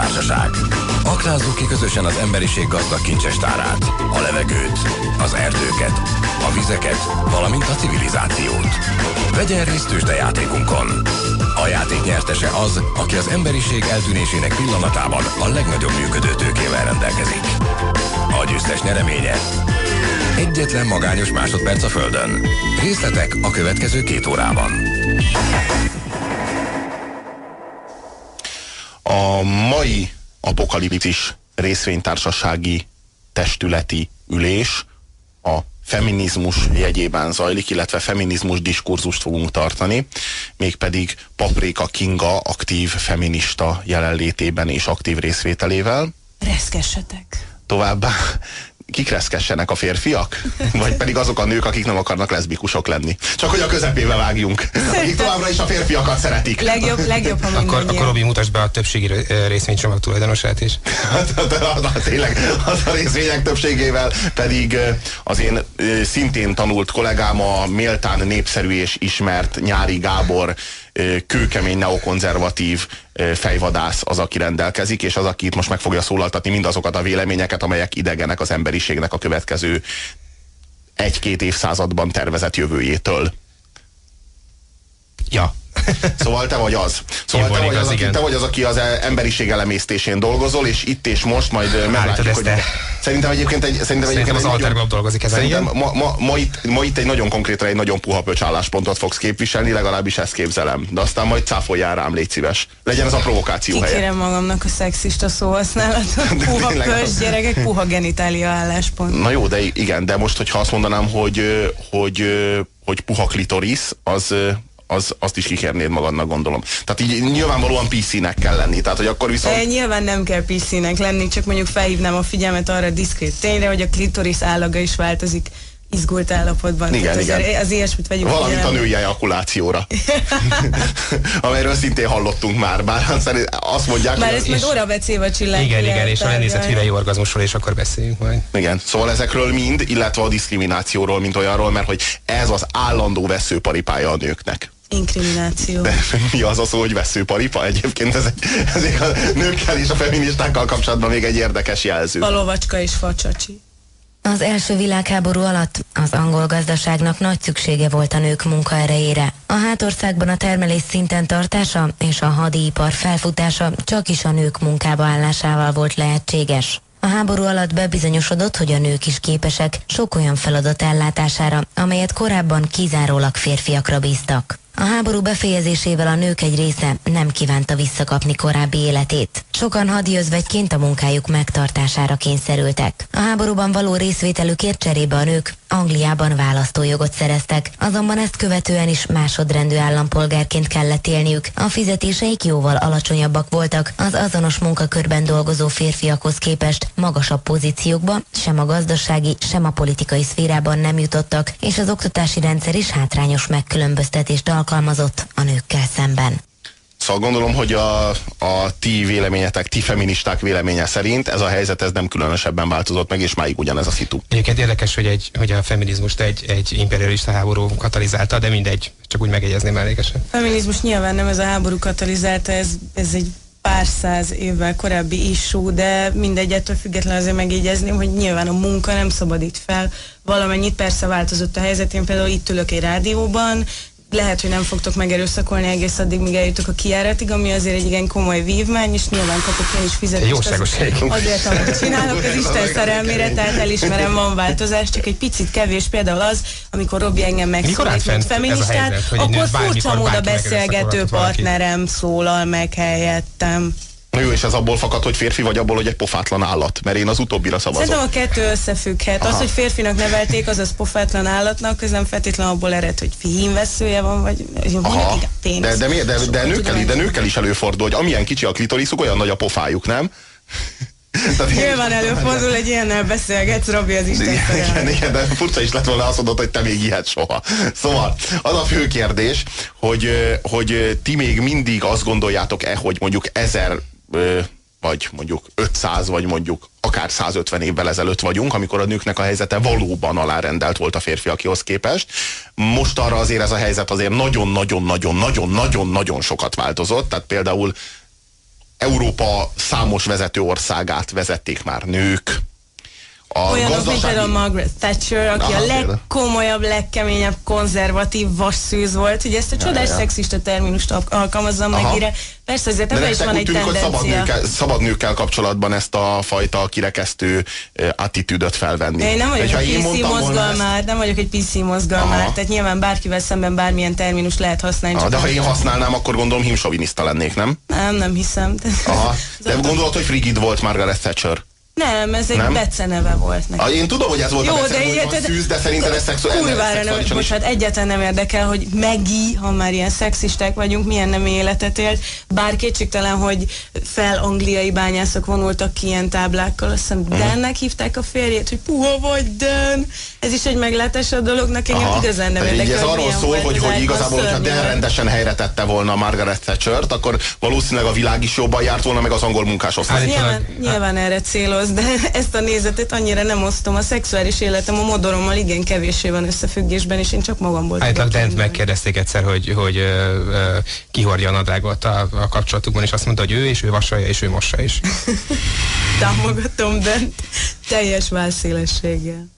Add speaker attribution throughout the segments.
Speaker 1: részvénytársaság. Aknázzuk ki közösen az emberiség gazdag kincsestárát, a levegőt, az erdőket, a vizeket, valamint a civilizációt. Vegyen részt tőzsdejátékunkon. A játék nyertese az, aki az emberiség eltűnésének pillanatában a legnagyobb működő tőkével rendelkezik. A győztes nyereménye Egyetlen magányos másodperc a Földön. Részletek a következő két órában.
Speaker 2: A mai apokaliptis részvénytársasági testületi ülés a feminizmus jegyében zajlik, illetve feminizmus diskurzust fogunk tartani, mégpedig Paprika Kinga aktív feminista jelenlétében és aktív részvételével.
Speaker 3: Reszkessetek!
Speaker 2: Továbbá kik reszkessenek a férfiak? Vagy pedig azok a nők, akik nem akarnak leszbikusok lenni? Csak hogy a közepébe vágjunk. Akik továbbra is a férfiakat szeretik.
Speaker 3: Legjobb, legjobb, ha
Speaker 4: Akkor, akkor Robi, mutasd be a többségi részvénycsomag tulajdonosát is.
Speaker 2: Hát, tényleg, az a részvények többségével pedig az én szintén tanult kollégám a méltán népszerű és ismert Nyári Gábor kőkemény neokonzervatív fejvadász az, aki rendelkezik, és az, aki itt most meg fogja szólaltatni mindazokat a véleményeket, amelyek idegenek az emberiségnek a következő egy-két évszázadban tervezett jövőjétől.
Speaker 4: Ja.
Speaker 2: Szóval te vagy az. Szóval te vagy az, aki, te vagy az, aki az emberiség elemésztésén dolgozol, és itt és most majd meglátjuk, hogy... Szerintem egyébként egy...
Speaker 4: Szerintem, szerintem
Speaker 2: egyébként
Speaker 4: az Alter Glob dolgozik ezen,
Speaker 2: Szerintem ma, ma, ma, itt, ma itt egy nagyon konkrétan egy nagyon puha pöcsálláspontot fogsz képviselni, legalábbis ezt képzelem. De aztán majd cáfoljál rám, légy szíves. Legyen ez a provokáció
Speaker 3: helye. Kikérem magamnak a szexista szóhasználatot. Puha pöcs, gyerekek, puha genitália álláspont.
Speaker 2: Na jó, de igen, de most, hogyha azt mondanám, hogy, hogy, hogy puha klitoris, az, az, azt is kikérnéd magadnak, gondolom. Tehát így nyilvánvalóan PC-nek kell lenni. Tehát, hogy akkor viszont...
Speaker 3: E, nyilván nem kell PC-nek lenni, csak mondjuk felhívnám a figyelmet arra a diszkrét tényre, hogy a klitoris állaga is változik izgult állapotban.
Speaker 2: Igen, Tehát igen.
Speaker 3: Az, az ilyesmit vegyük
Speaker 2: Valamint figyelem. a női ejakulációra. Amelyről szintén hallottunk már, bár azt mondják,
Speaker 3: Már ezt meg óra becéva csillag.
Speaker 4: Igen, igen, és a lenézett hüvei orgazmusról is akkor beszéljünk majd.
Speaker 2: Igen, szóval ezekről mind, illetve a diszkriminációról, mint olyanról, mert hogy ez az állandó veszőparipája a nőknek.
Speaker 3: Inkrimináció. De
Speaker 2: mi az a szó, hogy veszőparipa? Egyébként ez, ez a nőkkel és a feministákkal kapcsolatban még egy érdekes jelző.
Speaker 3: A lovacska és facsacsi.
Speaker 5: Az első világháború alatt az angol gazdaságnak nagy szüksége volt a nők munkaerejére. A hátországban a termelés szinten tartása és a hadipar felfutása csak is a nők munkába állásával volt lehetséges. A háború alatt bebizonyosodott, hogy a nők is képesek sok olyan feladat ellátására, amelyet korábban kizárólag férfiakra bíztak. A háború befejezésével a nők egy része nem kívánta visszakapni korábbi életét. Sokan hadjözvegyként a munkájuk megtartására kényszerültek. A háborúban való részvételükért cserébe a nők Angliában választójogot szereztek, azonban ezt követően is másodrendű állampolgárként kellett élniük. A fizetéseik jóval alacsonyabbak voltak, az azonos munkakörben dolgozó férfiakhoz képest magasabb pozíciókba, sem a gazdasági, sem a politikai szférában nem jutottak, és az oktatási rendszer is hátrányos megkülönböztetést alkalmazott a nőkkel szemben.
Speaker 2: Szóval gondolom, hogy a, a ti véleményetek, ti feministák véleménye szerint ez a helyzet ez nem különösebben változott meg, és máig ugyanez a szitu.
Speaker 4: Egyébként érdekes, hogy, egy, hogy a feminizmust egy, egy imperialista háború katalizálta, de mindegy, csak úgy megjegyezném mellékesen.
Speaker 3: A feminizmus nyilván nem ez a háború katalizálta, ez, ez egy pár száz évvel korábbi issú, de mindegy, ettől függetlenül azért megjegyezném, hogy nyilván a munka nem szabadít fel valamennyit, persze változott a helyzet, én például itt ülök egy rádióban, lehet, hogy nem fogtok megerőszakolni egész addig, míg eljutok a kiáratig, ami azért egy igen komoly vívmány, és nyilván kapok én is fizetést.
Speaker 4: Jóságos
Speaker 3: az, azért, amit csinálok, az Isten szerelmére, tehát elismerem, van változás, csak egy picit kevés. Például az, amikor Robi engem megszólít, mint feministát, helyzet, akkor furcsa mód a beszélgető partnerem szólal meg helyettem.
Speaker 2: Na jó, és ez abból fakad, hogy férfi vagy abból, hogy egy pofátlan állat? Mert én az utóbbira szavazom.
Speaker 3: Szerintem a kettő összefügghet. Aha. Az, hogy férfinak nevelték, az az pofátlan állatnak, ez nem feltétlenül abból ered, hogy fihímveszője van, vagy
Speaker 2: Aha. pénz. De, de, de, de, de, nőkkel, de nőkkel is előfordul, hogy amilyen kicsi a klitoriszuk, olyan nagy a pofájuk, nem?
Speaker 3: Nyilván előfordul egy ilyennel beszélgetsz, Robi, az Isten
Speaker 2: igen, igen, igen, de furcsa is lett volna azt mondod, hogy te még ilyet soha. Szóval az a fő kérdés, hogy, hogy ti még mindig azt gondoljátok-e, hogy mondjuk ezer vagy mondjuk 500, vagy mondjuk akár 150 évvel ezelőtt vagyunk, amikor a nőknek a helyzete valóban alárendelt volt a férfiakhoz képest. Most arra azért ez a helyzet azért nagyon-nagyon-nagyon-nagyon-nagyon-nagyon sokat változott, tehát például Európa számos vezető országát vezették már nők.
Speaker 3: A Olyanok, gazdasági... mint például Margaret Thatcher, aki Aha, a legkomolyabb, legkeményebb, konzervatív vasszűz volt. Ugye ezt a csodás ja, ja. szexista terminust alkalmazzam meg ide. Persze azért ebben is van egy tűnik, tendencia.
Speaker 2: Hogy szabad, nőkkel, szabad nőkkel kapcsolatban ezt a fajta kirekesztő attitűdöt felvenni.
Speaker 3: én nem vagyok egy PC mozgalmár, ezt... nem vagyok egy PC mozgalmár, Aha. tehát nyilván bárkivel szemben bármilyen terminus lehet használni.
Speaker 2: Aha, de ha én használnám, akkor gondolom himsoviniszta lennék, nem?
Speaker 3: Nem, nem hiszem.
Speaker 2: Aha. De gondolod, hogy frigid volt Margaret Thatcher?
Speaker 3: Nem, ez egy nem? beceneve volt neki.
Speaker 2: Ah, én tudom, hogy ez volt Jó, a beceneve, de, hogy van szűz, de szerintem ez szexuális.
Speaker 3: Kurvára nem, bocsánat, egyáltalán nem érdekel, hogy Megi, ha már ilyen szexisták vagyunk, milyen nem életet élt. Bár kétségtelen, hogy fel angliai bányászok vonultak ki ilyen táblákkal, azt hiszem uh-huh. Dannek hívták a férjét, hogy puha vagy Dan. Ez is egy meglátás a dolognak, engem Aha. igazán nem érdekel.
Speaker 2: Ez arról szól, hogy, hogy igazából, hogyha Dan rendesen helyre tette volna Margaret Thatcher-t, akkor valószínűleg a világ is jobban járt volna, meg az angol munkásosztály.
Speaker 3: Nyilván, nyilván erre céloz, de ezt a nézetet annyira nem osztom. A szexuális életem a modorommal igen kevéssé van összefüggésben, és én csak magamból
Speaker 4: Állítólag Dent megkérdezték egyszer, hogy, hogy uh, uh, kihordja a nadrágot a, a kapcsolatukban, és azt mondta, hogy ő, és ő vasalja, és ő mossa is.
Speaker 3: Támogatom Dent teljes válszélességgel.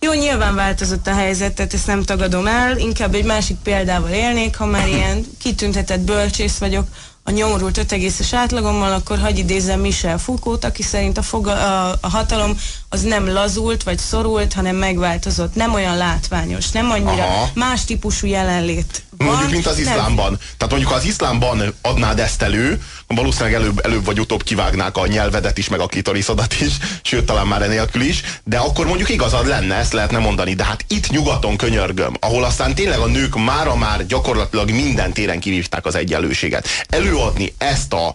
Speaker 3: Jó, nyilván változott a helyzet, tehát ezt nem tagadom el, inkább egy másik példával élnék, ha már ilyen kitüntetett bölcsész vagyok, a nyomorult 5,5-es átlagommal, akkor hagy idézem Michel Foucault, aki szerint a, foga, a, a hatalom az nem lazult vagy szorult, hanem megváltozott. Nem olyan látványos, nem annyira Aha. más típusú jelenlét
Speaker 2: van. Mondjuk, mint az iszlámban. Nem. Tehát mondjuk, ha az iszlámban adnád ezt elő, valószínűleg előbb, előbb vagy utóbb kivágnák a nyelvedet is, meg a klitoriszodat is, sőt, talán már enélkül is, de akkor mondjuk igazad lenne, ezt lehetne mondani. De hát itt nyugaton könyörgöm, ahol aztán tényleg a nők mára már gyakorlatilag minden téren kivívták az egyenlőséget. Előadni ezt a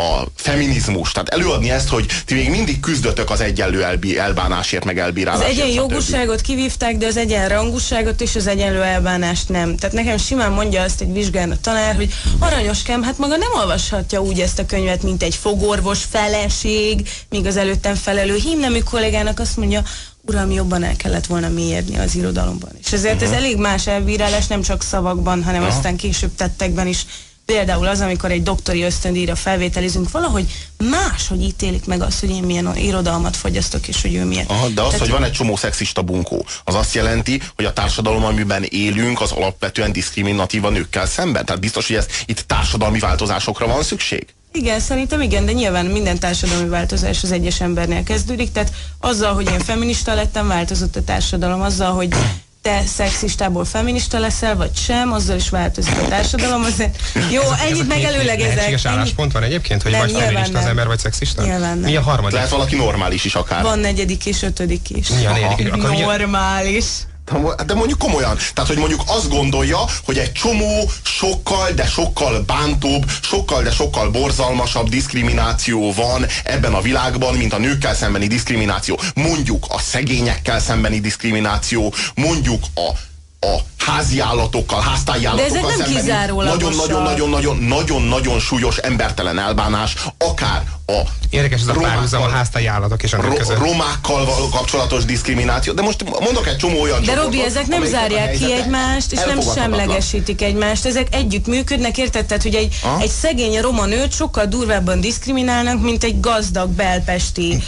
Speaker 2: a feminizmus, tehát előadni ezt, hogy ti még mindig küzdötök az egyenlő elbí, elbánásért, meg elbírálásért.
Speaker 3: Az egyenjogúságot kivívták, de az egyenrangúságot és az egyenlő elbánást nem. Tehát nekem simán mondja azt egy vizsgán a tanár, hogy aranyoskám, hát maga nem olvashatja úgy ezt a könyvet, mint egy fogorvos feleség, míg az előttem felelő hímnemű kollégának azt mondja, uram, jobban el kellett volna mélyedni az irodalomban. És ezért uh-huh. ez elég más elbírálás, nem csak szavakban, hanem uh-huh. aztán később tettekben is Például az, amikor egy doktori ösztöndíjra felvételizünk, valahogy más, hogy ítélik meg azt, hogy én milyen irodalmat fogyasztok, és hogy ő milyen.
Speaker 2: Aha, de az, Tehát, hogy van egy csomó szexista bunkó, az azt jelenti, hogy a társadalom, amiben élünk, az alapvetően diszkriminatív a nőkkel szemben. Tehát biztos, hogy ez itt társadalmi változásokra van szükség?
Speaker 3: Igen, szerintem igen, de nyilván minden társadalmi változás az egyes embernél kezdődik, tehát azzal, hogy én feminista lettem, változott a társadalom, azzal, hogy te szexistából feminista leszel, vagy sem, azzal is változik a társadalom. Azért. Jó, ennyit megelőlegezek.
Speaker 4: Lehetséges álláspont van egyébként, hogy nem, vagy feminista nem. az ember, vagy szexista?
Speaker 3: Nyilván nem.
Speaker 4: Mi a harmadik?
Speaker 2: Lehet valaki normális is akár.
Speaker 3: Van negyedik és ötödik is.
Speaker 4: Mi a negyedik?
Speaker 3: Normális.
Speaker 2: De mondjuk komolyan. Tehát, hogy mondjuk azt gondolja, hogy egy csomó sokkal, de sokkal bántóbb, sokkal, de sokkal borzalmasabb diszkrimináció van ebben a világban, mint a nőkkel szembeni diszkrimináció. Mondjuk a szegényekkel szembeni diszkrimináció, mondjuk a a házi állatokkal, háztáji állatokkal
Speaker 3: De ezek nem
Speaker 2: nagyon-nagyon-nagyon-nagyon-nagyon súlyos embertelen elbánás, akár a
Speaker 4: Érdekes ez a párhuzam a háztáji állatok és a nők között.
Speaker 2: Romákkal való kapcsolatos diszkrimináció, de most mondok egy csomó olyan
Speaker 3: De Robi, ezek nem zárják ki egymást, és nem semlegesítik egymást, ezek együtt működnek, érted? Tehát, hogy egy, egy szegény roma nőt sokkal durvábban diszkriminálnak, mint egy gazdag belpesti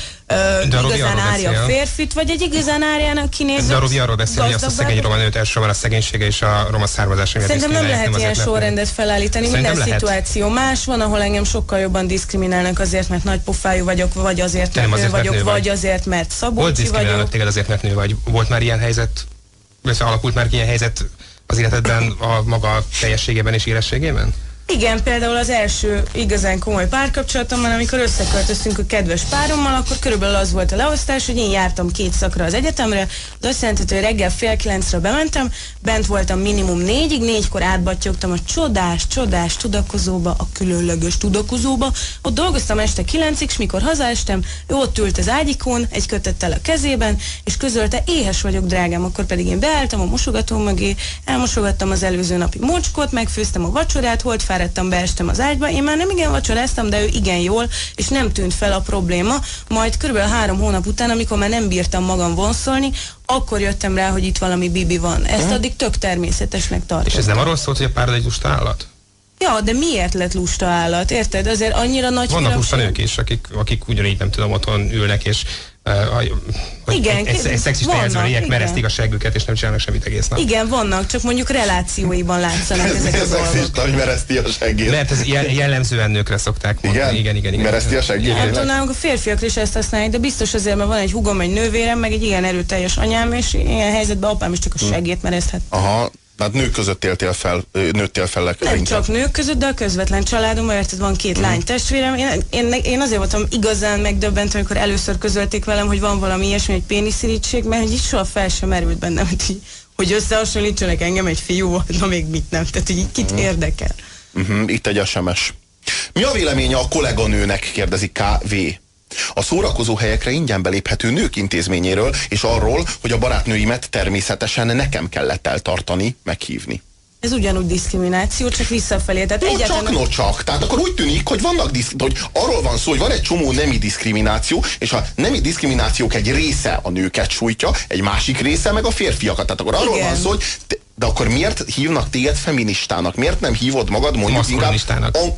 Speaker 3: de igazán árja férfit, vagy egy igazán árjának kinéző.
Speaker 4: De Robi arról beszél, hogy azt a szegény roma nőt elsősorban a szegénysége és a roma származása miatt
Speaker 3: Szerintem nem lehet ilyen sorrendet felállítani. Minden lehet. szituáció más van, ahol engem sokkal jobban diszkriminálnak azért, mert nagy pofájú vagyok, vagy azért, mert azért, nő vagyok, nő vagy azért, mert szabolcsi vagyok.
Speaker 4: téged azért, mert nő vagy. Volt már ilyen helyzet, vagy alakult már ilyen helyzet az életedben a maga teljességében és érességében?
Speaker 3: Igen, például az első igazán komoly párkapcsolatomban, amikor összeköltöztünk a kedves párommal, akkor körülbelül az volt a leosztás, hogy én jártam két szakra az egyetemre, az azt jelenti, hogy reggel fél kilencre bementem, bent voltam minimum négyig, négykor átbattyogtam a csodás, csodás tudakozóba, a különleges tudakozóba, ott dolgoztam este kilencig, és mikor hazaestem, ő ott ült az ágyikon, egy kötettel a kezében, és közölte, éhes vagyok, drágám, akkor pedig én beálltam a mosogató mögé, elmosogattam az előző napi mocskot, megfőztem a vacsorát, holt fáradtam, beestem az ágyba, én már nem igen vacsoráztam, de ő igen jól, és nem tűnt fel a probléma. Majd körülbelül három hónap után, amikor már nem bírtam magam vonszolni, akkor jöttem rá, hogy itt valami bibi van. Ezt addig tök természetesnek tartottam.
Speaker 4: És ez nem arról szólt, hogy a párod egy lusta állat?
Speaker 3: Ja, de miért lett lusta állat? Érted? Azért annyira nagy
Speaker 4: Vannak lusta nők is, akik, akik ugyanígy nem tudom, otthon ülnek, és hogy
Speaker 3: Igen,
Speaker 4: egy, egy, szexista jelzőriek
Speaker 3: igen.
Speaker 4: meresztik a seggüket, és nem csinálnak semmit egész nap.
Speaker 3: Igen, vannak, csak mondjuk relációiban látszanak
Speaker 2: Ez
Speaker 3: ezek a dolgok.
Speaker 2: szexista, hogy mereszti a seggét.
Speaker 4: Mert ez jel- jellemzően nőkre szokták mondani.
Speaker 2: Igen?
Speaker 4: igen, igen. igen.
Speaker 2: Mereszti a seggét?
Speaker 3: Nem tudom,
Speaker 2: tényleg?
Speaker 3: nálunk a férfiak is ezt használják, de biztos azért, mert van egy hugom, egy nővérem, meg egy igen erőteljes anyám, és ilyen helyzetben apám is csak a segét merezhet.
Speaker 2: Aha, tehát nők között éltél fel, nőttél fel
Speaker 3: Nem
Speaker 2: leginkább.
Speaker 3: csak nők között, de a közvetlen családomban, érted, van két
Speaker 2: Hm.
Speaker 3: lány testvérem. Én, én, én azért voltam igazán megdöbbent, amikor először közölték velem, hogy van valami ilyesmi, egy péniszirítség, mert hogy így soha fel sem merült bennem, hogy, így- hogy összehasonlítsanak engem egy fiúval, na még mit nem. Tehát, hogy így kit
Speaker 2: Hm.
Speaker 3: érdekel.
Speaker 2: Uh-huh, itt egy SMS. Mi a véleménye a kolléganőnek, kérdezi KV. A szórakozó helyekre ingyen beléphető nők intézményéről, és arról, hogy a barátnőimet természetesen nekem kellett eltartani, meghívni.
Speaker 3: Ez ugyanúgy diszkrimináció, csak visszafelé. Tehát
Speaker 2: No
Speaker 3: egyáltalán
Speaker 2: csak, no csak. Tehát akkor úgy tűnik, hogy vannak diszk, hogy arról van szó, hogy van egy csomó nemi diszkrimináció, és a nemi diszkriminációk egy része a nőket sújtja, egy másik része meg a férfiakat. Tehát akkor arról
Speaker 3: Igen.
Speaker 2: van szó, hogy de akkor miért hívnak téged feministának? Miért nem hívod magad mondjuk inkább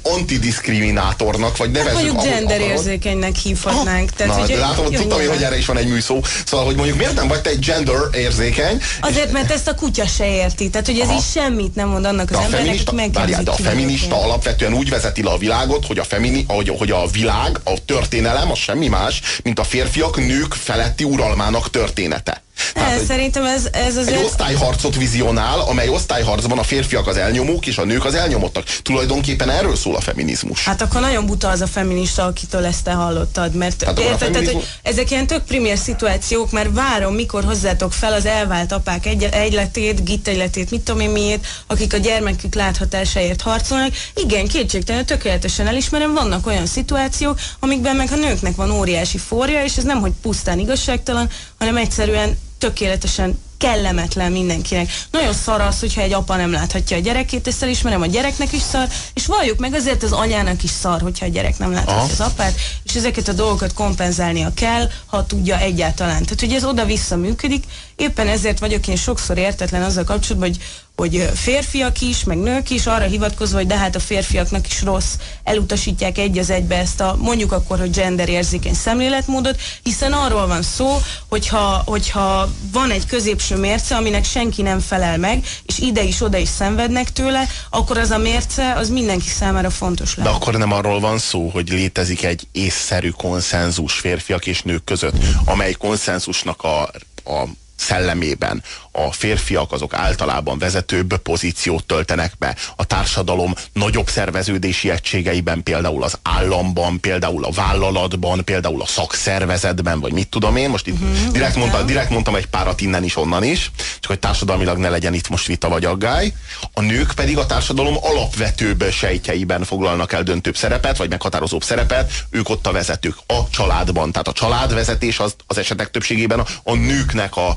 Speaker 2: antidiszkriminátornak, vagy
Speaker 3: Hát
Speaker 2: nevezzük
Speaker 3: mondjuk genderérzékénynek hívhatnánk. Tehát,
Speaker 2: Na,
Speaker 3: ugye,
Speaker 2: de látom, hogy
Speaker 3: jó,
Speaker 2: tudtam én, hogy erre is van egy műszó. Szóval, hogy mondjuk miért nem vagy te egy gender érzékeny,
Speaker 3: Azért, mert ezt a kutya se érti. Tehát, hogy ez
Speaker 2: Aha.
Speaker 3: így semmit nem mond annak
Speaker 2: de
Speaker 3: az
Speaker 2: a
Speaker 3: embernek,
Speaker 2: várjál,
Speaker 3: megkérdezik
Speaker 2: de a feminista alapvetően úgy vezeti le a világot, hogy a, femini, hogy, hogy a világ, a történelem az semmi más, mint a férfiak nők feletti uralmának története. Tehát,
Speaker 3: Ez,
Speaker 2: hogy
Speaker 3: szerintem ez, ez
Speaker 2: egy
Speaker 3: azért...
Speaker 2: osztályharcot vizionál, amely osztályharcban a férfiak az elnyomók, és a nők az elnyomottak. Tulajdonképpen erről szól a feminizmus.
Speaker 3: Hát akkor nagyon buta az a feminista, akitől ezt te hallottad, mert
Speaker 2: Hát a
Speaker 3: érted, tehát, hogy
Speaker 2: feminizmus-
Speaker 3: ezek ilyen tök primér szituációk, mert várom, mikor hozzátok fel az elvált apák egy, egyletét, git egyletét, mit tudom én miért, akik a gyermekük láthatásáért harcolnak. Igen, kétségtelen, tökéletesen elismerem, vannak olyan szituációk, amikben meg a nőknek van óriási forja, és ez nem, hogy pusztán igazságtalan, hanem egyszerűen tökéletesen kellemetlen mindenkinek. Nagyon szar az, hogyha egy apa nem láthatja a gyerekét, ezt elismerem, a gyereknek is szar, és valljuk meg azért az anyának is szar, hogyha a gyerek nem láthatja
Speaker 2: Aha.
Speaker 3: az apát, és ezeket a dolgokat kompenzálnia kell, ha tudja egyáltalán. Tehát, hogy ez oda-vissza működik, éppen ezért vagyok én sokszor értetlen azzal kapcsolatban, hogy hogy férfiak is, meg nők is arra hivatkozva, hogy de hát a férfiaknak is rossz, elutasítják egy az egybe ezt a mondjuk akkor, hogy gender érzékeny szemléletmódot, hiszen arról van szó, hogyha, hogyha van egy középső mérce, aminek senki nem felel meg, és ide is, oda is szenvednek tőle, akkor az a mérce, az mindenki számára fontos
Speaker 2: De
Speaker 3: lehet.
Speaker 2: akkor nem arról van szó, hogy létezik egy észszerű konszenzus férfiak és nők között, amely konszenzusnak a, a szellemében. A férfiak azok általában vezetőbb pozíciót töltenek be. A társadalom nagyobb szerveződési egységeiben, például az államban, például a vállalatban, például a szakszervezetben, vagy mit tudom én, most itt
Speaker 3: Mhm,
Speaker 2: direkt, mondta, direkt mondtam egy párat innen is, onnan is, csak hogy társadalmilag ne legyen itt most vita vagy aggály. A nők pedig a társadalom alapvetőbb sejtjeiben foglalnak el döntőbb szerepet, vagy meghatározóbb szerepet, ők ott a vezetők. A családban. Tehát a családvezetés az, az esetek többségében a, a nőknek a,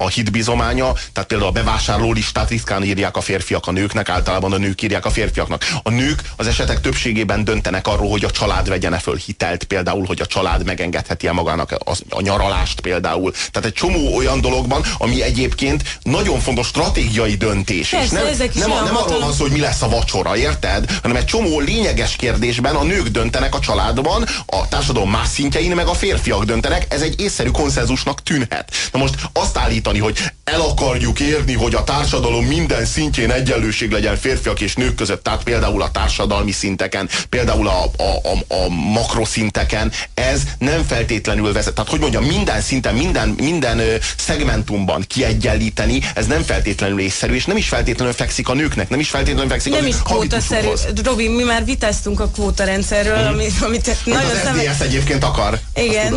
Speaker 2: a hitbizománya, tehát például a bevásárló listát ritkán írják a férfiak a nőknek, általában a nők írják a férfiaknak. A nők az esetek többségében döntenek arról, hogy a család vegyene föl hitelt, például, hogy a család megengedheti-e magának a, a nyaralást például. Tehát egy csomó olyan dologban, ami egyébként nagyon fontos stratégiai döntés.
Speaker 3: Persze,
Speaker 2: és nem,
Speaker 3: ezek
Speaker 2: nem,
Speaker 3: olyan
Speaker 2: nem arról van szó, hogy mi lesz a vacsora, érted? Hanem egy csomó lényeges kérdésben a nők döntenek a családban, a társadalom más szintjein, meg a férfiak döntenek. Ez egy észszerű konszenzusnak tűnhet. Na most azt állítani, hogy el akarjuk érni, hogy a társadalom minden szintjén egyenlőség legyen férfiak és nők között, tehát például a társadalmi szinteken, például a, a, a, a makroszinteken, ez nem feltétlenül vezet. Tehát, hogy mondjam, minden szinten, minden, minden szegmentumban kiegyenlíteni, ez nem feltétlenül észszerű, és nem is feltétlenül fekszik a nőknek, nem is feltétlenül fekszik
Speaker 3: Nem
Speaker 2: az
Speaker 3: is kvótaszerű. Robi, mi már vitáztunk a kvótarendszerről, amit, amit
Speaker 2: Amit
Speaker 3: nagyon
Speaker 2: az
Speaker 3: szeme...
Speaker 2: MDS egyébként akar.
Speaker 3: Igen,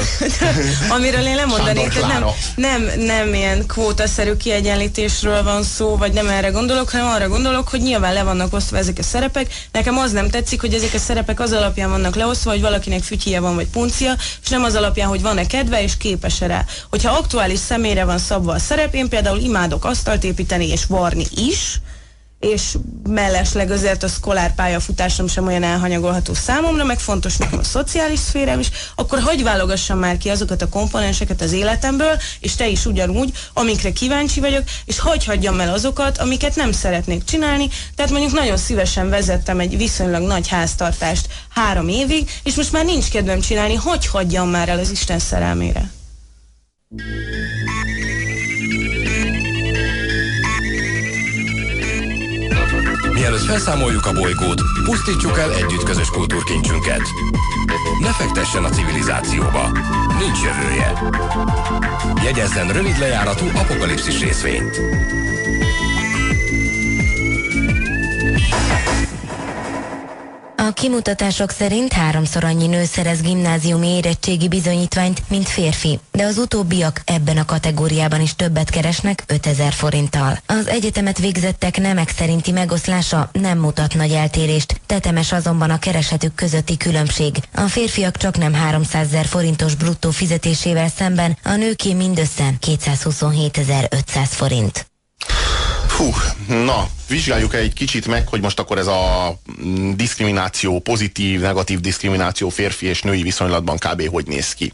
Speaker 3: amiről én lemondanék, nem, nem, nem ilyen kvótaszerű kiegyenlítésről van szó, vagy nem erre gondolok, hanem arra gondolok, hogy nyilván le vannak osztva ezek a szerepek. Nekem az nem tetszik, hogy ezek a szerepek az alapján vannak leosztva, hogy valakinek fütyije van, vagy puncia, és nem az alapján, hogy van-e kedve, és képes-e rá. Hogyha aktuális személyre van szabva a szerep, én például imádok asztalt építeni és varni is, és mellesleg azért a szkolár pályafutásom sem olyan elhanyagolható számomra, meg fontos nekem a szociális szférám is, akkor hogy válogassam már ki azokat a komponenseket az életemből, és te is ugyanúgy, amikre kíváncsi vagyok, és hogy hagyjam el azokat, amiket nem szeretnék csinálni. Tehát mondjuk nagyon szívesen vezettem egy viszonylag nagy háztartást három évig, és most már nincs kedvem csinálni, hogy hagyjam már el az Isten szerelmére.
Speaker 1: Mielőtt felszámoljuk a bolygót, pusztítsuk el együtt közös kultúrkincsünket. Ne fektessen a civilizációba. Nincs jövője. Jegyezzen rövid lejáratú apokalipszis részvényt.
Speaker 5: A kimutatások szerint háromszor annyi nő szerez gimnáziumi érettségi bizonyítványt, mint férfi, de az utóbbiak ebben a kategóriában is többet keresnek 5000 forinttal. Az egyetemet végzettek nemek szerinti megoszlása nem mutat nagy eltérést, tetemes azonban a keresetük közötti különbség. A férfiak csak nem 300 ezer forintos bruttó fizetésével szemben, a nőké mindössze 227.500 forint.
Speaker 2: Fú, na, vizsgáljuk egy kicsit meg, hogy most akkor ez a mm, diszkrimináció, pozitív, negatív diszkrimináció férfi és női viszonylatban kb. hogy néz ki.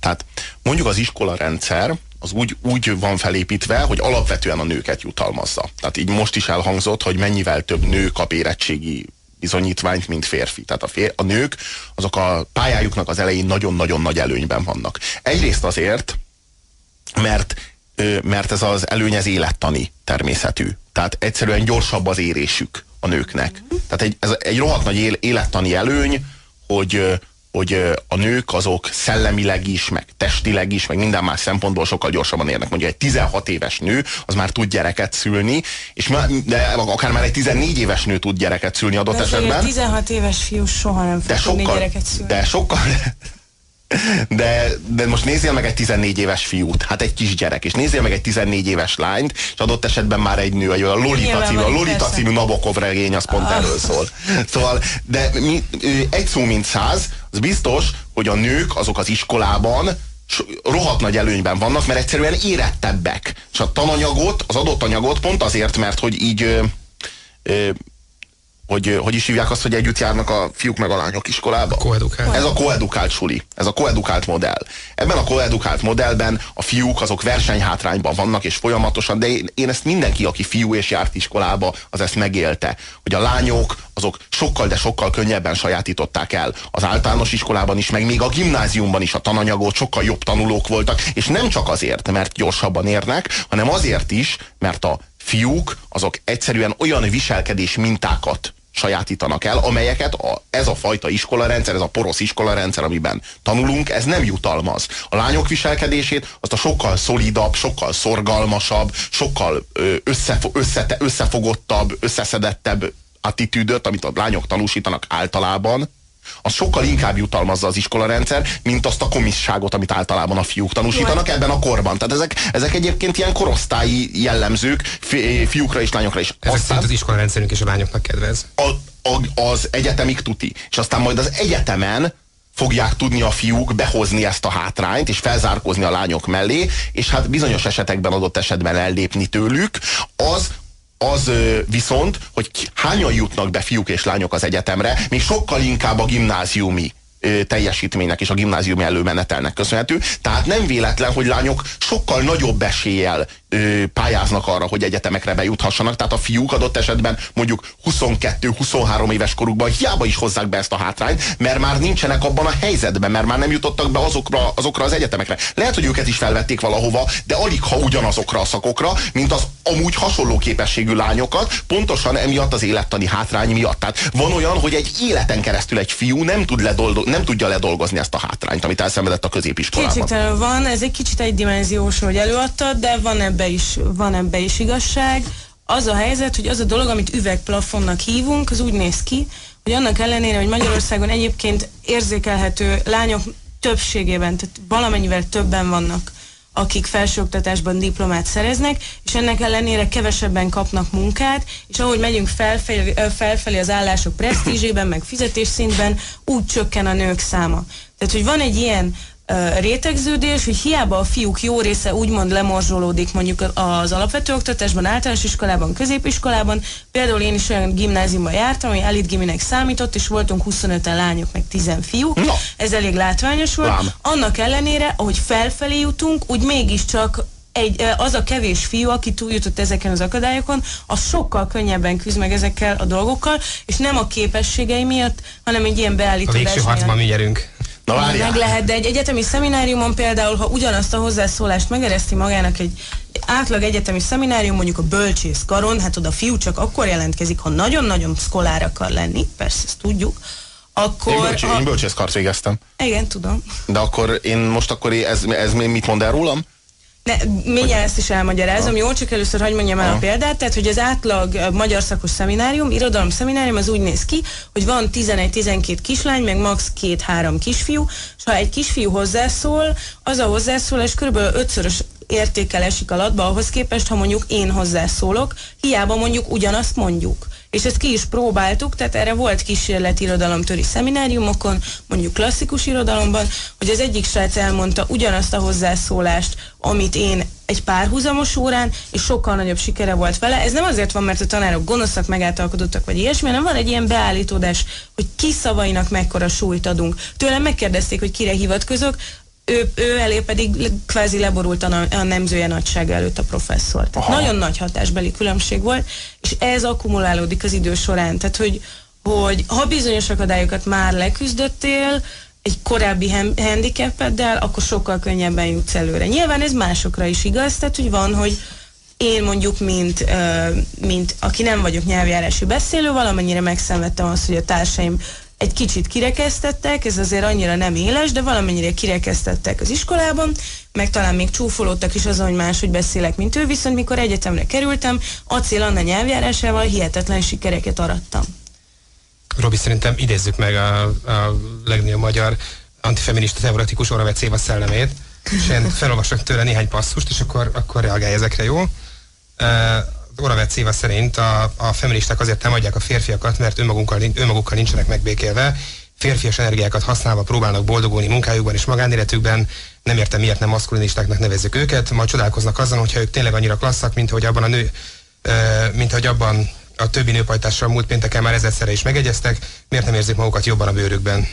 Speaker 2: Tehát mondjuk az iskola rendszer az úgy, úgy van felépítve, hogy alapvetően a nőket jutalmazza. Tehát így most is elhangzott, hogy mennyivel több nő kap érettségi bizonyítványt, mint férfi. Tehát a, fér, a nők azok a pályájuknak az elején nagyon-nagyon nagy előnyben vannak. Egyrészt azért, mert mert ez az előny ez élettani természetű. Tehát egyszerűen gyorsabb az érésük a nőknek. Tehát egy, ez egy rohadt nagy élettani előny, hogy, hogy a nők azok szellemileg is, meg testileg is, meg minden más szempontból sokkal gyorsabban érnek. Mondjuk egy 16 éves nő, az már tud gyereket szülni, és már, de akár már egy 14 éves nő tud gyereket szülni adott de esetben. Egy
Speaker 3: 16 éves fiú soha nem fog
Speaker 2: de sokkal,
Speaker 3: gyereket szülni.
Speaker 2: De sokkal, de, de most nézzél meg egy 14 éves fiút, hát egy kisgyerek, és nézzél meg egy 14 éves lányt, és adott esetben már egy nő, a Lolita című, a Lolita című Nabokov regény, az pont ah. erről szól. Szóval, de mi, egy szó mint száz, az biztos, hogy a nők azok az iskolában rohadt nagy előnyben vannak, mert egyszerűen érettebbek. És a tananyagot, az adott anyagot pont azért, mert hogy így ö, ö, hogy hogy is hívják azt, hogy együtt járnak a fiúk meg a lányok iskolába?
Speaker 4: Koedukált.
Speaker 2: Ez a koedukált suli, ez a koedukált modell. Ebben a koedukált modellben a fiúk azok versenyhátrányban vannak, és folyamatosan, de én, én ezt mindenki, aki fiú és járt iskolába, az ezt megélte, hogy a lányok azok sokkal, de sokkal könnyebben sajátították el az általános iskolában is, meg még a gimnáziumban is a tananyagot, sokkal jobb tanulók voltak, és nem csak azért, mert gyorsabban érnek, hanem azért is, mert a fiúk azok egyszerűen olyan viselkedés mintákat sajátítanak el, amelyeket a, ez a fajta iskolarendszer, ez a porosz iskolarendszer, amiben tanulunk, ez nem jutalmaz. A lányok viselkedését azt a sokkal szolidabb, sokkal szorgalmasabb, sokkal összefo összete, összefogottabb, összeszedettebb attitűdöt, amit a lányok tanúsítanak általában, az sokkal inkább jutalmazza az iskolarendszer, mint azt a komisságot, amit általában a fiúk tanúsítanak ebben a korban. Tehát ezek, ezek egyébként ilyen korosztályi jellemzők fi, fiúkra és lányokra is.
Speaker 4: Ezek aztán az iskolarendszerünk és a lányoknak kedvez.
Speaker 2: A, a, az egyetemig tuti. És aztán majd az egyetemen fogják tudni a fiúk behozni ezt a hátrányt, és felzárkózni a lányok mellé, és hát bizonyos esetekben adott esetben ellépni tőlük, az az viszont, hogy hányan jutnak be fiúk és lányok az egyetemre, még sokkal inkább a gimnáziumi teljesítménynek és a gimnáziumi előmenetelnek köszönhető. Tehát nem véletlen, hogy lányok sokkal nagyobb eséllyel ö, pályáznak arra, hogy egyetemekre bejuthassanak. Tehát a fiúk adott esetben mondjuk 22-23 éves korukban hiába is hozzák be ezt a hátrányt, mert már nincsenek abban a helyzetben, mert már nem jutottak be azokra, azokra az egyetemekre. Lehet, hogy őket is felvették valahova, de alig ha ugyanazokra a szakokra, mint az amúgy hasonló képességű lányokat, pontosan emiatt az élettani hátrány miatt. Tehát van olyan, hogy egy életen keresztül egy fiú nem, tud ledoldo- nem tudja ledolgozni ezt a hátrányt, amit elszenvedett a középiskolában.
Speaker 3: Kétségtelen van, ez egy kicsit egydimenziós, hogy előadtad, de van ebbe is, van ebbe is igazság. Az a helyzet, hogy az a dolog, amit üvegplafonnak hívunk, az úgy néz ki, hogy annak ellenére, hogy Magyarországon egyébként érzékelhető lányok többségében, tehát valamennyivel többen vannak, akik felsőoktatásban diplomát szereznek, és ennek ellenére kevesebben kapnak munkát, és ahogy megyünk felfelé, felfelé az állások presztízsében, meg fizetésszintben, úgy csökken a nők száma. Tehát, hogy van egy ilyen rétegződés, hogy hiába a fiúk jó része úgymond lemorzsolódik mondjuk az alapvető oktatásban, általános iskolában, középiskolában. Például én is olyan gimnáziumban jártam, ami elit giminek számított, és voltunk 25 lányok, meg 10 fiúk.
Speaker 2: No.
Speaker 3: Ez elég látványos volt.
Speaker 2: Lám.
Speaker 3: Annak ellenére, ahogy felfelé jutunk, úgy mégiscsak egy, az a kevés fiú, aki túljutott ezeken az akadályokon, az sokkal könnyebben küzd meg ezekkel a dolgokkal, és nem a képességei miatt, hanem egy ilyen
Speaker 4: A
Speaker 3: beállítódás
Speaker 4: végső harcban mi nyerünk.
Speaker 2: Na várjál.
Speaker 3: Meg lehet, de egy egyetemi szemináriumon például, ha ugyanazt a hozzászólást megereszti magának egy átlag egyetemi szeminárium, mondjuk a bölcsész karon, hát oda a fiú csak akkor jelentkezik, ha nagyon-nagyon szkolár akar lenni, persze ezt tudjuk, akkor...
Speaker 2: Én, bölcs,
Speaker 3: ha,
Speaker 2: én bölcsészkart végeztem.
Speaker 3: igen, tudom.
Speaker 2: De akkor én most akkor ez, ez mit mond el rólam?
Speaker 3: Ne, mindjárt ezt is elmagyarázom, ha. jó, csak először hagyd mondjam el a példát, tehát hogy az átlag magyar szakos szeminárium, irodalom szeminárium az úgy néz ki, hogy van 11-12 kislány, meg max. 2-3 kisfiú, és ha egy kisfiú hozzászól, az a hozzászólás kb. 5-szörös értékkel esik alatba ahhoz képest, ha mondjuk én hozzászólok, hiába mondjuk ugyanazt mondjuk. És ezt ki is próbáltuk, tehát erre volt kísérlet irodalomtöri szemináriumokon, mondjuk klasszikus irodalomban, hogy az egyik srác elmondta ugyanazt a hozzászólást, amit én egy párhuzamos órán, és sokkal nagyobb sikere volt vele. Ez nem azért van, mert a tanárok gonoszak, megáltalkodottak, vagy ilyesmi, hanem van egy ilyen beállítódás, hogy ki szavainak mekkora súlyt adunk. Tőlem megkérdezték, hogy kire hivatkozok, ő, ő elé pedig kvázi leborult a, a nemzője nagysága előtt a professzor. Tehát
Speaker 2: Aha.
Speaker 3: nagyon nagy hatásbeli különbség volt, és ez akkumulálódik az idő során. Tehát, hogy, hogy ha bizonyos akadályokat már leküzdöttél, egy korábbi handicapeddel, akkor sokkal könnyebben jutsz előre. Nyilván ez másokra is igaz, tehát hogy van, hogy én mondjuk, mint, mint aki nem vagyok nyelvjárási beszélő, valamennyire megszenvedtem azt, hogy a társaim egy kicsit kirekesztettek, ez azért annyira nem éles, de valamennyire kirekesztettek az iskolában, meg talán még csúfolódtak is azon, hogy máshogy beszélek, mint ő, viszont mikor egyetemre kerültem, Acél Anna nyelvjárásával hihetetlen sikereket arattam.
Speaker 4: Robi, szerintem idézzük meg a, a legnagyobb magyar antifeminista teoretikus Oravec Éva szellemét, és én felolvasok tőle néhány passzust, és akkor, akkor reagálj ezekre, jó? Oravec Éva szerint a, a feministák azért támadják a férfiakat, mert önmagukkal, nin- önmagukkal nincsenek megbékélve, férfias energiákat használva próbálnak boldogulni munkájukban és magánéletükben, nem értem miért nem maszkulinistáknak nevezzük őket, majd csodálkoznak azon, hogyha ők tényleg annyira klasszak, mint hogy abban a nő, mint hogy abban a többi nőpajtással múlt pénteken már ezerszerre is megegyeztek, miért nem érzik magukat jobban a bőrükben?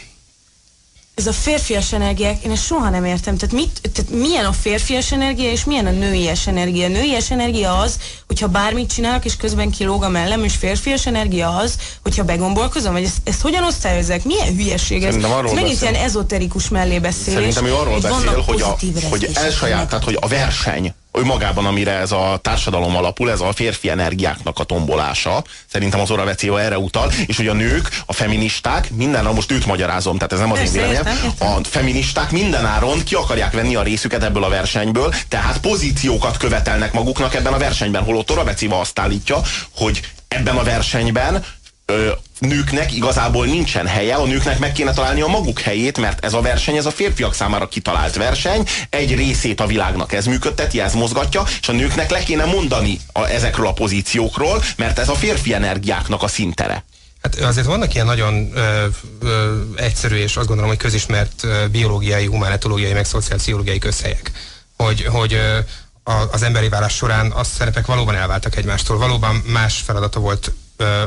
Speaker 3: Ez a férfias energiák, én ezt soha nem értem. Tehát, mit, tehát milyen a férfias energia, és milyen a nőies energia? A nőies energia az, hogyha bármit csinálok, és közben kilóg a mellem, és férfias energia az, hogyha begombolkozom, vagy ezt, ezt hogyan osztályozzák? Milyen hülyeség ez? Ez megint ilyen ezoterikus mellébeszélés.
Speaker 2: Szerintem ő arról beszél, hogy, a, hogy elsaját, tehát hogy a verseny, önmagában, amire ez a társadalom alapul, ez a férfi energiáknak a tombolása. Szerintem az Oravecéva erre utal, és hogy a nők, a feministák, minden, most őt magyarázom, tehát ez nem az én véleményem, a feministák minden áron ki akarják venni a részüket ebből a versenyből, tehát pozíciókat követelnek maguknak ebben a versenyben, holott Oravecéva azt állítja, hogy ebben a versenyben ö, nőknek igazából nincsen helye, a nőknek meg kéne találni a maguk helyét, mert ez a verseny, ez a férfiak számára kitalált verseny, egy részét a világnak ez működteti, ez mozgatja, és a nőknek le kéne mondani a, ezekről a pozíciókról, mert ez a férfi energiáknak a szintere.
Speaker 4: Hát azért vannak ilyen nagyon ö, ö, egyszerű és azt gondolom, hogy közismert ö, biológiai, humánetológiai, meg szociálpszichológiai közhelyek. Hogy, hogy ö, a, az emberi válás során a szerepek valóban elváltak egymástól. Valóban más feladata volt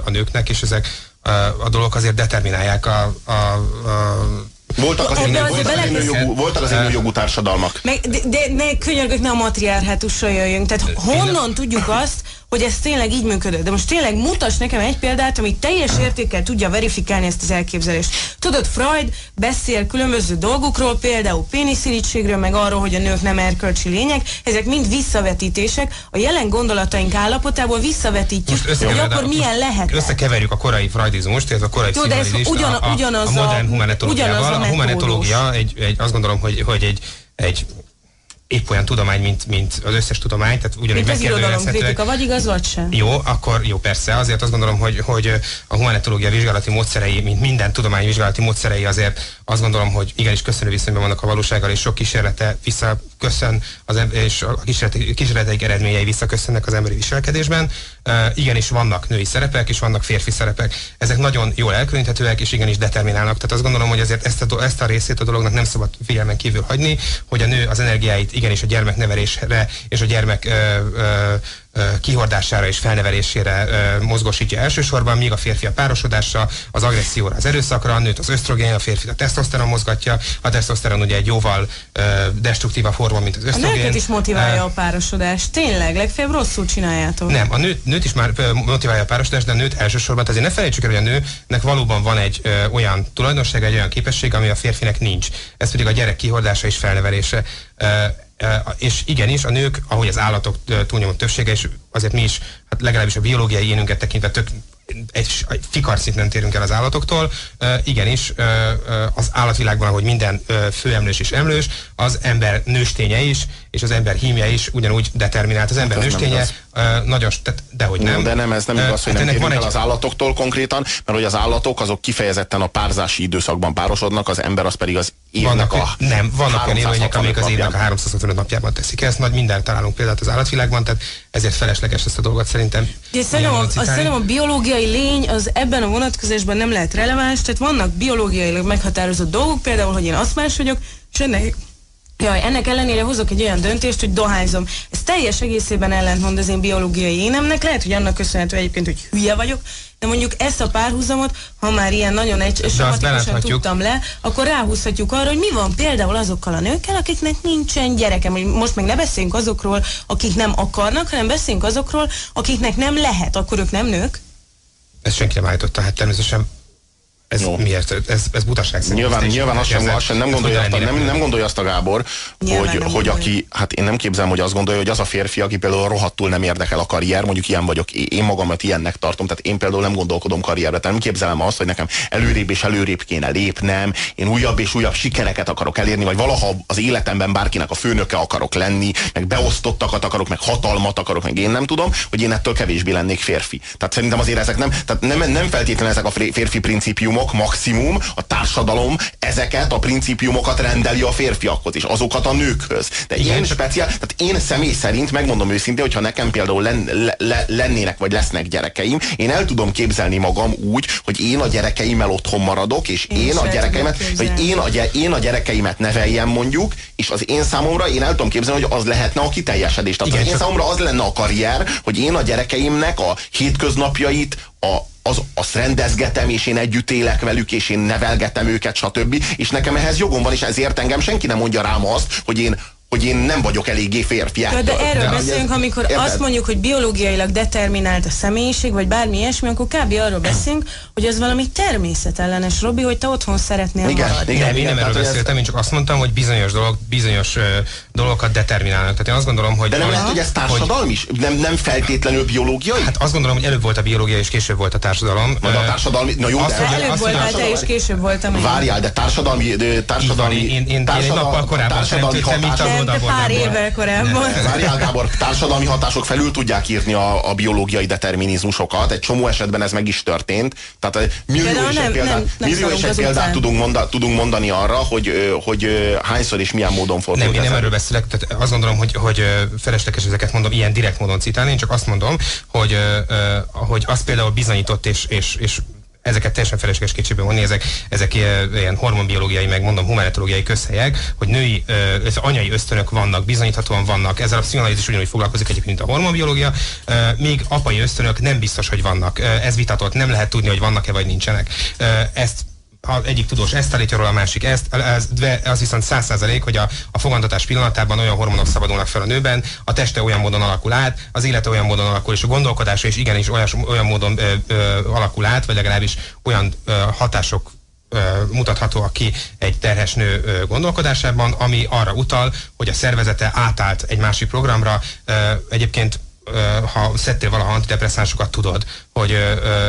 Speaker 4: a nőknek, és ezek a dolgok azért determinálják a, a, a
Speaker 2: Voltak voltak azért,
Speaker 3: belehisz-
Speaker 2: nőjogú, voltak azért nőjogú társadalmak.
Speaker 3: Meg, de, de ne, könyörgök, ne a matriarhátusra jöjjünk. Tehát honnan tudjuk azt, hogy ez tényleg így működött? De most tényleg mutass nekem egy példát, ami teljes értékkel tudja verifikálni ezt az elképzelést. Tudod, Freud beszél különböző dolgokról, például péniszirítségről, meg arról, hogy a nők nem erkölcsi lények. Ezek mind visszavetítések. A jelen gondolataink állapotából visszavetítjük, hogy
Speaker 4: összekevered
Speaker 3: akkor
Speaker 4: a-
Speaker 3: milyen lehet.
Speaker 4: Összekeverjük a korai freudizmust, illetve a korai
Speaker 3: Jó, de ez ugyan-
Speaker 4: a, a,
Speaker 3: ugyanaz
Speaker 4: a
Speaker 3: a-
Speaker 4: modern
Speaker 3: ugyanaz
Speaker 4: humanetológiával.
Speaker 3: a
Speaker 4: A humanetológia egy, egy, azt gondolom, hogy, hogy egy, egy épp olyan tudomány, mint, mint az összes tudomány, tehát ugyanúgy
Speaker 3: Mint az
Speaker 4: megkérdőjelezhetőek.
Speaker 3: kritika, vagy igaz, vagy sem.
Speaker 4: Jó, akkor jó, persze. Azért azt gondolom, hogy, hogy a humanetológia vizsgálati módszerei, mint minden tudomány vizsgálati módszerei azért azt gondolom, hogy igenis köszönő viszonyban vannak a valósággal, és sok kísérlete visszaköszön, az, em- és a kísérleti, kísérleteik eredményei visszaköszönnek az emberi viselkedésben. Uh, igenis vannak női szerepek, és vannak férfi szerepek. Ezek nagyon jól elkülöníthetőek, és igenis determinálnak. Tehát azt gondolom, hogy azért ezt a, ezt a részét a dolognak nem szabad figyelmen kívül hagyni, hogy a nő az energiáit igenis a gyermeknevelésre és a gyermek ö, ö, kihordására és felnevelésére ö, mozgosítja elsősorban, míg a férfi a párosodásra, az agresszióra, az erőszakra, a nőt az ösztrogén, a férfi a tesztoszteron mozgatja, a tesztoszteron ugye egy jóval ö, destruktívabb forma, mint az
Speaker 3: A
Speaker 4: ösztrogén.
Speaker 3: nőket is motiválja a párosodás. Tényleg, legfeljebb rosszul csináljátok.
Speaker 4: nem, a nőt, nőt is már motiválja a párosodást, de a nőt elsősorban, tehát azért ne felejtsük el, hogy a nőnek valóban van egy ö, olyan tulajdonság, egy olyan képesség, ami a férfinek nincs. Ez pedig a gyerek kihordása és felnevelése. Ö, és igenis, a nők, ahogy az állatok túlnyomó többsége, és azért mi is, hát legalábbis a biológiai énünket tekintve tök egy, egy fikarcint térünk el az állatoktól. Igenis, az állatvilágban, ahogy minden főemlős és emlős, az ember nősténye is, és az ember hímje is ugyanúgy determinált. Az ember
Speaker 2: ez nem
Speaker 4: nősténye nagyon, tehát, dehogy nem.
Speaker 2: Nem. De nem, ez nem igaz, hogy
Speaker 4: hát
Speaker 2: nem
Speaker 4: van
Speaker 2: el
Speaker 4: egy-
Speaker 2: az állatoktól konkrétan, mert hogy az állatok azok kifejezetten a párzási időszakban párosodnak, az ember az pedig az évnek
Speaker 4: vannak,
Speaker 2: a
Speaker 4: nem, vannak olyan élőlények,
Speaker 2: 365
Speaker 4: amik az évnek a
Speaker 2: napján.
Speaker 4: 365 napjában teszik ezt, nagy mindent találunk példát az állatvilágban, tehát ezért felesleges ezt a dolgot szerintem.
Speaker 3: De szerintem, a, szerintem a biológiai lény az ebben a vonatkozásban nem lehet releváns, tehát vannak biológiailag meghatározott dolgok, például, hogy én aszmás vagyok, és ennek, jaj, ennek ellenére hozok egy olyan döntést, hogy dohányzom. Ez teljes egészében ellentmond az én biológiai énemnek, lehet, hogy annak köszönhető egyébként, hogy hülye vagyok, de mondjuk ezt a párhuzamot, ha már ilyen nagyon egy
Speaker 4: beláthatjuk.
Speaker 3: tudtam le, akkor ráhúzhatjuk arra, hogy mi van például azokkal a nőkkel, akiknek nincsen gyereke. Most meg ne beszéljünk azokról, akik nem akarnak, hanem beszéljünk azokról, akiknek nem lehet, akkor ők nem nők.
Speaker 4: Ezt senki nem állította, hát természetesen ez
Speaker 2: Jó.
Speaker 4: miért? Ez, ez butaság szerint.
Speaker 2: Nyilván, nyilván azt sem, azt sem nem, gondolja azt, a- nem, nem gondolja azt a Gábor,
Speaker 3: Nyilván
Speaker 2: hogy,
Speaker 3: nem
Speaker 2: hogy aki, hát én nem képzelem, hogy azt gondolja, hogy az a férfi, aki például rohadtul nem érdekel a karrier, mondjuk ilyen vagyok, én magamat ilyennek tartom, tehát én például nem gondolkodom karrierre, tehát nem képzelem azt, hogy nekem előrébb és előrébb kéne lépnem, én újabb és újabb sikereket akarok elérni, vagy valaha az életemben bárkinek a főnöke akarok lenni, meg beosztottakat akarok, meg hatalmat akarok, meg én nem tudom, hogy én ettől kevésbé lennék férfi. Tehát szerintem azért ezek nem, tehát nem, nem feltétlenül ezek a férfi principiumok, maximum, a társadalom ezeket a principiumokat rendeli a férfiakhoz, és azokat a nőkhöz. De én speciál, tehát én személy szerint megmondom őszintén, hogyha nekem például len, le, le, lennének vagy lesznek gyerekeim, én el tudom képzelni magam úgy, hogy én a gyerekeimmel otthon maradok, és
Speaker 3: Én
Speaker 2: én, a gyerekeimet,
Speaker 3: képzelni.
Speaker 2: én a, én a gyerekeimet neveljem mondjuk, és az én számomra én el tudom képzelni, hogy az lehetne a kiteljesedés. Tehát
Speaker 4: Igen,
Speaker 2: az én számomra az lenne a karrier, hogy én a gyerekeimnek a hétköznapjait, a, az, azt rendezgetem, és én együtt élek velük, és én nevelgetem őket, stb. És nekem ehhez jogom van, és ezért engem senki nem mondja rám azt, hogy én, hogy én nem vagyok eléggé férfi.
Speaker 3: De erről
Speaker 2: hogy
Speaker 3: beszélünk,
Speaker 2: ez-
Speaker 3: amikor
Speaker 2: érted?
Speaker 3: azt mondjuk, hogy biológiailag determinált a személyiség, vagy bármi ilyesmi, akkor kb. arról beszélünk, hogy ez valami természetellenes, Robi, hogy te otthon szeretnél
Speaker 2: Igen,
Speaker 3: maradni.
Speaker 2: igen.
Speaker 4: Nem, én nem
Speaker 2: tehát,
Speaker 4: erről
Speaker 2: ez-
Speaker 4: beszéltem, én csak azt mondtam, hogy bizonyos dolgok, bizonyos uh, dolgokat determinálnak. Tehát én azt gondolom, hogy...
Speaker 2: De nem
Speaker 4: az-
Speaker 2: lehet, hogy ez társadalom is? Nem, nem feltétlenül biológiai?
Speaker 4: Hát azt gondolom, hogy előbb volt a biológia, és később volt a társadalom.
Speaker 2: Majd a
Speaker 4: Ö,
Speaker 2: társadalmi... Na jó,
Speaker 4: azt,
Speaker 2: de...
Speaker 3: Előbb
Speaker 4: azt,
Speaker 3: voltál
Speaker 4: a-
Speaker 3: te, és később voltam én.
Speaker 2: Várjál, de társadalmi... de Társadalmi,
Speaker 4: Így van, én- én- én egy nappal korábban
Speaker 2: társadalmi
Speaker 4: mint a-
Speaker 3: Nem,
Speaker 4: oldalból,
Speaker 3: pár évvel korábban.
Speaker 2: Várjál Gábor, társadalmi hatások felül tudják írni a, a biológiai determinizmusokat. Egy csomó esetben ez meg is történt. Tehát eh, millió
Speaker 3: Például
Speaker 2: és egy példát,
Speaker 3: nem- nem
Speaker 2: millió és egy példát tudunk, monda, tudunk mondani arra, hogy, ö, hogy ö, hányszor és milyen módon fordult
Speaker 4: Nem, én nem erről beszélek, tehát azt gondolom, hogy, hogy felesleges ezeket mondom, ilyen direkt módon citálni, én csak azt mondom, hogy, hogy az például bizonyított, és, és, és ezeket teljesen felesleges kétségbe vonni, ezek, ezek ilyen hormonbiológiai, meg mondom humanetológiai közhelyek, hogy női, ez anyai ösztönök vannak, bizonyíthatóan vannak, ezzel a pszichoanalízis ugyanúgy foglalkozik egyébként, mint a hormonbiológia, ö, míg apai ösztönök nem biztos, hogy vannak. Ez vitatott, nem lehet tudni, hogy vannak-e vagy nincsenek. Ezt ha egyik tudós ezt állítja róla, a másik ezt, ez, az viszont száz százalék, hogy a, a fogantatás pillanatában olyan hormonok szabadulnak fel a nőben, a teste olyan módon alakul át, az élete olyan módon alakul, és a gondolkodása is igenis olyan, olyan módon ö, ö, alakul át, vagy legalábbis olyan ö, hatások mutathatóak ki egy terhes nő gondolkodásában, ami arra utal, hogy a szervezete átállt egy másik programra. Egyébként ha szedtél valaha antidepresszánsokat, tudod, hogy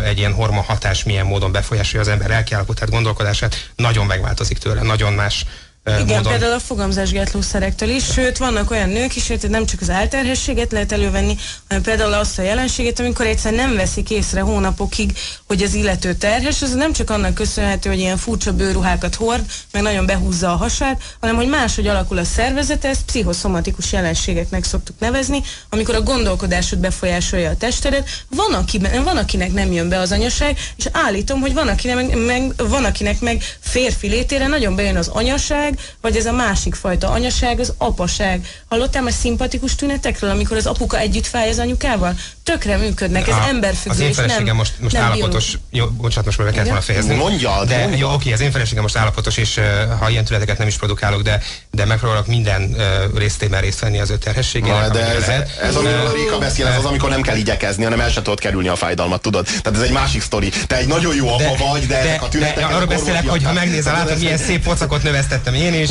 Speaker 4: egy ilyen hormon hatás milyen módon befolyásolja az ember lelkiállapotát, gondolkodását, nagyon megváltozik tőle, nagyon más
Speaker 3: igen,
Speaker 4: módon.
Speaker 3: például a fogamzásgátlószerektől is, sőt, vannak olyan nők is, hogy nem csak az álterhességet lehet elővenni, hanem például azt a jelenséget, amikor egyszer nem veszik észre hónapokig, hogy az illető terhes, az nem csak annak köszönhető, hogy ilyen furcsa bőruhákat hord, meg nagyon behúzza a hasát, hanem hogy máshogy alakul a szervezete, ezt pszichoszomatikus jelenségeknek szoktuk nevezni, amikor a gondolkodásod befolyásolja a testedet. Van, aki, van akinek nem jön be az anyaság, és állítom, hogy van akinek meg, meg, van akinek meg férfi létére nagyon bejön az anyaság, vagy ez a másik fajta anyaság, az apaság. Hallottál már szimpatikus tünetekről, amikor az apuka együtt fáj az anyukával? Tökre működnek, ez
Speaker 4: A-
Speaker 3: emberfüggő,
Speaker 4: Az én feleségem most, most
Speaker 3: nem
Speaker 4: állapotos, jó, bocsánat, most már be kellett volna fejezni.
Speaker 2: Mondja,
Speaker 4: de
Speaker 2: mondja.
Speaker 4: jó, oké, az én feleségem most állapotos, és ha ilyen tüneteket nem is produkálok, de, de megpróbálok minden uh, résztében részt venni az ő terhességének,
Speaker 2: de ez,
Speaker 4: lehet.
Speaker 2: ez amiről
Speaker 4: Ö,
Speaker 2: Réka beszél, ez az, amikor nem kell igyekezni, hanem el sem tudod kerülni a fájdalmat, tudod? Tehát ez egy másik sztori. Te egy nagyon jó apa vagy, de, ezek a tünetek...
Speaker 4: de arról beszélek, hogy ha megnézel, látod,
Speaker 2: ez-
Speaker 4: milyen szép pocakot növesztettem én is,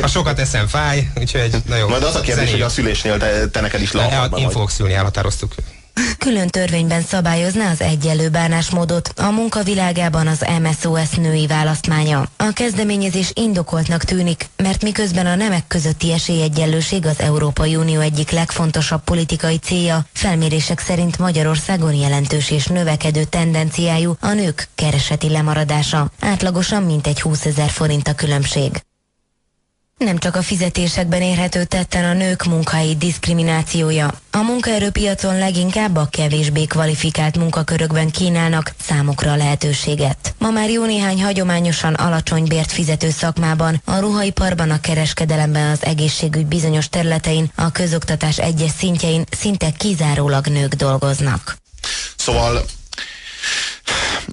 Speaker 4: ha sokat eszem, fáj, úgyhogy na jó.
Speaker 2: Majd az a kérdés, hogy a szülésnél te, te neked is akarba
Speaker 4: Én fogok szülni, elhatároztuk.
Speaker 5: Külön törvényben szabályozná az egyenlő bánásmódot a munkavilágában az MSOS női választmánya. A kezdeményezés indokoltnak tűnik, mert miközben a nemek közötti esélyegyenlőség az Európai Unió egyik legfontosabb politikai célja, felmérések szerint Magyarországon jelentős és növekedő tendenciájú a nők kereseti lemaradása. Átlagosan mintegy 20 ezer forint a különbség. Nem csak a fizetésekben érhető tetten a nők munkai diszkriminációja. A munkaerőpiacon leginkább a kevésbé kvalifikált munkakörökben kínálnak számukra lehetőséget. Ma már jó néhány hagyományosan alacsony bért fizető szakmában, a ruhaiparban, a kereskedelemben, az egészségügy bizonyos területein, a közoktatás egyes szintjein szinte kizárólag nők dolgoznak.
Speaker 2: Szóval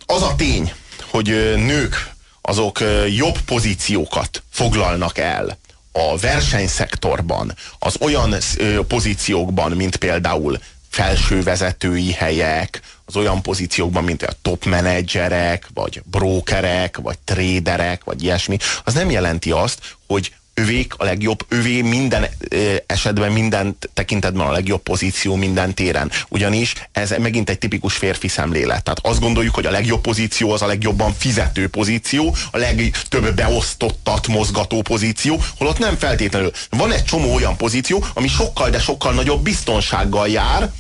Speaker 2: az a tény, hogy nők azok jobb pozíciókat foglalnak el a versenyszektorban, az olyan pozíciókban, mint például felsővezetői helyek, az olyan pozíciókban, mint a top menedzserek, vagy brokerek, vagy tréderek, vagy ilyesmi, az nem jelenti azt, hogy övék a legjobb, övé minden esetben, minden tekintetben a legjobb pozíció minden téren. Ugyanis ez megint egy tipikus férfi szemlélet. Tehát azt gondoljuk, hogy a legjobb pozíció az a legjobban fizető pozíció, a legtöbb beosztottat mozgató pozíció, holott nem feltétlenül. Van egy csomó olyan pozíció, ami sokkal, de sokkal nagyobb biztonsággal jár,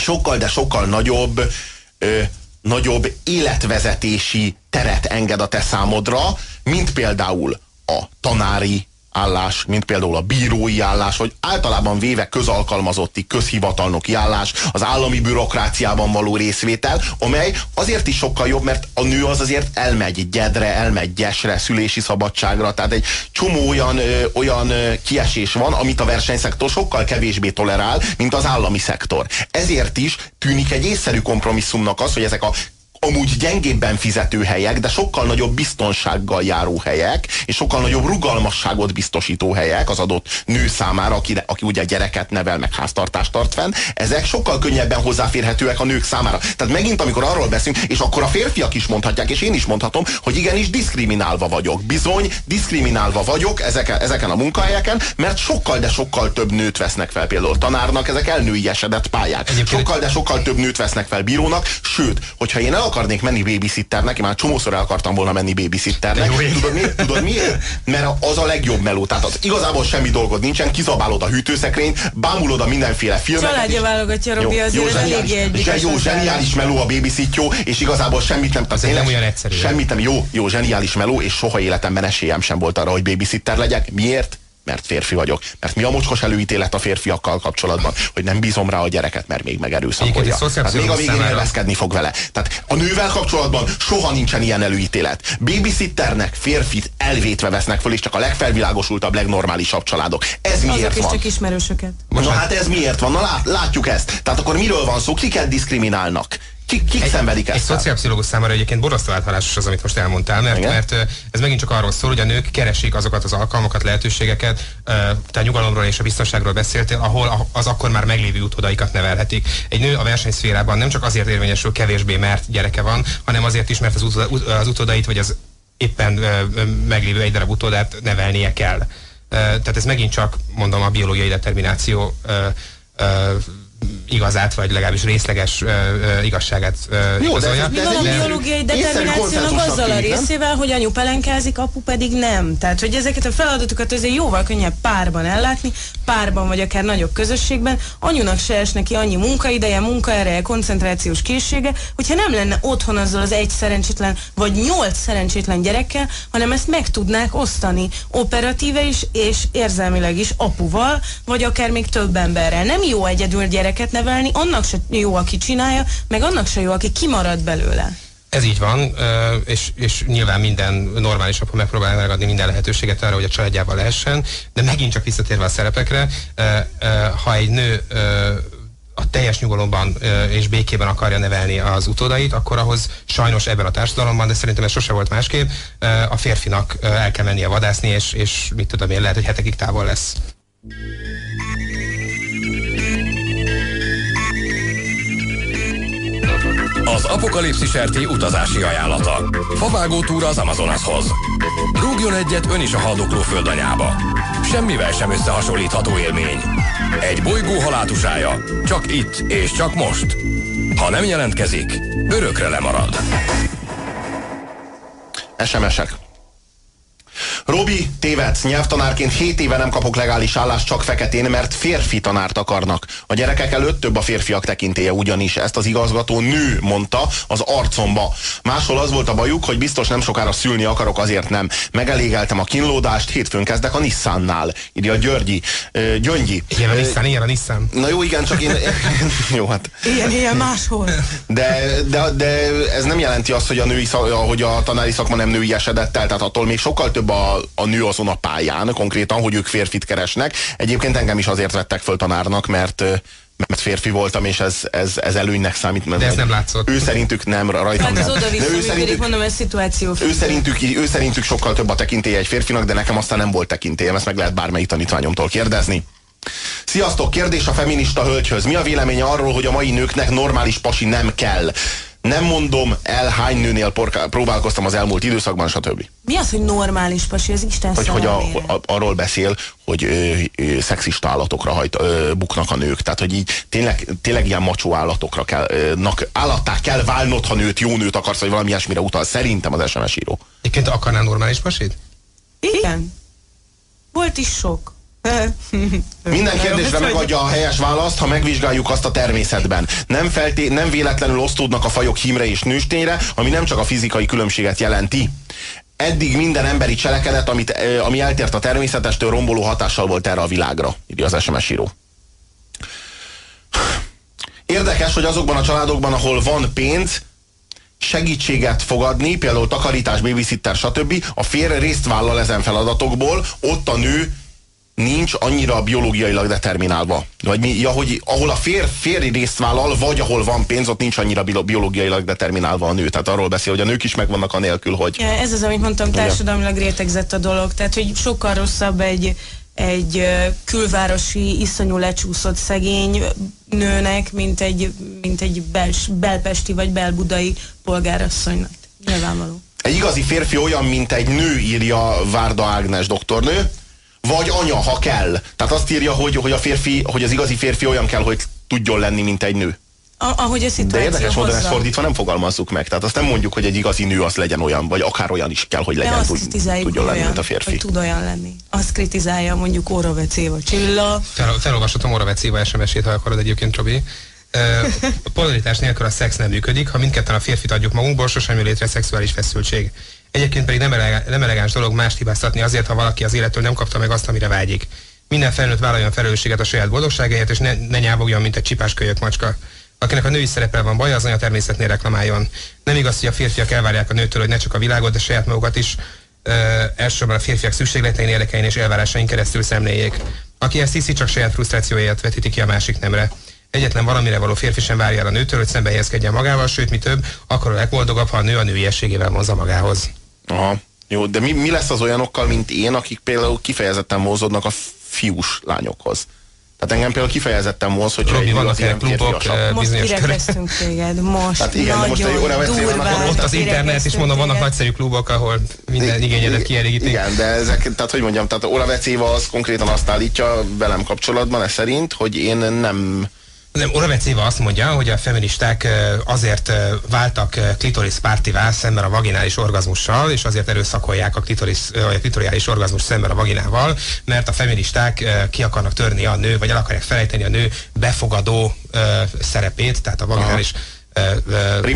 Speaker 2: sokkal, de sokkal nagyobb, ö, nagyobb életvezetési teret enged a te számodra, mint például a tanári állás, mint például a bírói állás, vagy általában véve közalkalmazotti, közhivatalnoki állás, az állami bürokráciában való részvétel, amely azért is sokkal jobb, mert a nő az azért elmegy gyedre, elmegy gyesre, szülési szabadságra, tehát egy csomó olyan, ö, olyan kiesés van, amit a versenyszektor sokkal kevésbé tolerál, mint az állami szektor. Ezért is tűnik egy észszerű kompromisszumnak az, hogy ezek a amúgy gyengébben fizető helyek, de sokkal nagyobb biztonsággal járó helyek, és sokkal nagyobb rugalmasságot biztosító helyek az adott nő számára, aki, aki ugye gyereket nevel, meg háztartást tart fenn, ezek sokkal könnyebben hozzáférhetőek a nők számára. Tehát megint, amikor arról beszélünk, és akkor a férfiak is mondhatják, és én is mondhatom, hogy igenis diszkriminálva vagyok. Bizony, diszkriminálva vagyok ezeken, ezeken a munkahelyeken, mert sokkal, de sokkal több nőt vesznek fel például tanárnak, ezek elnői esedett pályák. Sokkal, de sokkal több nőt vesznek fel bírónak, sőt, hogyha én el akarnék menni babysitternek, én már csomószor el akartam volna menni babysitternek. Tudod, mi, tudod miért? Mert az a legjobb meló. Tehát az igazából semmi dolgod nincsen, kizabálod a hűtőszekrényt, bámulod a mindenféle filmeket.
Speaker 3: Családja
Speaker 2: és-
Speaker 3: válogatja, Robi,
Speaker 2: jó,
Speaker 3: azért
Speaker 2: jó,
Speaker 3: eléggé
Speaker 2: zse- jó, zseniális meló a babysitjó, és igazából semmit nem... Tehát
Speaker 4: nem olyan egyszerű.
Speaker 2: Semmit nem, jó, jó, zseniális meló, és soha életemben esélyem sem volt arra, hogy babysitter legyek. Miért? Mert férfi vagyok. Mert mi a mocskos előítélet a férfiakkal kapcsolatban, hogy nem bízom rá a gyereket, mert még megerőszakolja. Tehát még a végén élvezkedni fog vele. Tehát a nővel kapcsolatban soha nincsen ilyen előítélet. Babysitternek férfit elvétve vesznek föl, és csak a legfelvilágosultabb, legnormálisabb családok. Ez miért
Speaker 3: Azok is
Speaker 2: van?
Speaker 3: csak ismerősöket.
Speaker 2: Na hát ez miért van? Na lát, látjuk ezt. Tehát akkor miről van szó? Kiket diszkriminálnak? Kik, kik szenvedik
Speaker 4: Egy
Speaker 2: ezt? el?
Speaker 4: szociálpszichológus számára egyébként borzasztó áthallásos az, amit most elmondtál, mert,
Speaker 2: Igen?
Speaker 4: mert ez megint csak arról szól, hogy a nők keresik azokat az alkalmakat, lehetőségeket, ö, te a nyugalomról és a biztonságról beszéltél, ahol az akkor már meglévő utódaikat nevelhetik. Egy nő a versenyszférában nem csak azért érvényesül kevésbé, mert gyereke van, hanem azért is, mert az, utóda, az utódait vagy az éppen meglévő egy darab utódát nevelnie kell. Tehát ez megint csak, mondom, a biológiai determináció igazát, vagy legalábbis részleges uh, uh, igazságát uh,
Speaker 2: Jó, de
Speaker 4: igazolja.
Speaker 3: Mi van a
Speaker 2: ez-
Speaker 3: biológiai
Speaker 2: észszerű
Speaker 3: determinációnak azzal a részével, hogy anyu pelenkázik, apu pedig nem. Tehát, hogy ezeket a feladatokat azért jóval könnyebb párban ellátni, párban vagy akár nagyobb közösségben. Anyunak se esne ki annyi munkaideje, munkaereje, koncentrációs készsége, hogyha nem lenne otthon azzal az egy szerencsétlen vagy nyolc szerencsétlen gyerekkel, hanem ezt meg tudnák osztani operatíve is és érzelmileg is apuval, vagy akár még több emberrel. Nem jó egyedül gyereket nevelni, annak se jó, aki csinálja, meg annak se jó, aki kimarad belőle.
Speaker 4: Ez így van, és, és nyilván minden normális apa megpróbál megadni minden lehetőséget arra, hogy a családjával lehessen, de megint csak visszatérve a szerepekre, ha egy nő a teljes nyugalomban és békében akarja nevelni az utódait, akkor ahhoz sajnos ebben a társadalomban, de szerintem ez sose volt másképp, a férfinak el kell mennie vadászni, és, és mit tudom én, lehet, hogy hetekig távol lesz.
Speaker 1: Az apokalipszis RT utazási ajánlata. Favágó túra az Amazonashoz. Rúgjon egyet ön is a haldokló földanyába. Semmivel sem összehasonlítható élmény. Egy bolygó halátusája. Csak itt és csak most. Ha nem jelentkezik, örökre lemarad.
Speaker 2: SMS-ek. Robi, tévedsz, nyelvtanárként 7 éve nem kapok legális állást csak feketén, mert férfi tanárt akarnak. A gyerekek előtt több a férfiak tekintélye ugyanis. Ezt az igazgató nő mondta az arcomba. Máshol az volt a bajuk, hogy biztos nem sokára szülni akarok, azért nem. Megelégeltem a kínlódást, hétfőn kezdek a Nissannál. Írja Györgyi. Ö, Gyöngyi.
Speaker 4: Ilyen a Nissan, ilyen a Nissan.
Speaker 2: Na jó, igen, csak én... jó, hát
Speaker 3: Ilyen, ilyen máshol.
Speaker 2: de, de, de ez nem jelenti azt, hogy a, női szak, hogy a tanári szakma nem női esedett el, tehát attól még sokkal több a, a nő azon a pályán, konkrétan, hogy ők férfit keresnek. Egyébként engem is azért vettek föl tanárnak, mert mert férfi voltam, és ez, ez, ez előnynek számít.
Speaker 4: De ez nem látszott.
Speaker 2: Ő szerintük nem, rajtam
Speaker 3: Hát ez
Speaker 2: nem. De ő szerintük,
Speaker 3: mondom, ez szituáció.
Speaker 2: ő, szerintük, ő szerintük sokkal több a tekintélye egy férfinak, de nekem aztán nem volt tekintélyem, ezt meg lehet bármelyik tanítványomtól kérdezni. Sziasztok, kérdés a feminista hölgyhöz. Mi a véleménye arról, hogy a mai nőknek normális pasi nem kell? Nem mondom el, hány nőnél porká- próbálkoztam az elmúlt időszakban, stb.
Speaker 3: Mi az, hogy normális pasi? Az Isten
Speaker 2: Vagy hogy a, a, arról beszél, hogy ö, ö, szexista állatokra hajt, ö, buknak a nők. Tehát, hogy így tényleg, tényleg ilyen macsó állatokra kell, ö, nak, állattá kell válnod, ha nőt, jó nőt akarsz, vagy valami ilyesmire utal. Szerintem az SMS író.
Speaker 4: Egyébként akarnál normális pasit?
Speaker 3: Igen. Volt is sok.
Speaker 2: Minden kérdésre megadja a helyes választ, ha megvizsgáljuk azt a természetben. Nem, felté- nem véletlenül osztódnak a fajok hímre és nőstényre, ami nem csak a fizikai különbséget jelenti. Eddig minden emberi cselekedet, amit, ami eltért a természetestől, romboló hatással volt erre a világra, írja az SMS író. Érdekes, hogy azokban a családokban, ahol van pénz, segítséget fogadni, például takarítás, babysitter, stb. A férj részt vállal ezen feladatokból, ott a nő nincs annyira biológiailag determinálva. Vagy mi, ja, hogy ahol a fér, férj részt vállal, vagy ahol van pénz, ott nincs annyira bio- biológiailag determinálva a nő. Tehát arról beszél, hogy a nők is megvannak anélkül, hogy...
Speaker 3: Ja, ez az, amit mondtam, társadalmilag rétegzett a dolog. Tehát, hogy sokkal rosszabb egy, egy külvárosi, iszonyú lecsúszott szegény nőnek, mint egy, mint egy bels, belpesti vagy belbudai polgárasszonynak. Nyilvánvaló.
Speaker 2: Egy igazi férfi olyan, mint egy nő, írja Várda Ágnes doktornő, vagy anya, ha kell. Tehát azt írja, hogy, hogy, a férfi, hogy az igazi férfi olyan kell, hogy tudjon lenni, mint egy nő.
Speaker 3: A, ahogy a
Speaker 2: De
Speaker 3: szituáció
Speaker 2: érdekes módon ezt fordítva nem fogalmazzuk meg. Tehát azt nem mondjuk, hogy egy igazi nő az legyen olyan, vagy akár olyan is kell, hogy
Speaker 3: De
Speaker 2: legyen,
Speaker 3: azt
Speaker 2: tud,
Speaker 3: kritizáljuk,
Speaker 2: tudjon
Speaker 3: hogy
Speaker 2: lenni,
Speaker 3: olyan,
Speaker 2: mint a férfi.
Speaker 3: Hogy tud olyan lenni. Azt kritizálja mondjuk Óravec Éva Csilla.
Speaker 4: Fel, felolvashatom Oravec Éva SMS-ét, ha akarod egyébként, Robi. A polaritás nélkül a szex nem működik, ha mindketten a férfit adjuk magunkból, sosem jön létre szexuális feszültség. Egyébként pedig nem, eleg, nem elegáns dolog mást hibáztatni azért, ha valaki az élettől nem kapta meg azt, amire vágyik. Minden felnőtt vállaljon felelősséget a saját boldogságáért, és ne, ne nyávogjon, mint egy csipás kölyök macska. Akinek a női szerepel van baja, az anya természetnél reklamáljon. Nem igaz, hogy a férfiak elvárják a nőtől, hogy ne csak a világot, de saját magukat is ö, elsősorban a férfiak szükségletein, érdekein és elvárásain keresztül szemléljék. Aki ezt hiszi, csak saját frusztrációját vetíti ki a másik nemre. Egyetlen valamire való férfi sem várja el a nőtől, hogy szembe helyezkedjen magával, sőt, mi több, akkor a legboldogabb, ha a nő a nőiességével vonza magához.
Speaker 2: Aha. Jó, de mi, mi lesz az olyanokkal, mint én, akik például kifejezetten vonzódnak a fiús lányokhoz? Tehát engem például kifejezetten vonz, hogy
Speaker 4: Robi, vannak ilyen klubok, ö,
Speaker 3: Most kirekeztünk téged. Most
Speaker 2: Hát igen, most egy óra
Speaker 3: durván
Speaker 4: Ott az internet, és mondom, vannak nagyszerű klubok, ahol minden igényedet kielégítik.
Speaker 2: Igen, de ezek, tehát hogy mondjam, tehát Ola Vecéva az konkrétan azt állítja velem kapcsolatban, ez szerint, hogy én nem
Speaker 4: Nem, Oravec Éva azt mondja, hogy a feministák azért váltak klitoris pártivá szemben a vaginális orgazmussal, és azért erőszakolják a, klitoris, a klitoriális orgazmus szemben a vaginával, mert a feministák ki akarnak törni a nő, vagy el akarják felejteni a nő befogadó szerepét, tehát a vaginális
Speaker 2: Pedig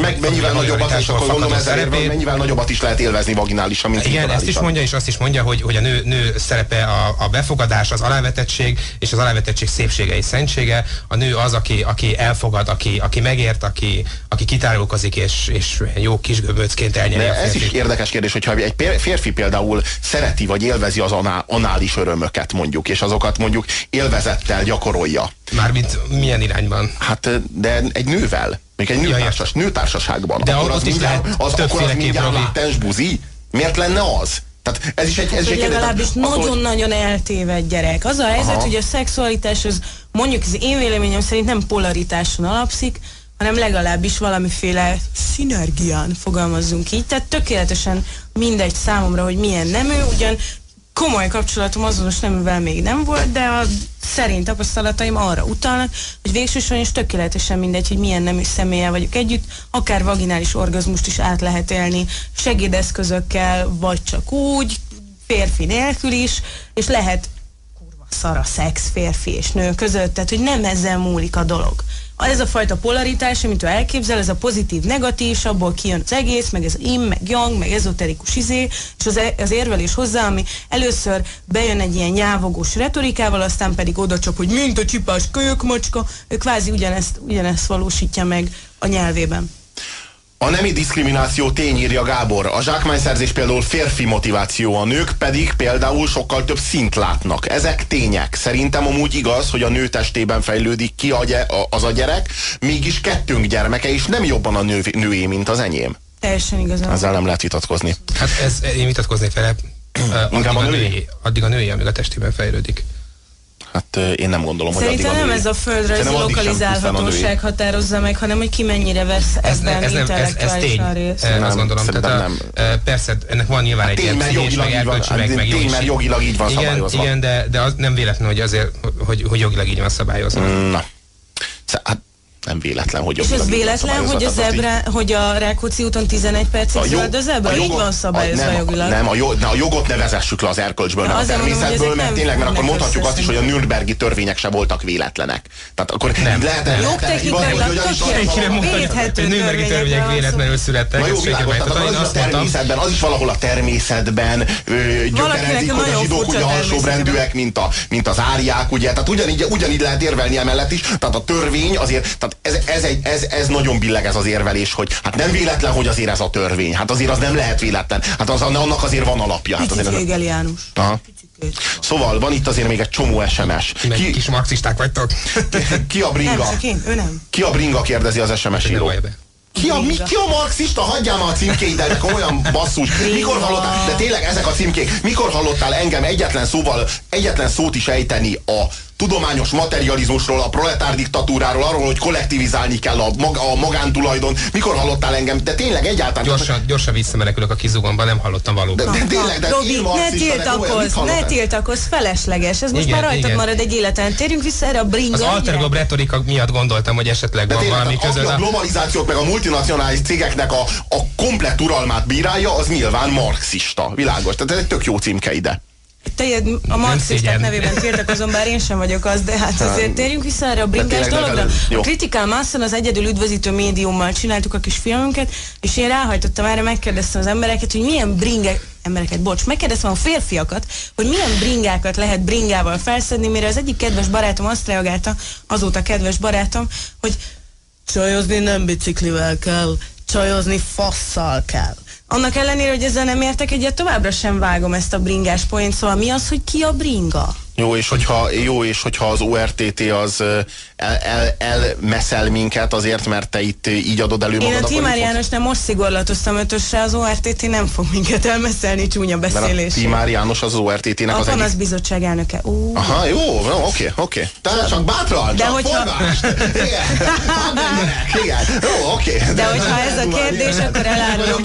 Speaker 2: meg, mennyivel nagyobbat, és akkor gondolom ezzel érve, mennyivel nagyobbat is lehet élvezni vaginálisan, mint
Speaker 4: Igen, ezt is mondja, és azt is mondja, hogy, hogy a nő, nő szerepe a, a befogadás, az alávetettség, és az alávetettség szépsége és szentsége. A nő az, aki, aki elfogad, aki, aki megért, aki, aki kitárulkozik, és, és jó kis göböcként elnyeri
Speaker 2: ez is érdekes kérdés, hogyha egy férfi például szereti vagy élvezi az aná- anális örömöket mondjuk, és azokat mondjuk élvezettel gyakorolja.
Speaker 4: Mármint milyen irányban.
Speaker 2: Hát, de egy nővel, még egy nőtársas, nőtársaságban.
Speaker 4: De
Speaker 2: akkor
Speaker 4: ott
Speaker 2: az
Speaker 4: is
Speaker 2: mindjárt,
Speaker 4: lehet
Speaker 2: az, akkor az mindjárt látens buzi? Miért lenne az? Tehát ez is egy, ez
Speaker 3: hogy
Speaker 2: egy
Speaker 3: legalábbis
Speaker 2: az, hogy-
Speaker 3: nagyon-nagyon eltéved gyerek. Az a helyzet,
Speaker 2: Aha.
Speaker 3: hogy a szexualitás az mondjuk az én véleményem szerint nem polaritáson alapszik, hanem legalábbis valamiféle szinergián fogalmazzunk így. Tehát tökéletesen mindegy számomra, hogy milyen nemű, ugyan komoly kapcsolatom azonos neművel még nem volt, de a szerint tapasztalataim arra utalnak, hogy végsősorban is tökéletesen mindegy, hogy milyen nemű személlyel vagyok együtt, akár vaginális orgazmust is át lehet élni segédeszközökkel, vagy csak úgy, férfi nélkül is, és lehet kurva szara szex férfi és nő között, tehát hogy nem ezzel múlik a dolog. Ez a fajta polaritás, amit ő elképzel, ez a pozitív-negatív, és abból kijön az egész, meg ez im, meg yang, meg ezoterikus izé, és az, e- az érvelés hozzá, ami először bejön egy ilyen nyávogós retorikával, aztán pedig oda csak, hogy mint a csipás kölyök macska, ő kvázi ugyanezt, ugyanezt valósítja meg a nyelvében.
Speaker 2: A nemi diszkrimináció tény, írja Gábor. A zsákmányszerzés például férfi motiváció, a nők pedig például sokkal több szint látnak. Ezek tények. Szerintem amúgy igaz, hogy a nő testében fejlődik ki a, gy- az a gyerek, mégis kettőnk gyermeke is nem jobban a nő, nőé, mint az enyém.
Speaker 3: Teljesen igazán.
Speaker 2: Ezzel nem lehet vitatkozni.
Speaker 4: Hát ez, én vitatkoznék vele. Ö, addig,
Speaker 2: Inkább a női,
Speaker 4: addig a női, amíg a testében fejlődik.
Speaker 2: Hát én nem gondolom, hogy
Speaker 3: Szerintem nem ez a földrajzi lokalizálhatóság határozza meg, hanem hogy ki mennyire vesz
Speaker 4: Ez, ne,
Speaker 3: ebben
Speaker 4: ez, nem, ez, ez tény,
Speaker 3: részt.
Speaker 4: Azt
Speaker 2: Nem,
Speaker 4: gondolom. Tehát a, eh, persze, ennek van nyilván egy
Speaker 2: tény,
Speaker 4: ilyen
Speaker 2: jogilag
Speaker 4: meg
Speaker 2: így van.
Speaker 4: erkölcsi, meg,
Speaker 2: Hát
Speaker 4: meg
Speaker 2: tény, mert jogilag így van
Speaker 4: igen,
Speaker 2: szabályozva.
Speaker 4: Igen, de, de az nem véletlen, hogy azért, hogy, hogy jogilag így van szabályozva.
Speaker 2: Na. Hát nem véletlen, hogy
Speaker 3: És ez
Speaker 2: így
Speaker 3: véletlen, hogy a
Speaker 2: így-
Speaker 3: zebra, hogy a Rákóczi úton 11 percig
Speaker 2: A jog-
Speaker 3: zöld a zebra?
Speaker 2: a
Speaker 3: Így
Speaker 2: jogot-
Speaker 3: van szabályozva
Speaker 2: a, nem,
Speaker 3: jogilag.
Speaker 2: Nem, a, jog, ne, a jogot ne vezessük le az erkölcsből, meg a
Speaker 3: mondom,
Speaker 2: természetből,
Speaker 3: ezek
Speaker 2: mert
Speaker 3: nem
Speaker 2: tényleg, mert akkor mondhatjuk azt is, hogy a. Nürnbergi törvények se voltak véletlenek. Tehát akkor
Speaker 4: Nem.
Speaker 2: lehet
Speaker 4: Nem.
Speaker 3: Jogtechnikailag
Speaker 4: nem nőmegi
Speaker 3: törvényekről
Speaker 4: törvények véletlenül születtek.
Speaker 2: Na jó, világos,
Speaker 4: nem
Speaker 2: az természetben, az is valahol a természetben gyökerezik, hogy a zsidók ugye alsóbrendűek, mint, az áriák, ugye, tehát ugyanígy, ugyanígy lehet érvelni emellett is, tehát a törvény azért, tehát ez, ez, egy, ez, ez nagyon billeg ez az érvelés, hogy hát nem véletlen, hogy azért ez a törvény, hát azért az nem lehet véletlen, hát az, annak azért van alapja. Hát
Speaker 3: Picit
Speaker 2: azért
Speaker 3: Hegel János.
Speaker 2: Aha. Szóval van itt azért még egy csomó SMS.
Speaker 4: Meg
Speaker 2: Ki,
Speaker 4: kis marxisták vagytok.
Speaker 2: ki a
Speaker 3: Nem,
Speaker 2: bringa?
Speaker 3: csak én, ő nem.
Speaker 2: Ki a bringa kérdezi az SMS
Speaker 4: Nem
Speaker 2: író. Ki a, mi, ki a marxista? Hagyjál már a címkéidet, komolyan basszus. Mikor hallottál, de tényleg ezek a címkék, mikor hallottál engem egyetlen szóval, egyetlen szót is ejteni a tudományos materializmusról, a proletár diktatúráról, arról, hogy kollektivizálni kell a, mag, a magántulajdon. Mikor hallottál engem? De tényleg egyáltalán...
Speaker 4: Gyorsan, gyorsan visszamenekülök a kizugomba, nem hallottam
Speaker 2: De,
Speaker 4: valóban.
Speaker 2: de tényleg, de
Speaker 3: Robi, ne
Speaker 2: de
Speaker 3: tiltakozz, ne tiltakozz, felesleges. Ez most
Speaker 4: Igen,
Speaker 3: már rajtad
Speaker 4: igen.
Speaker 3: marad egy életen. Térjünk vissza erre a bringa.
Speaker 4: Az alterglob retorika miatt gondoltam, hogy esetleg
Speaker 2: De
Speaker 4: van
Speaker 2: tényleg,
Speaker 4: valami
Speaker 2: a
Speaker 4: a-
Speaker 2: globalizációt meg a multinacionális cégeknek a, a komplet uralmát bírálja, az nyilván marxista. Világos. Tehát ez egy tök jó címke ide.
Speaker 3: Tejed a marxisták nevében tiltakozom, bár én sem vagyok az, de hát azért térjünk vissza erre a bringás dologra. A Critical Masson az egyedül üdvözítő médiummal csináltuk a kis filmünket, és én ráhajtottam erre, megkérdeztem az embereket, hogy milyen bringák, embereket, bocs, megkérdeztem a férfiakat, hogy milyen bringákat lehet bringával felszedni, mire az egyik kedves barátom azt reagálta, azóta kedves barátom, hogy csajozni nem biciklivel kell, csajozni fasszal kell. Annak ellenére, hogy ezzel nem értek egyet, továbbra sem vágom ezt a bringás poént, szóval mi az, hogy ki a bringa?
Speaker 2: Jó, és hogyha, jó, és hogyha az ORTT az el, el, elmeszel minket azért, mert te itt így adod elő
Speaker 3: Én
Speaker 2: magad,
Speaker 3: a
Speaker 2: akkor
Speaker 3: Timár Jánosnál most szigorlatoztam ötösre, az ORTT nem fog minket elmeszelni csúnya
Speaker 2: Mert a
Speaker 3: beszélés.
Speaker 2: Timár János az ORTT-nek
Speaker 3: A
Speaker 2: az egyik...
Speaker 3: panaszbizottság elnöke. Ó,
Speaker 2: Aha, jó, jó, oké, oké. Tehát csak bátran,
Speaker 3: De
Speaker 2: csak
Speaker 3: hogyha-
Speaker 2: forgást. Igen. Jó, oké.
Speaker 3: De hogyha ez a kérdés, akkor elárulom.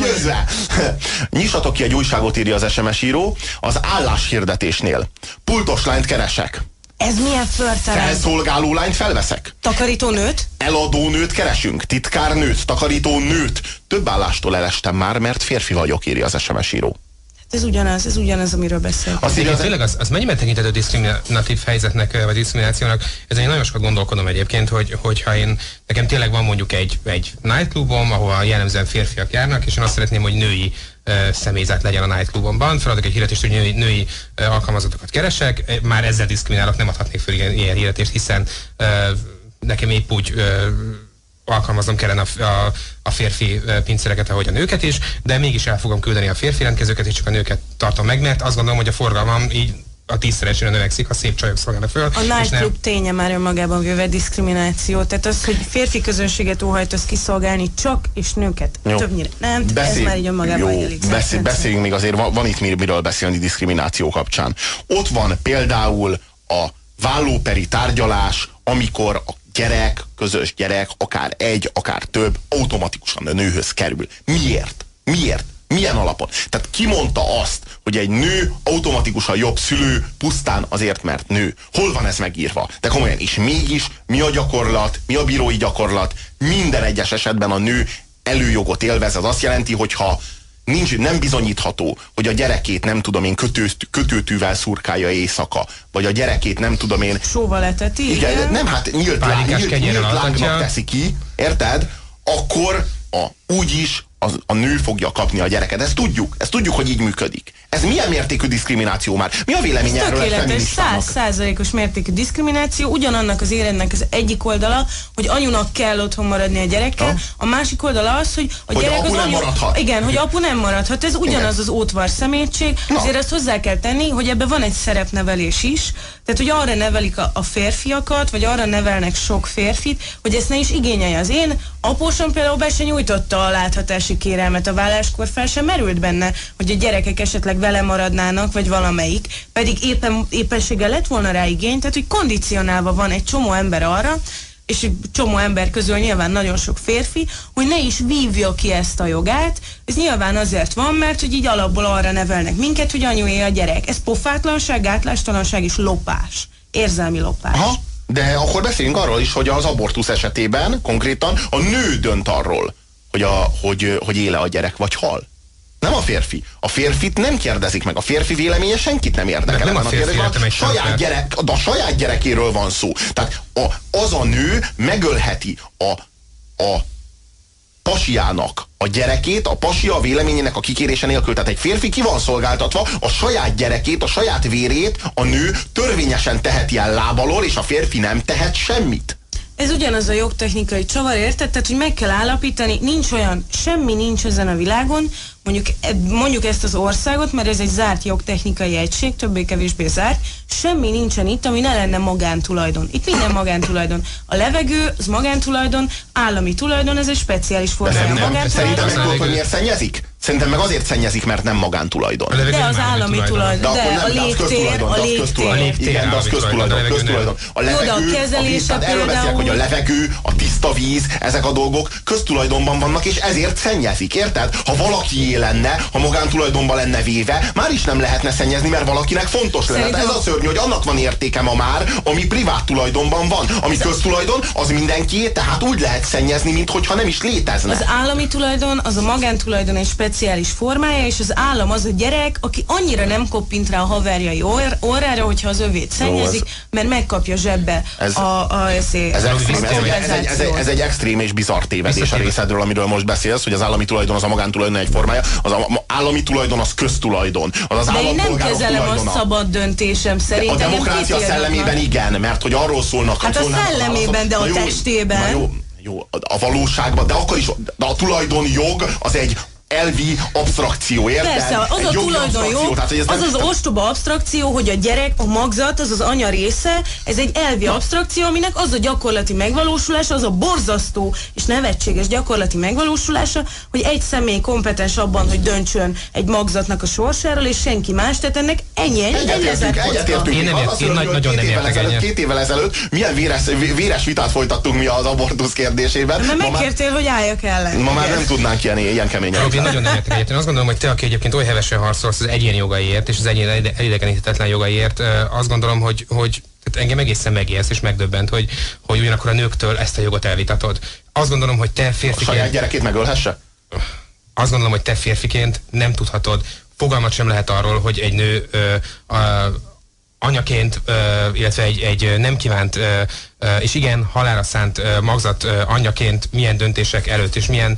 Speaker 2: Nyissatok ki egy újságot, írja az SMS író. Az álláshirdetésnél. Pultos lányt keresek.
Speaker 3: Ez milyen förtelem?
Speaker 2: Felszolgáló lányt felveszek.
Speaker 3: Takarító nőt?
Speaker 2: Eladó nőt keresünk, titkár nőt, takarító nőt. Több állástól elestem már, mert férfi vagyok, írja az SMS író.
Speaker 3: Hát ez ugyanaz, ez ugyanaz, amiről beszélünk.
Speaker 2: Az,
Speaker 4: tényleg az, az mennyiben tekintető diszkriminatív helyzetnek, vagy diszkriminációnak, ezen én nagyon sokat gondolkodom egyébként, hogy, hogyha én, nekem tényleg van mondjuk egy, egy nightclubom, ahol jellemzően férfiak járnak, és én azt szeretném, hogy női személyzet legyen a nightclubomban, feladok egy hirdetést, hogy női, női alkalmazatokat keresek, már ezzel diszkriminálok, nem adhatnék föl ilyen, ilyen hirdetést, hiszen nekem épp úgy alkalmaznom kellene a, a, a férfi pincéreket, ahogy a nőket is, de mégis el fogom küldeni a férfi rendkezőket, és csak a nőket tartom meg, mert azt gondolom, hogy a forgalmam így a tízszeresére növekszik, ha szép csajok szolgálnak föl.
Speaker 3: A nightclub ténye már önmagában véve diszkrimináció. Tehát az, hogy férfi közönséget óhajtasz kiszolgálni csak, és nőket
Speaker 2: Jó.
Speaker 3: többnyire nem, ez már így önmagában
Speaker 2: jó,
Speaker 3: elég.
Speaker 2: beszél, beszéljünk még azért, van, van itt mir- miről beszélni diszkrimináció kapcsán. Ott van például a vállóperi tárgyalás, amikor a gyerek, közös gyerek, akár egy, akár több, automatikusan a nőhöz kerül. Miért? Miért? Milyen alapon? Tehát ki mondta azt, hogy egy nő automatikusan jobb szülő pusztán azért, mert nő? Hol van ez megírva? De komolyan, és mégis mi a gyakorlat, mi a bírói gyakorlat? Minden egyes esetben a nő előjogot élvez. Ez azt jelenti, hogyha nincs, nem bizonyítható, hogy a gyerekét nem tudom én kötő, kötőtűvel szurkálja éjszaka, vagy a gyerekét nem tudom én
Speaker 3: Sóval eteti,
Speaker 2: igen,
Speaker 3: igen.
Speaker 2: nem, hát nyílt, lá, nyílt, nyílt lángnak teszi ki, érted? Akkor a, úgyis az, a nő fogja kapni a gyereket. Ezt tudjuk, ezt tudjuk, hogy így működik. Ez milyen mértékű diszkrimináció már? Mi a vélemény erről feministának?
Speaker 3: száz százalékos mértékű diszkrimináció, ugyanannak az éremnek az egyik oldala, hogy anyunak kell otthon maradni a gyerekkel,
Speaker 2: Ha?
Speaker 3: a másik oldala az, hogy a
Speaker 2: Hogy
Speaker 3: gyerek
Speaker 2: apu
Speaker 3: az
Speaker 2: nem
Speaker 3: anyu...
Speaker 2: maradhat.
Speaker 3: Igen, hogy apu nem maradhat, ez ugyanaz
Speaker 2: Igen.
Speaker 3: az ótvar szemétség,
Speaker 2: Na.
Speaker 3: azért azt hozzá kell tenni, hogy ebben van egy szerepnevelés is, tehát hogy arra nevelik a, a férfiakat, vagy arra nevelnek sok férfit, hogy ezt ne is igényelje. Az én apósom például be se nyújtotta a láthatási kérelmet a válláskor, fel sem merült benne, hogy a gyerekek esetleg vele maradnának, vagy valamelyik, pedig éppen, éppenséggel lett volna rá igény, tehát hogy kondicionálva van egy csomó ember arra, és csomó ember közül nyilván nagyon sok férfi, hogy ne is vívja ki ezt a jogát. Ez nyilván azért van, mert hogy így alapból arra nevelnek minket, hogy anyué a gyerek. Ez pofátlanság, gátlástalanság és lopás. Érzelmi lopás.
Speaker 2: Aha, de akkor beszéljünk arról is, hogy az abortusz esetében konkrétan a nő dönt arról, hogy, a, hogy, hogy éle a gyerek, vagy hal. Nem a férfi. A férfit nem kérdezik meg. A férfi véleménye senkit nem érdekel.
Speaker 4: Nem- nem a férfi egy
Speaker 2: saját
Speaker 4: saját.
Speaker 2: gyerek, de a saját gyerekéről van szó. Tehát a, az a nő megölheti a, a pasiának a gyerekét, a pasia a véleményének a kikérése nélkül. Tehát egy férfi ki van szolgáltatva, a saját gyerekét, a saját vérét a nő törvényesen teheti el lábalól, és a férfi nem tehet semmit.
Speaker 3: Ez ugyanaz a jogtechnikai csavar, érted? Tehát, hogy meg kell állapítani, nincs olyan, semmi nincs ezen a világon, mondjuk, e- mondjuk ezt az országot, mert ez egy zárt jogtechnikai egység, többé-kevésbé zárt, semmi nincsen itt, ami ne lenne magántulajdon. Itt minden magántulajdon. A levegő, az magántulajdon, állami tulajdon, ez egy speciális formája magántulajdon.
Speaker 2: szerintem meg
Speaker 4: Az
Speaker 2: tudod, hogy miért szennyezik? Szerintem meg azért szennyezik, mert nem magántulajdon.
Speaker 3: De
Speaker 4: nem
Speaker 3: az állami tulajdon.
Speaker 2: De,
Speaker 3: De
Speaker 2: akkor
Speaker 3: a
Speaker 2: nem, de
Speaker 3: a
Speaker 2: de az
Speaker 3: légtér.
Speaker 2: köztulajdon.
Speaker 4: A légtér
Speaker 2: Igen, de az köztulajdon,
Speaker 4: tulajdon, a levegő
Speaker 2: köztulajdon. A
Speaker 3: de
Speaker 2: levegő, a víz, tehát erről beszélek, hogy a levegő, a tiszta víz, ezek a dolgok köztulajdonban vannak, és ezért szennyezik, érted? Ha valakié lenne, ha magántulajdonban lenne véve, már is nem lehetne szennyezni, mert valakinek fontos lenne. De
Speaker 3: Szerintem-
Speaker 2: ez a szörnyű, hogy annak van értéke ma már, ami privát tulajdonban van. Ami köztulajdon, az mindenkié, tehát úgy lehet szennyezni, mintha nem is létezne.
Speaker 3: Az állami tulajdon, az a magántulajdon egy speciális formája, és az állam az a gyerek, aki annyira nem koppint rá a haverjai orr, orrára, hogyha az övét szennyezik, mert megkapja zsebbe
Speaker 2: Ez-
Speaker 3: a, a, ezé-
Speaker 2: Ez,
Speaker 3: a
Speaker 2: extrém, ez, egy, ez, egy, ez, egy, ez egy extrém és bizarr tévedés a
Speaker 4: Visszatérve.
Speaker 2: részedről, amiről most beszélsz, hogy az állami tulajdon az a magántulajdon egy formája, az a állami tulajdon az köztulajdon. Az az
Speaker 3: De én nem kezelem a
Speaker 2: tulajdona.
Speaker 3: szabad döntésem szerint.
Speaker 2: A
Speaker 3: engem
Speaker 2: demokrácia szellemében igen, mert hogy arról szólnak,
Speaker 3: Hát a szellemében, de a testében.
Speaker 2: Jó, jó, a valóságban, de akkor is, de a tulajdonjog az egy elvi abstrakció, érted?
Speaker 3: Persze, az a tulajdon jó,
Speaker 2: tehát, hogy ez
Speaker 3: az
Speaker 2: nem-
Speaker 3: az ostoba abstrakció, hogy a gyerek, a magzat, az az anya része, ez egy elvi abstrakció, aminek az a gyakorlati megvalósulása, az a borzasztó és nevetséges gyakorlati megvalósulása, hogy egy személy kompetens abban, hogy döntsön egy magzatnak a sorsáról, és senki más, tehát ennek ennyi, ennyi,
Speaker 2: Egyetértünk.
Speaker 4: Én nem ért- én nagy- nagyon
Speaker 2: két
Speaker 4: nem
Speaker 2: évvel ezelőtt. Két évvel ezelőtt milyen véres, véres vitát folytattunk mi az abortusz kérdésében.
Speaker 3: Mert megkértél, hogy álljak ellen.
Speaker 2: Ma már nem tudnánk ilyen, ilyen keményen.
Speaker 4: Robi, nagyon nem értek egyet. Én azt gondolom, hogy te, aki egyébként oly hevesen harcolsz az egyéni jogaiért és az egyéni elidegeníthetetlen jogaiért, ö, azt gondolom, hogy, hogy tehát engem egészen megijeszt és megdöbbent, hogy, hogy ugyanakkor a nőktől ezt a jogot elvitatod. Azt gondolom, hogy te férfiként...
Speaker 2: A saját gyerekét megölhesse?
Speaker 4: Azt gondolom, hogy te férfiként nem tudhatod, fogalmat sem lehet arról, hogy egy nő ö, a, anyaként, illetve egy, egy nem kívánt, és igen, halára szánt magzat anyaként milyen döntések előtt, és milyen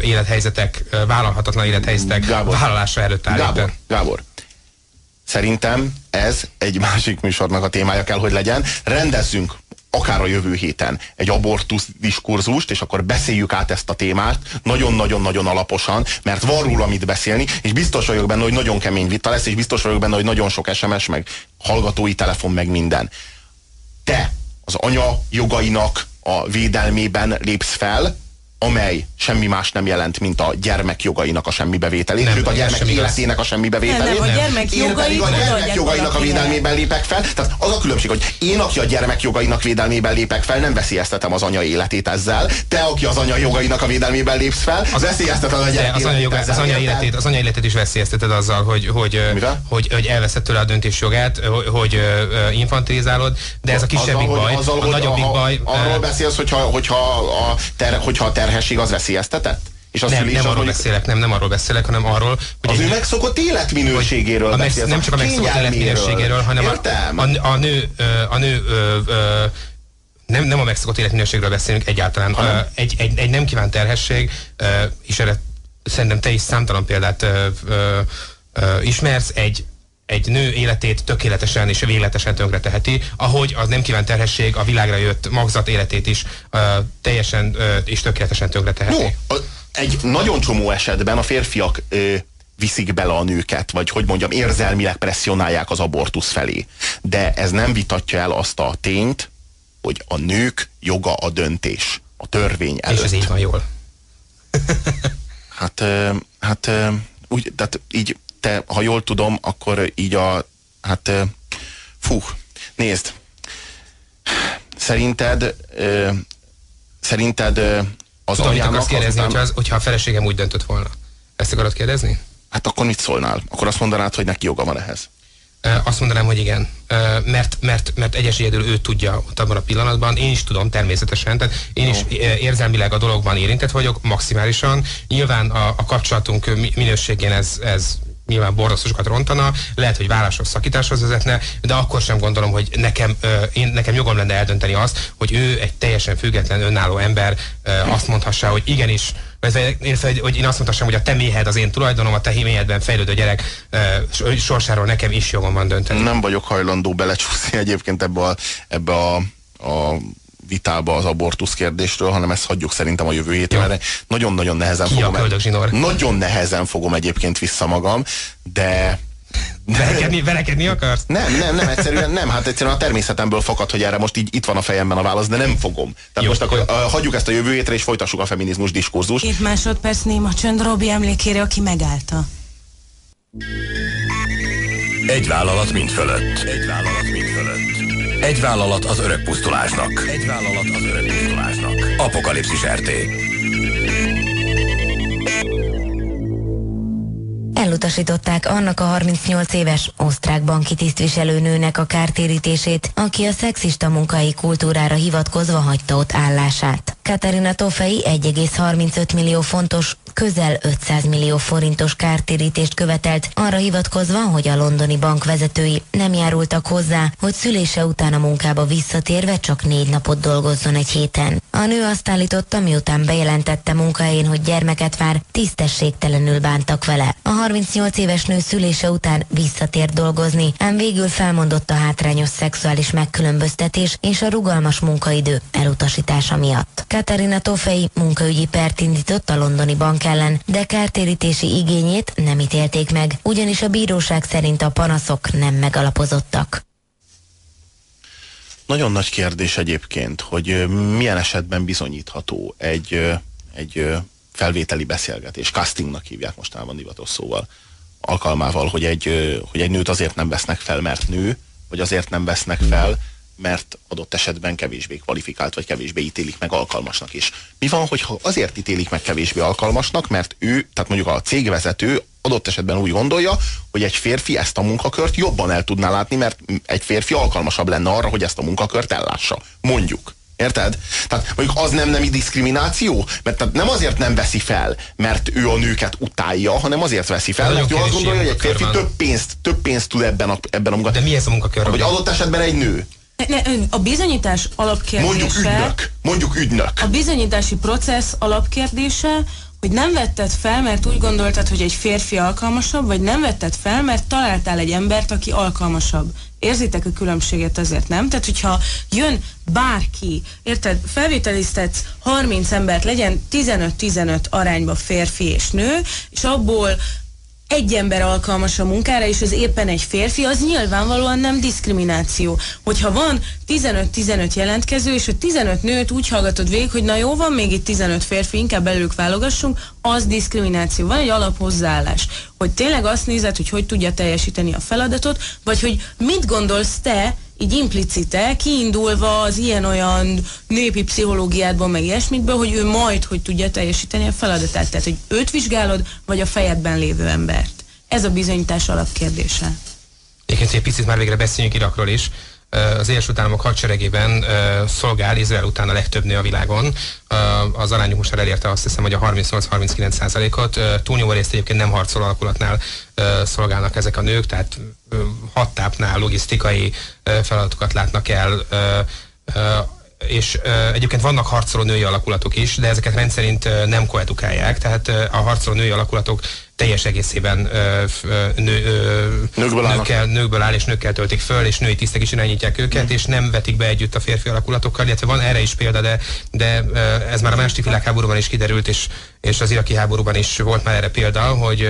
Speaker 4: élethelyzetek, vállalhatatlan élethelyzetek Gábor, vállalása előtt állít.
Speaker 2: Gábor, Gábor, szerintem ez egy másik műsornak a témája kell, hogy legyen. Rendezzünk akár a jövő héten egy abortusz diskurzust, és akkor beszéljük át ezt a témát nagyon-nagyon-nagyon alaposan, mert van róla mit beszélni, és biztos vagyok benne, hogy nagyon kemény vita lesz, és biztos vagyok benne, hogy nagyon sok SMS, meg hallgatói telefon, meg minden. Te az anya jogainak a védelmében lépsz fel, amely semmi más nem jelent, mint a gyermek jogainak a semmibevételét, nem, sőt a gyermek életének a semmibevételét.
Speaker 3: Nem, nem, a gyermek
Speaker 2: jogai, a gyermek jogainak a védelmében lépek fel. Tehát az a különbség, hogy én, aki a gyermek jogainak védelmében lépek fel, nem veszélyeztetem az anya életét ezzel. Te, aki az anya jogainak a védelmében lépsz fel, az veszélyezteted a gyermek
Speaker 4: az anya, joga, az anya életét, az anya életét is veszélyezteted azzal, hogy, hogy, hogy, hogy elveszed tőle a döntés jogát, hogy infantilizálod, de ez a kisebbik baj.
Speaker 2: Azzal,
Speaker 4: a nagyobbik baj.
Speaker 2: Arról beszélsz, hogyha, hogyha, a, ter, hogyha a terhesség az veszélyeztetett?
Speaker 4: És nem, nem arról beszélek, nem, nem arról beszélek, hanem arról,
Speaker 2: hogy... Az egy, ő megszokott életminőségéről
Speaker 4: a megsz, Nem csak a megszokott életminőségéről, hanem a, a, a nő, a nő ö, ö, nem, nem a megszokott életminőségről beszélünk egyáltalán. Hanem? Egy, egy, egy nem kívánt terhesség, és erre szerintem te is számtalan példát ö, ö, ö, ismersz, egy, egy nő életét tökéletesen és végletesen tönkre teheti, ahogy az nem kívánt terhesség a világra jött magzat életét is uh, teljesen uh, és tökéletesen tönkre teheti.
Speaker 2: No, egy nagyon csomó esetben a férfiak uh, viszik bele a nőket, vagy hogy mondjam, érzelmileg presszionálják az abortusz felé. De ez nem vitatja el azt a tényt, hogy a nők joga a döntés, a törvény előtt. És
Speaker 4: ez így van jól.
Speaker 2: hát, hát úgy, tehát így te, ha jól tudom, akkor így a, hát, fú, nézd, szerinted, szerinted az
Speaker 4: Tudom, anyának... akarsz kérdezni, azután... hogyha, az, hogyha a feleségem úgy döntött volna. Ezt akarod kérdezni?
Speaker 2: Hát akkor mit szólnál? Akkor azt mondanád, hogy neki joga van ehhez.
Speaker 4: Azt mondanám, hogy igen. Mert, mert, mert egyes egyedül ő tudja ott abban a pillanatban. Én is tudom természetesen. Tehát én is érzelmileg a dologban érintett vagyok maximálisan. Nyilván a, a kapcsolatunk minőségén ez, ez nyilván borzasztósokat rontana, lehet, hogy vállásos szakításhoz vezetne, de akkor sem gondolom, hogy nekem, én, nekem jogom lenne eldönteni azt, hogy ő egy teljesen független, önálló ember azt mondhassa, hogy igenis, hogy én azt mondhassam, hogy a te méhed az én tulajdonom, a te méhedben fejlődő gyerek sorsáról nekem is jogom van dönteni.
Speaker 2: Nem vagyok hajlandó belecsúszni egyébként ebbe a, ebbe a, a vitába az abortusz kérdésről, hanem ezt hagyjuk szerintem a jövő hétre, mert nagyon-nagyon nehezen
Speaker 4: Ki fogom.
Speaker 2: A nagyon nehezen fogom egyébként vissza magam, de
Speaker 4: Verekedni, verekedni akarsz?
Speaker 2: Nem, nem, nem, egyszerűen nem. Hát egyszerűen a természetemből fakad, hogy erre most így itt van a fejemben a válasz, de nem fogom. Tehát jó, most akkor jó. hagyjuk ezt a jövő hétre, és folytassuk a feminizmus diskurzus.
Speaker 3: Két másodperc néma csönd Robi emlékére, aki megállta.
Speaker 1: Egy vállalat mind fölött. Egy vállalat mind fölött. Egy vállalat az örök pusztulásnak. Egy vállalat az örök pusztulásnak. Apokalipszis RT.
Speaker 5: Elutasították annak a 38 éves osztrák banki tisztviselőnőnek a kártérítését, aki a szexista munkai kultúrára hivatkozva hagyta ott állását. Katarina Tofei 1,35 millió fontos közel 500 millió forintos kártérítést követelt, arra hivatkozva, hogy a londoni bank vezetői nem járultak hozzá, hogy szülése után a munkába visszatérve csak négy napot dolgozzon egy héten. A nő azt állította, miután bejelentette munkahelyén, hogy gyermeket vár, tisztességtelenül bántak vele. A 38 éves nő szülése után visszatért dolgozni, ám végül felmondott a hátrányos szexuális megkülönböztetés és a rugalmas munkaidő elutasítása miatt. Katarina Tofei munkaügyi pert indított a londoni bank ellen, de kártérítési igényét nem ítélték meg, ugyanis a bíróság szerint a panaszok nem megalapozottak.
Speaker 2: Nagyon nagy kérdés egyébként, hogy milyen esetben bizonyítható egy, egy felvételi beszélgetés. Castingnak hívják mostanában divatos szóval. Alkalmával, hogy egy, hogy egy nőt azért nem vesznek fel, mert nő, vagy azért nem vesznek fel, mert adott esetben kevésbé kvalifikált, vagy kevésbé ítélik meg alkalmasnak is. Mi van, hogyha azért ítélik meg kevésbé alkalmasnak, mert ő, tehát mondjuk a cégvezető adott esetben úgy gondolja, hogy egy férfi ezt a munkakört jobban el tudná látni, mert egy férfi alkalmasabb lenne arra, hogy ezt a munkakört ellássa. Mondjuk. Érted? Tehát mondjuk az nem nemi diszkrimináció? Mert tehát nem azért nem veszi fel, mert ő a nőket utálja, hanem azért veszi fel, mert ő azt gondolja, hogy egy férfi több pénzt, több pénzt tud ebben a, ebben a munkakörben.
Speaker 4: De mi ez a munkakör?
Speaker 2: Vagy adott esetben egy nő.
Speaker 3: Ne, a bizonyítás alapkérdése...
Speaker 2: Mondjuk ügynök. Mondjuk ügynök.
Speaker 3: A bizonyítási processz alapkérdése, hogy nem vetted fel, mert úgy gondoltad, hogy egy férfi alkalmasabb, vagy nem vetted fel, mert találtál egy embert, aki alkalmasabb. Érzitek a különbséget azért, nem? Tehát, hogyha jön bárki, érted, felvételiztetsz 30 embert, legyen 15-15 arányba férfi és nő, és abból egy ember alkalmas a munkára, és ez éppen egy férfi, az nyilvánvalóan nem diszkrimináció. Hogyha van 15-15 jelentkező, és a 15 nőt úgy hallgatod végig, hogy na jó, van még itt 15 férfi, inkább belőlük válogassunk, az diszkrimináció. Van egy alaphozzáállás, hogy tényleg azt nézed, hogy hogy tudja teljesíteni a feladatot, vagy hogy mit gondolsz te, így implicite, kiindulva az ilyen-olyan népi pszichológiádból, meg ilyesmikből, hogy ő majd hogy tudja teljesíteni a feladatát. Tehát, hogy őt vizsgálod, vagy a fejedben lévő embert. Ez a bizonyítás alapkérdése.
Speaker 4: Egyébként egy picit már végre beszéljünk Irakról is az Egyesült Államok hadseregében szolgál Izrael után a legtöbb nő a világon. Az arányuk most elérte azt hiszem, hogy a 38-39 százalékot. Túlnyomó részt egyébként nem harcol alakulatnál szolgálnak ezek a nők, tehát hattápnál logisztikai feladatokat látnak el és uh, egyébként vannak harcoló női alakulatok is, de ezeket rendszerint uh, nem koedukálják, tehát a harcoló női alakulatok teljes egészében uh, nő, uh, nőkből, nőkkel, nőkből áll és nőkkel töltik föl, és női tisztek is irányítják őket, mm. és nem vetik be együtt a férfi alakulatokkal, illetve van erre is példa, de, de ez már a második világháborúban is kiderült, és, és az iraki háborúban is volt már erre példa, hogy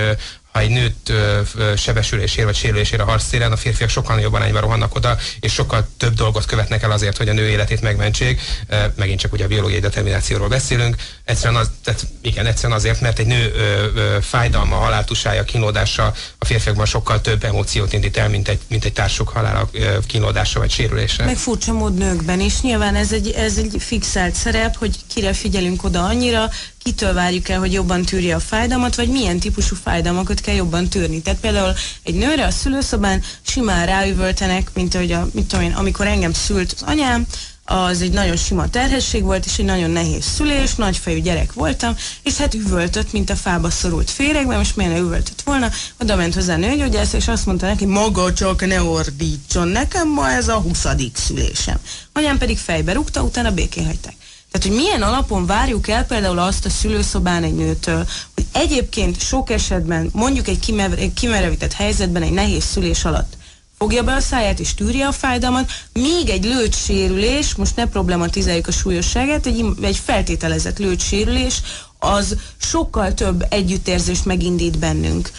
Speaker 4: ha egy nőt ö, ö, sebesülésére vagy sérülésére harctéren, a férfiak sokkal nagyobb arányban rohannak oda, és sokkal több dolgot követnek el azért, hogy a nő életét megmentsék. E, megint csak ugye a biológiai determinációról beszélünk. Egyszerűen, az, tehát igen, egyszerűen azért, mert egy nő ö, ö, fájdalma, haláltusája, kínlódása a férfiakban sokkal több emóciót indít el, mint egy, mint egy társuk halála, kínlódása vagy sérülése.
Speaker 3: Meg furcsa mód nőkben is. Nyilván ez egy, ez egy fixált szerep, hogy kire figyelünk oda annyira, kitől várjuk el, hogy jobban tűrje a fájdalmat, vagy milyen típusú fájdalmakat kell jobban tűrni. Tehát például egy nőre a szülőszobán simán ráüvöltenek, mint hogy a, mit tudom én, amikor engem szült az anyám, az egy nagyon sima terhesség volt, és egy nagyon nehéz szülés, nagyfejű gyerek voltam, és hát üvöltött, mint a fába szorult féregbe, most miért ne üvöltött volna, oda ment hozzá a nőgyógyász, és azt mondta neki, maga csak ne ordítson, nekem ma ez a huszadik szülésem. Anyám pedig fejbe rúgta, utána békén hagyták. Tehát, hogy milyen alapon várjuk el például azt a szülőszobán egy nőtől, hogy egyébként sok esetben, mondjuk egy kimerevített helyzetben, egy nehéz szülés alatt fogja be a száját és tűrje a fájdalmat, még egy lőtsérülés, most ne problematizáljuk a súlyosságát, egy, egy feltételezett lőtsérülés, az sokkal több együttérzést megindít bennünk.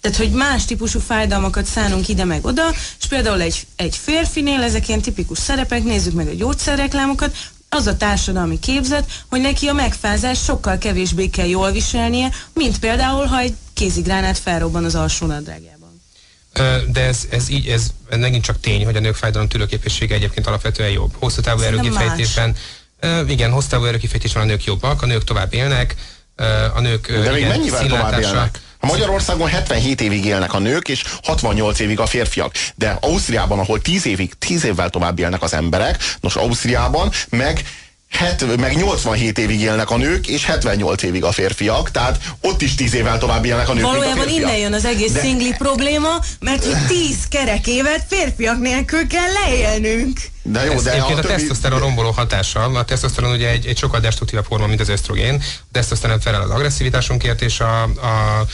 Speaker 3: Tehát, hogy más típusú fájdalmakat szánunk ide meg oda, és például egy, egy férfinél, ezek ilyen tipikus szerepek, nézzük meg a gyógyszerreklámokat, az a társadalmi képzet, hogy neki a megfázás sokkal kevésbé kell jól viselnie, mint például, ha egy kézigránát felrobban az alsó nadrágjában.
Speaker 4: De ez, ez így, ez megint csak tény, hogy a nők fájdalom tűrőképessége egyébként alapvetően jobb. Hosszú távú erőkifejtésben, igen, hosszú távú erőkifejtésben a nők jobbak, a nők tovább élnek, a nők
Speaker 2: De még igen, mennyivel tovább élnek? Magyarországon 77 évig élnek a nők, és 68 évig a férfiak. De Ausztriában, ahol 10 évig, 10 évvel tovább élnek az emberek, nos Ausztriában meg het, meg 87 évig élnek a nők, és 78 évig a férfiak, tehát ott is 10 évvel tovább élnek a nők,
Speaker 3: Valójában innen jön az egész De... szingli probléma, mert hogy 10 kerek évet férfiak nélkül kell leélnünk.
Speaker 4: De jó, Ez de a, többi... a tesztoszteron romboló hatása. A tesztoszteron ugye egy, egy sokkal destruktívabb forma, mint az ösztrogén. A tesztoszteron felel az agresszivitásunkért és a, a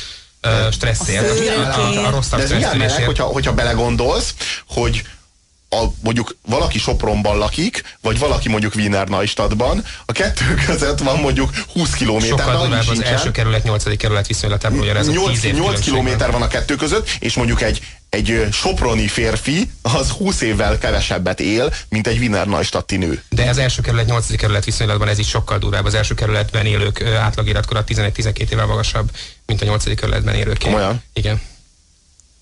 Speaker 4: stresszért, a, a, a rosszabb
Speaker 2: De ez milyen meleg, hogyha, hogyha belegondolsz, hogy a, mondjuk valaki Sopronban lakik, vagy valaki mondjuk Wiener Neustadtban, a kettő között van mondjuk 20 kilométer.
Speaker 4: Sokkal durvább az első kerület, 8. kerület viszonylatában, ez 8,
Speaker 2: 8 kilométer van a kettő között, és mondjuk egy, egy soproni férfi az 20 évvel kevesebbet él, mint egy Wiener Neustadti nő.
Speaker 4: De az első kerület, 8. kerület viszonylatban ez is sokkal durvább. Az első kerületben élők átlagiratkorat 11-12 évvel magasabb, mint a 8. kerületben élők.
Speaker 2: Olyan?
Speaker 4: Igen.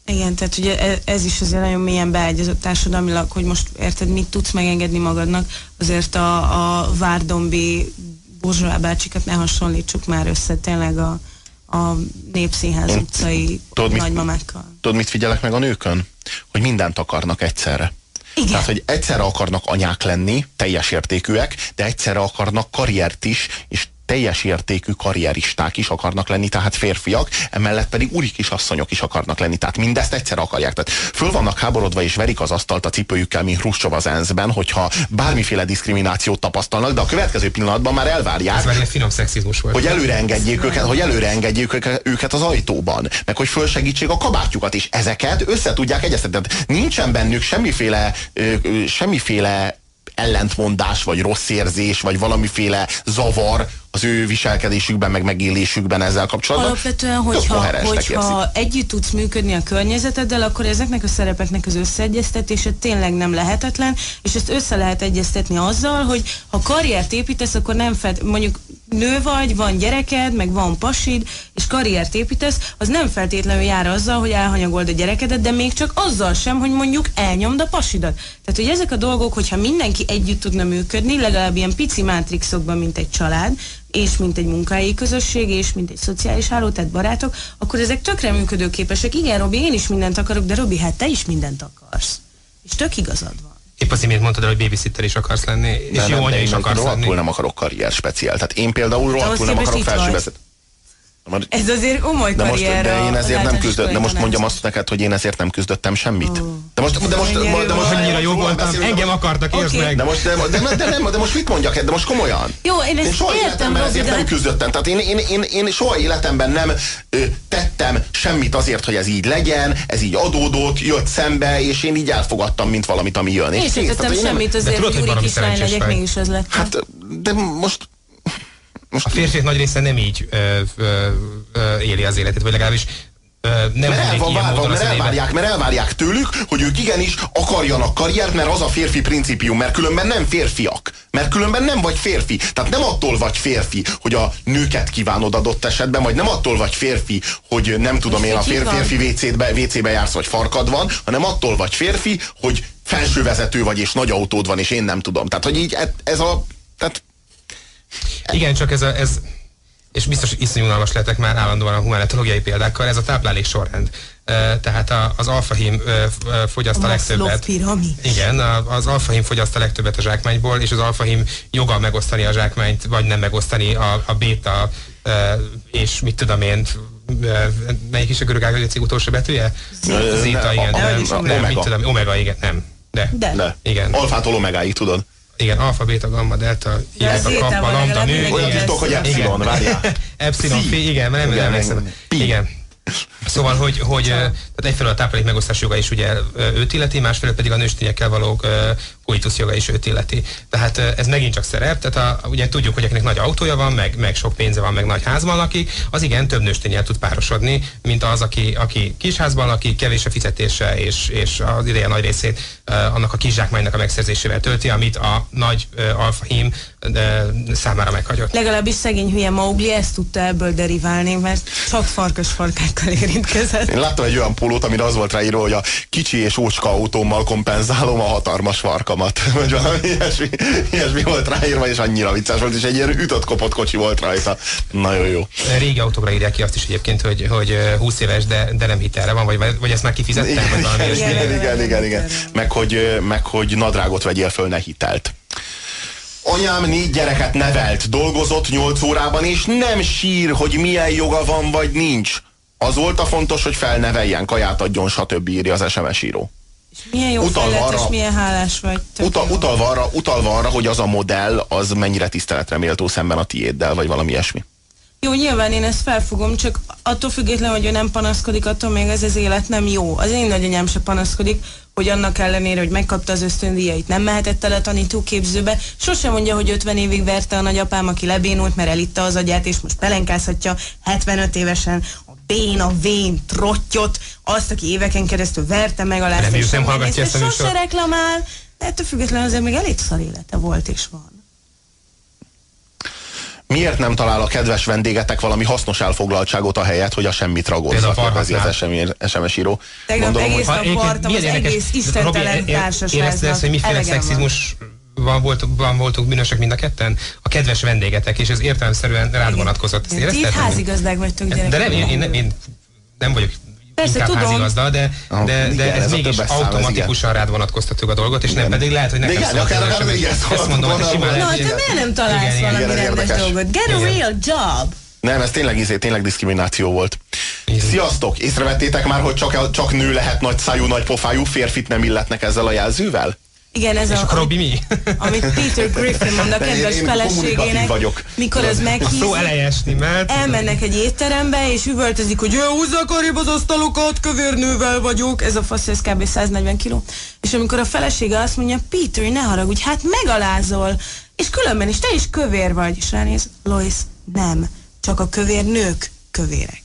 Speaker 3: Igen, tehát ugye e- ez is azért nagyon mélyen beágyazott társadalmilag, hogy most érted, mit tudsz megengedni magadnak, azért a, a Várdombi Burzsóá bácsikat ne hasonlítsuk már össze tényleg a, a Népszínház
Speaker 2: Én
Speaker 3: utcai
Speaker 2: tudod, mit-
Speaker 3: nagymamákkal.
Speaker 2: Tudod, mit figyelek meg a nőkön? Hogy mindent akarnak egyszerre.
Speaker 3: Igen.
Speaker 2: Tehát, hogy egyszerre akarnak anyák lenni, teljes értékűek, de egyszerre akarnak karriert is, és teljes értékű karrieristák is akarnak lenni, tehát férfiak, emellett pedig uri kisasszonyok is akarnak lenni, tehát mindezt egyszer akarják. Tehát föl vannak háborodva és verik az asztalt a cipőjükkel, mint Hruscsov az ENSZ-ben, hogyha bármiféle diszkriminációt tapasztalnak, de a következő pillanatban már elvárják,
Speaker 4: Ez már ilyen finom szexizmus volt.
Speaker 2: hogy előre engedjék őket, hogy előre engedjék őke- őket az ajtóban, meg hogy fölsegítsék a kabátjukat is. Ezeket össze tudják egyeztetni. Nincsen bennük semmiféle, ö, ö, semmiféle ellentmondás, vagy rossz érzés, vagy valamiféle zavar az ő viselkedésükben, meg megélésükben ezzel kapcsolatban.
Speaker 3: Alapvetően, hogyha, hogyha együtt tudsz működni a környezeteddel, akkor ezeknek a szerepeknek az összeegyeztetése tényleg nem lehetetlen, és ezt össze lehet egyeztetni azzal, hogy ha karriert építesz, akkor nem fed, mondjuk nő vagy, van gyereked, meg van pasid, és karriert építesz, az nem feltétlenül jár azzal, hogy elhanyagold a gyerekedet, de még csak azzal sem, hogy mondjuk elnyomd a pasidat. Tehát, hogy ezek a dolgok, hogyha mindenki együtt tudna működni, legalább ilyen pici mátrixokban, mint egy család, és mint egy munkahelyi közösség, és mint egy szociális háló, tehát barátok, akkor ezek tökre működőképesek. Igen, Robi, én is mindent akarok, de Robi, hát te is mindent akarsz. És tök igazad van.
Speaker 4: Épp az imént mondtad el, hogy babysitter is akarsz lenni, és
Speaker 2: De
Speaker 4: jó
Speaker 2: nem,
Speaker 4: anya is
Speaker 2: én
Speaker 4: akarsz
Speaker 2: rohadtul
Speaker 4: lenni.
Speaker 2: nem akarok karrier speciál. Tehát én például rohadtul nem akarok
Speaker 3: itt
Speaker 2: felsővezető.
Speaker 3: Ez azért komoly
Speaker 2: De most, de én
Speaker 3: az
Speaker 2: ezért nem
Speaker 3: általános
Speaker 2: küzdött, de most mondjam azt neked, hogy én ezért nem küzdöttem semmit. De most, de most, de
Speaker 3: Mennyire
Speaker 2: most, de most.
Speaker 4: Annyira jó voltam, engem akartak, értsd meg!
Speaker 2: De most, de, de, de, de, nem, de most mit mondjak, de most komolyan?
Speaker 3: Jó, én ezt
Speaker 2: én soha
Speaker 3: értem,
Speaker 2: életemben ezért
Speaker 3: de
Speaker 2: nem küzdöttem. Tehát én, én, én, én soha életemben nem ö, tettem semmit azért, hogy ez így legyen, ez így adódott, jött szembe, és én így elfogadtam, mint valamit, ami jön.
Speaker 3: Én
Speaker 2: És
Speaker 3: sem tettem semmit azért, hogy úri kislány legyek, mégis ez lett.
Speaker 2: Hát, de most
Speaker 4: A férfiak nagy része nem így ö, ö, ö, éli az életét, vagy legalábbis ö, nem
Speaker 2: mert el van
Speaker 4: módon
Speaker 2: mert elvárják, mert elvárják tőlük, hogy ők igenis akarjanak karriert, mert az a férfi principium, mert különben nem férfiak. Mert különben nem vagy férfi. Tehát nem attól vagy férfi, hogy a nőket kívánod adott esetben, vagy nem attól vagy férfi, hogy nem tudom én, a fér, férfi WC-be, WC-be jársz, vagy farkad van, hanem attól vagy férfi, hogy felsővezető vagy, és nagy autód van, és én nem tudom. Tehát, hogy így e- ez a... Tehát
Speaker 4: Igen, csak ez, a, ez és biztos, iszonyú unalmas lettek már állandóan a humanetológiai példákkal, ez a táplálék sorrend. Tehát a, az alfahím fogyaszt a,
Speaker 3: A
Speaker 4: legtöbbet.
Speaker 3: Piramid.
Speaker 4: Igen, a- az alfahím fogyaszt a legtöbbet a zsákmányból, és az alfahím joga megosztani a zsákmányt, vagy nem megosztani a, a béta, és mit tudom én, melyik is a görög ágazicég utolsó betűje?
Speaker 2: Ne,
Speaker 4: igen, nem,
Speaker 2: a-
Speaker 4: nem,
Speaker 2: omega.
Speaker 4: mit tudom, omega, igen, nem. De.
Speaker 3: De.
Speaker 2: de.
Speaker 4: Igen.
Speaker 2: Alfától omegáig, tudod.
Speaker 4: Igen, alfa, beta, gamma, delta, ieta, kappa, lambda, nő.
Speaker 2: Olyan
Speaker 3: Igen.
Speaker 2: titok, hogy epsilon, várjál.
Speaker 4: Epsilon, fi, igen, mert nem, emlékszem. Igen. Szóval, hogy, hogy tehát egyfelől a táplálék megosztás joga is ugye őt illeti, másfelől pedig a nőstényekkel való koitus joga is őt illeti. Tehát ez megint csak szerep, tehát a, ugye tudjuk, hogy akinek nagy autója van, meg, meg sok pénze van, meg nagy házban lakik, az igen több nőstényel tud párosodni, mint az, aki, aki kisházban lakik, kevés a fizetése, és, és az ideje nagy részét annak a kizsákmánynak a megszerzésével tölti, amit a nagy ö, alfahím ö, számára meghagyott.
Speaker 3: Legalábbis szegény hülye Mowgli ezt tudta ebből deriválni, mert csak farkas farkákkal érintkezett.
Speaker 2: Én láttam egy olyan pólót, amire az volt ráírva, hogy a kicsi és ócska autómmal kompenzálom a hatalmas farkamat. Vagy valami ilyesmi, ilyesmi volt ráírva, és annyira vicces volt, és egy ilyen ütött kopott kocsi volt rajta. Nagyon jó.
Speaker 4: Régi autókra írják ki azt is egyébként, hogy, hogy ö, 20 éves, de, de nem hitelre van, vagy, vagy ezt már kifizettem, vagy valami
Speaker 2: Igen, igen, igen, igen, igen. Meg, hogy, meg, hogy nadrágot vegyél föl, ne hitelt. Anyám négy gyereket nevelt, dolgozott nyolc órában, és nem sír, hogy milyen joga van, vagy nincs. Az volt a fontos, hogy felneveljen, kaját adjon, stb. írja az SMS író.
Speaker 3: És milyen jó
Speaker 2: Utalva
Speaker 3: fejlett, és
Speaker 2: arra-
Speaker 3: milyen hálás vagy.
Speaker 2: Utal, utalva, arra, utalva arra, hogy az a modell, az mennyire tiszteletre méltó szemben a tiéddel, vagy valami ilyesmi.
Speaker 3: Jó, nyilván én ezt felfogom, csak attól függetlenül, hogy ő nem panaszkodik, attól még ez az élet nem jó. Az én nagyanyám se panaszkodik, hogy annak ellenére, hogy megkapta az ösztöndíjait, nem mehetett el a tanítóképzőbe, sosem mondja, hogy 50 évig verte a nagyapám, aki lebénult, mert elitta az agyát, és most pelenkázhatja 75 évesen a béna, vén, trottyot, azt, aki éveken keresztül verte meg a
Speaker 4: Reméljük,
Speaker 3: és
Speaker 4: nem hallgatja ezt a
Speaker 3: Sose
Speaker 4: műsort.
Speaker 3: reklamál, de ettől függetlenül azért még elég szar élete volt és van.
Speaker 2: Miért nem talál a kedves vendégetek valami hasznos elfoglaltságot a helyet, hogy a semmit
Speaker 4: Például
Speaker 2: kérdezi az. SMS, író.
Speaker 3: Tegnap egész
Speaker 4: Ha
Speaker 3: nap az egész istentelen
Speaker 4: Robi, é-
Speaker 3: társasháznak.
Speaker 4: Érezted ezt, hogy miféle szexizmus van, volt, van voltunk bűnösök mind a ketten? A kedves vendégetek, és ez értelemszerűen rád
Speaker 3: Igen.
Speaker 4: vonatkozott. Ezt
Speaker 3: Igen, Ti itt
Speaker 4: érezted?
Speaker 3: házigazdák vagytok, gyerekek.
Speaker 4: De nem, én, én, nem- én nem vagyok
Speaker 3: Persze,
Speaker 4: inkább
Speaker 3: tudom.
Speaker 4: házigazda, de,
Speaker 2: Ah,
Speaker 4: de,
Speaker 2: igen,
Speaker 4: de ez,
Speaker 2: ez
Speaker 4: mégis
Speaker 2: többes szám, ez
Speaker 4: automatikusan rád vonatkoztatjuk a dolgot, és nem pedig lehet, hogy nekem
Speaker 2: igen,
Speaker 4: szólt
Speaker 2: akár-
Speaker 4: az
Speaker 2: akár igen,
Speaker 4: Ezt mondom, hogy
Speaker 2: volna,
Speaker 4: simán
Speaker 2: volna.
Speaker 3: Na,
Speaker 4: lehet,
Speaker 3: te
Speaker 4: hogy-
Speaker 3: miért nem találsz
Speaker 4: Igen, igen,
Speaker 3: valami
Speaker 2: igen,
Speaker 3: rendes dolgot? Get a
Speaker 4: Igen.
Speaker 3: real job!
Speaker 2: Nem, ez tényleg, izé, tényleg diszkrimináció volt.
Speaker 4: Igen.
Speaker 2: Sziasztok! Észrevettétek már, hogy csak, csak nő lehet nagy szájú, nagy pofájú, férfit nem illetnek ezzel a jelzővel?
Speaker 3: Igen, ez
Speaker 4: És
Speaker 3: a,
Speaker 4: akkor Robi mi?
Speaker 3: amit Peter Griffin mond a kedves feleségének,
Speaker 2: vagyok.
Speaker 3: mikor az
Speaker 4: A
Speaker 3: meghíz,
Speaker 4: szó eleje stimmelt.
Speaker 3: elmennek egy étterembe, és üvöltözik, hogy ő húzzak arrébb az asztalokat, kövérnővel vagyok, ez a fasz, ez kb. 140 kiló. És amikor a felesége azt mondja, Peter, ne haragudj, hát megalázol, és különben is te is kövér vagy, és ránéz, Lois, nem, csak a kövér nők kövérek.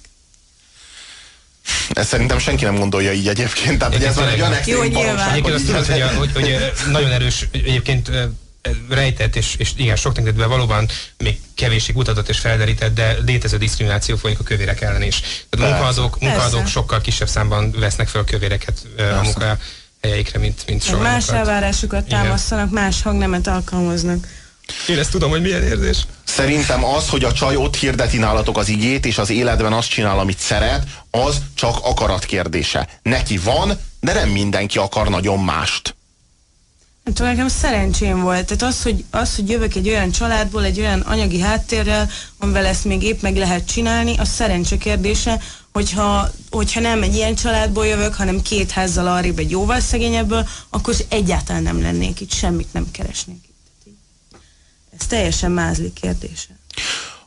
Speaker 2: Ezt szerintem senki nem gondolja így egyébként. Tehát, hogy ez már egy olyan extrém
Speaker 4: Egyébként azt hogy, a, hogy, hogy nagyon erős, egyébként rejtett, és, és igen, sok tekintetben valóban még kevéssé kutatott és felderített, de létező diszkrimináció folyik a kövérek ellen is. Tehát munkaadók, munkaadók
Speaker 3: Persze.
Speaker 4: sokkal kisebb számban vesznek fel kövéreket ö, a munkahelyeikre, mint, mint
Speaker 3: Meg más
Speaker 4: soha.
Speaker 3: elvárásokat
Speaker 4: Igen.
Speaker 3: támasztanak, más hangnemet alkalmaznak.
Speaker 4: Én ezt tudom, hogy milyen érzés.
Speaker 2: Szerintem az, hogy a csaj ott hirdeti nálatok az igét, és az életben azt csinál, amit szeret, az csak akarat kérdése. Neki van, de nem mindenki akar nagyon mást.
Speaker 3: Nem tudom, nekem szerencsém volt. Tehát az hogy, az, hogy jövök egy olyan családból, egy olyan anyagi háttérrel, amivel ezt még épp meg lehet csinálni, az szerencse kérdése, hogyha, hogyha nem egy ilyen családból jövök, hanem két házzal arrébb egy jóval szegényebből, akkor egyáltalán nem lennék itt, semmit nem keresnék Ez teljesen mázli kérdése.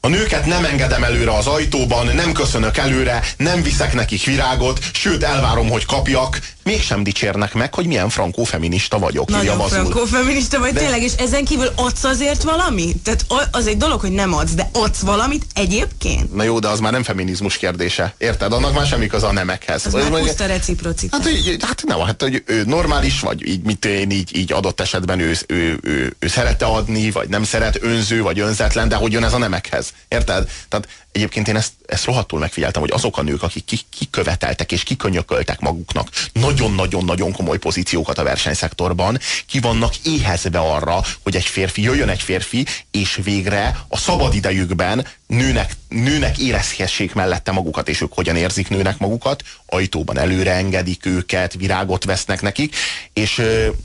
Speaker 2: A nőket nem engedem előre az ajtóban, nem köszönök előre, nem viszek nekik virágot, sőt elvárom, hogy kapjak. Mégsem dicsérnek meg, hogy milyen frankó feminista vagyok.
Speaker 3: Nagyon frankófeminista vagy
Speaker 2: De-
Speaker 3: tényleg, és ezen kívül adsz azért valamit? Tehát az egy dolog, hogy nem adsz, de adsz valamit egyébként?
Speaker 2: Na jó, de az már nem feminizmus kérdése. Érted? Annak már semmi köze a nemekhez.
Speaker 3: Az
Speaker 2: Ez
Speaker 3: már puszta reciprocitás.
Speaker 2: Hát, hogy, hát nem, hát hogy ő normális, vagy így, mit én így, így adott esetben ő, ő, ő, ő szerette adni, vagy nem szeret, önző, vagy önzetlen, de hogy jön ez a nemekhez. Érted? Tehát egyébként én ezt, ezt rohadtul megfigyeltem, hogy azok a nők, akik ki- kiköveteltek és kikönyököltek maguknak nagyon-nagyon-nagyon komoly pozíciókat a versenyszektorban, ki vannak éhezve arra, hogy egy férfi, jöjjön egy férfi, és végre a szabad idejükben nőnek, nőnek érezhessék mellette magukat, és ők hogyan érzik nőnek magukat, ajtóban előre engedik őket, virágot vesznek nekik, és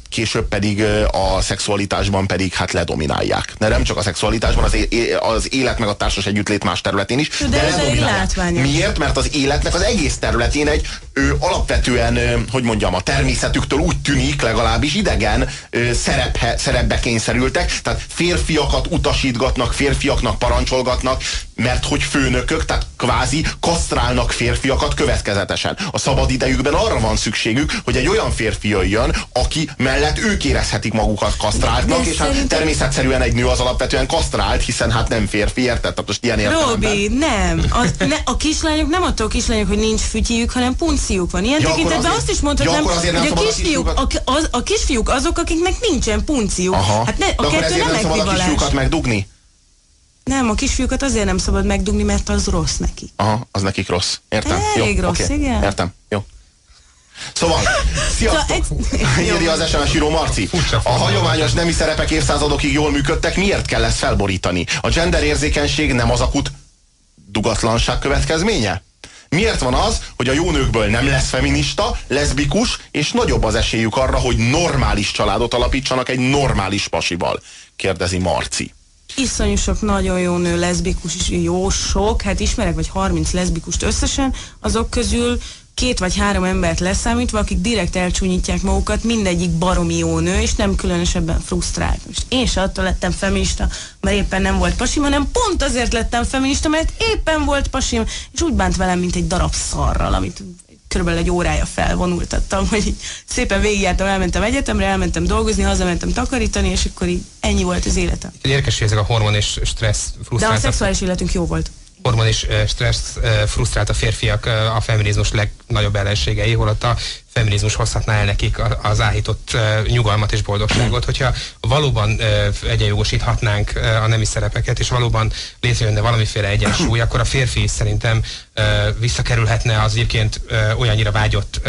Speaker 2: később pedig a szexualitásban pedig hát ledominálják. De nem csak a szexualitásban, az, é- az élet meg a társas együttlét más területén is.
Speaker 3: De ez elég
Speaker 2: ledominálják.
Speaker 3: látványos.
Speaker 2: Miért? Mert az életnek az egész területén egy ö, alapvetően, ö, hogy mondjam, a természetüktől úgy tűnik, legalábbis idegen ö, szerephe, szerepbe kényszerültek, tehát férfiakat utasítgatnak, férfiaknak parancsolgatnak, mert hogy főnökök, tehát kvázi kasztrálnak férfiakat következetesen. A szabad idejükben arra van szükségük, hogy egy olyan férfi jöjjön, aki mellett ők érezhetik magukat kasztráltnak,
Speaker 3: De
Speaker 2: és hát
Speaker 3: szerintem-
Speaker 2: természetszerűen egy nő az alapvetően kasztrált, hiszen hát nem férfi, érted? Tehát most ilyen értelemben.
Speaker 3: Robi, nem. Az, ne, a kislányok nem attól kislányok, hogy nincs fütyjük, hanem punciuk van. Ilyen
Speaker 2: Ja,
Speaker 3: tekintetben azt is mondhatnám,
Speaker 2: ja, nem
Speaker 3: hogy a
Speaker 2: a
Speaker 3: kisfiúk, a, az, a kisfiúk azok, akiknek nincsen punciuk.
Speaker 2: Aha.
Speaker 3: Hát ne,
Speaker 2: De
Speaker 3: a
Speaker 2: akkor
Speaker 3: kettő nem
Speaker 2: nem szabad a kisfiúkat megdugni?
Speaker 3: Nem, a kisfiúkat azért nem szabad megdugni, mert az rossz neki.
Speaker 2: Aha, az nekik rossz. Értem?
Speaker 3: Elég rossz,
Speaker 2: oké.
Speaker 3: igen.
Speaker 2: Értem, jó. Szóval, sziasztok!
Speaker 3: Szóval egy-
Speaker 2: Írja az SMS író Marci. A hagyományos nemi szerepek évszázadokig jól működtek, miért kell ezt felborítani? A gender érzékenység nem az akut dugatlanság következménye? Miért van az, hogy a jó nőkből nem lesz feminista, leszbikus, és nagyobb az esélyük arra, hogy normális családot alapítsanak egy normális pasival? Kérdezi Marci.
Speaker 3: Iszonyú sok nagyon jó nő leszbikus jó sok, hát ismerek vagy 30 leszbikust összesen, azok közül két vagy három embert leszámítva, akik direkt elcsúnyítják magukat, mindegyik baromi jó nő, és nem különösebben frusztrált. Most én se attól lettem feminista, mert éppen nem volt pasim, hanem pont azért lettem feminista, mert éppen volt pasim, és úgy bánt velem, mint egy darab szarral, amit körülbelül egy órája felvonultattam, hogy így szépen végigjártam, elmentem egyetemre, elmentem dolgozni, hazamentem takarítani, és akkor így ennyi volt az életem.
Speaker 4: Érdekes, hogy ezek a hormon és stressz,
Speaker 3: De a szexuális életünk jó volt.
Speaker 4: hormon és stressz frusztrált a férfiak a feminizmus legnagyobb ellenségei, holott a feminizmus hozhatná el nekik az áhított nyugalmat és boldogságot, hogyha valóban egyenjogosíthatnánk a nemi szerepeket, és valóban létrejönne valamiféle egyensúly, akkor a férfi is szerintem visszakerülhetne az egyébként olyannyira vágyott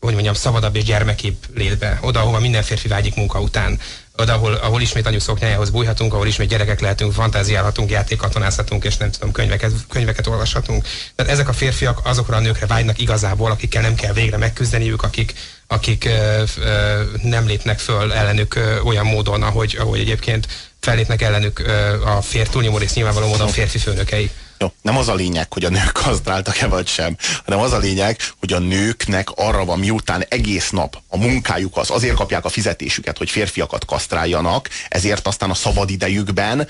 Speaker 4: hogy mondjam, szabadabb és gyermekibb létbe, oda, ahova minden férfi vágyik munka után oda, ahol, ahol ismét anyu szoknyájához bújhatunk, ahol ismét gyerekek lehetünk, fantáziálhatunk, játékkatonázhatunk, és nem tudom, könyveket, könyveket olvashatunk. Tehát ezek a férfiak azokra a nőkre vágynak igazából, akikkel nem kell végre megküzdeniük, akik, akik ö, ö, nem lépnek föl ellenük ö, olyan módon, ahogy, ahogy egyébként fellépnek ellenük ö, a fér, túlnyomó rész nyilvánvaló módon férfi főnökei.
Speaker 2: Jó, nem az a lényeg, hogy a nők kasztráltak-e vagy sem, hanem az a lényeg, hogy a nőknek arra van, miután egész nap a munkájuk az, azért kapják a fizetésüket, hogy férfiakat kasztráljanak, ezért aztán a szabadidejükben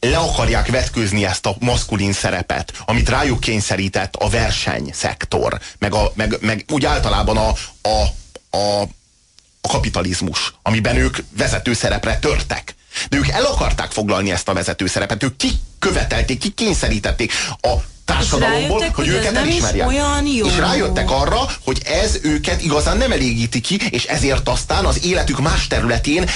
Speaker 2: le akarják vetkőzni ezt a maszkulin szerepet, amit rájuk kényszerített a versenyszektor, meg, a, meg, meg úgy általában a, a, a, a kapitalizmus, amiben ők vezető szerepre törtek. De ők el akarták foglalni ezt a vezető szerepet, ők kikövetelték, kikényszerítették a társadalomból, hogy, hogy őket elismerják. És rájöttek arra, hogy ez őket igazán nem elégíti ki, és ezért aztán az életük más területén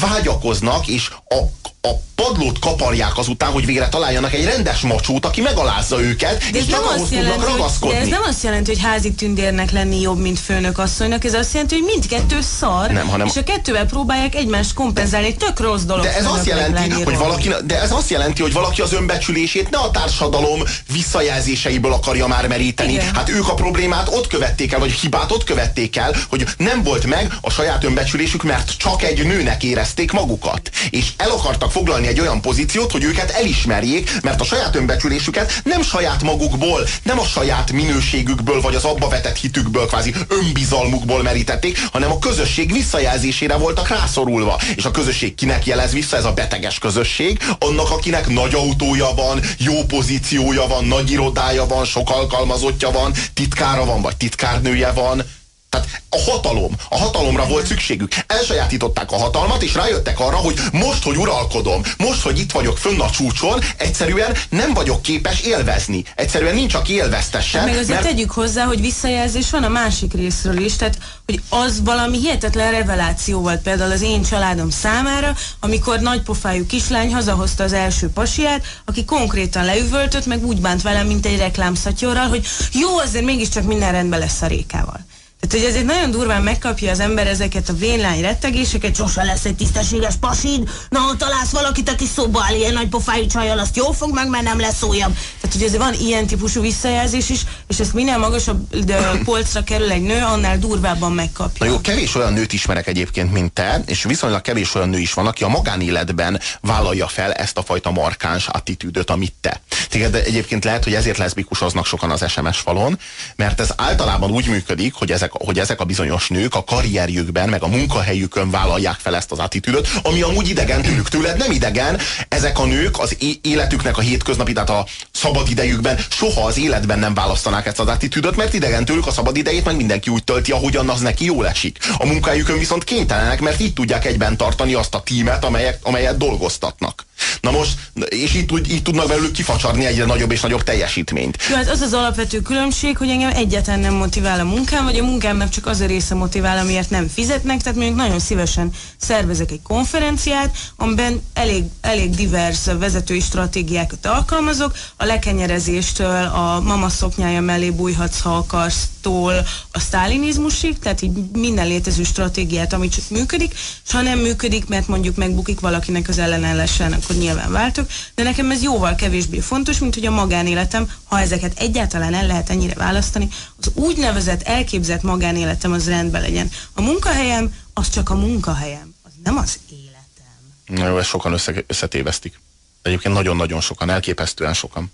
Speaker 2: vágyakoznak, és a, a padlót kaparják azután, hogy végre találjanak egy rendes macsót, aki megalázza őket, de és csak ahhoz jelenti, tudnak ragaszkodni.
Speaker 3: De ez nem azt jelenti, hogy házi tündérnek lenni jobb, mint főnök asszonynak, ez azt jelenti, hogy mindkettő szar, nem, hanem... és a kettővel próbálják egymást kompenzálni, tök rossz dolog.
Speaker 2: De ez azt jelenti, hogy valaki, de ez azt jelenti, hogy valaki az önbecsülését ne a társadalom visszajelzéseiből akarja már meríteni. Igen. Hát ők a problémát ott követték el, vagy hibát ott követték el, hogy nem volt meg a saját önbecsülésük, mert csak egy nőnek érezték magukat. És el akartak foglalni egy olyan pozíciót, hogy őket elismerjék, mert a saját önbecsülésüket nem saját magukból, nem a saját minőségükből, vagy az abba vetett hitükből, kvázi önbizalmukból merítették, hanem a közösség visszajelzésére voltak rászorulva. És a közösség kinek jelez vissza? Ez a beteges közösség, annak, akinek nagy autója van, jó pozíciója van, nagy irodája van, sok alkalmazottja van, titkára van, vagy titkárnője van tehát a hatalom, a hatalomra volt szükségük. Elsajátították a hatalmat, és rájöttek arra, hogy most, hogy uralkodom, most, hogy itt vagyok fönn a csúcson, egyszerűen nem vagyok képes élvezni. Egyszerűen nincs, aki élveztessen.
Speaker 3: Meg azért mert... tegyük hozzá, hogy visszajelzés van a másik részről is, tehát hogy az valami hihetetlen reveláció volt például az én családom számára, amikor nagypofájú kislány hazahozta az első pasiát, aki konkrétan leüvöltött, meg úgy bánt velem, mint egy reklámszatyorral, hogy jó, azért mégiscsak minden rendben lesz a rékával. Tehát, hogy ezért nagyon durván megkapja az ember ezeket a vénlány rettegéseket, sose lesz egy tisztességes pasid, na, ha találsz valakit, aki szóba áll ilyen nagy pofájú csajjal, azt jól fog meg, mert nem lesz újabb. Tehát, hogy ezért van ilyen típusú visszajelzés is, és ezt minél magasabb de, polcra kerül egy nő, annál durvábban megkapja.
Speaker 2: Na jó, kevés olyan nőt ismerek egyébként, mint te, és viszonylag kevés olyan nő is van, aki a magánéletben vállalja fel ezt a fajta markáns attitűdöt, amit te. Téged egyébként lehet, hogy ezért leszbikusoznak sokan az SMS falon, mert ez általában úgy működik, hogy ezek ezek, hogy ezek a bizonyos nők a karrierjükben, meg a munkahelyükön vállalják fel ezt az attitűdöt, ami amúgy idegen tőlük. Tőled nem idegen, ezek a nők az életüknek a hétköznapi, tehát a szabad idejükben soha az életben nem választanák ezt az attitűdöt, mert idegen tőlük a szabad idejét meg mindenki úgy tölti, ahogyan az neki jól esik. A munkájukön viszont kénytelenek, mert így tudják egyben tartani azt a tímet, amelyet, amelyet dolgoztatnak. Na most, és így, így tudnak belőlük kifacsarni egyre nagyobb és nagyobb teljesítményt.
Speaker 3: Jó, hát az az alapvető különbség, hogy engem egyetlen nem motivál a munkám, vagy a munkámnak csak az a része motivál, amiért nem fizetnek, tehát mondjuk nagyon szívesen szervezek egy konferenciát, amiben elég, elég divers vezetői stratégiákat alkalmazok, a lekenyerezéstől a mama szoknyája mellé bújhatsz, ha akarsz, tól a sztálinizmusig, tehát így minden létező stratégiát, ami csak működik, és ha nem működik, mert mondjuk megbukik valakinek az ellenállásán, akkor nyilván váltok, de nekem ez jóval kevésbé fontos, mint hogy a magánéletem, ha ezeket egyáltalán el lehet ennyire választani, az úgynevezett elképzelt magánéletem az rendben legyen. A munkahelyem az csak a munkahelyem, az nem az életem.
Speaker 2: Na jó, ezt sokan össze, összetévesztik. Egyébként nagyon-nagyon sokan, elképesztően sokan.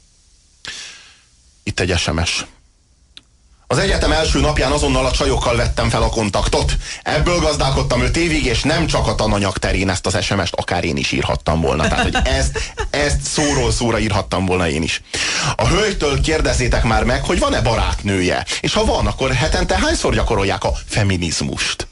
Speaker 2: Itt egy SMS. Az egyetem első napján azonnal a csajokkal vettem fel a kontaktot. Ebből gazdálkodtam öt évig, és nem csak a tananyag terén ezt az SMS-t akár én is írhattam volna. Tehát, hogy ezt, ezt szóról szóra írhattam volna én is. A hölgytől kérdezzétek már meg, hogy van-e barátnője. És ha van, akkor hetente hányszor gyakorolják a feminizmust?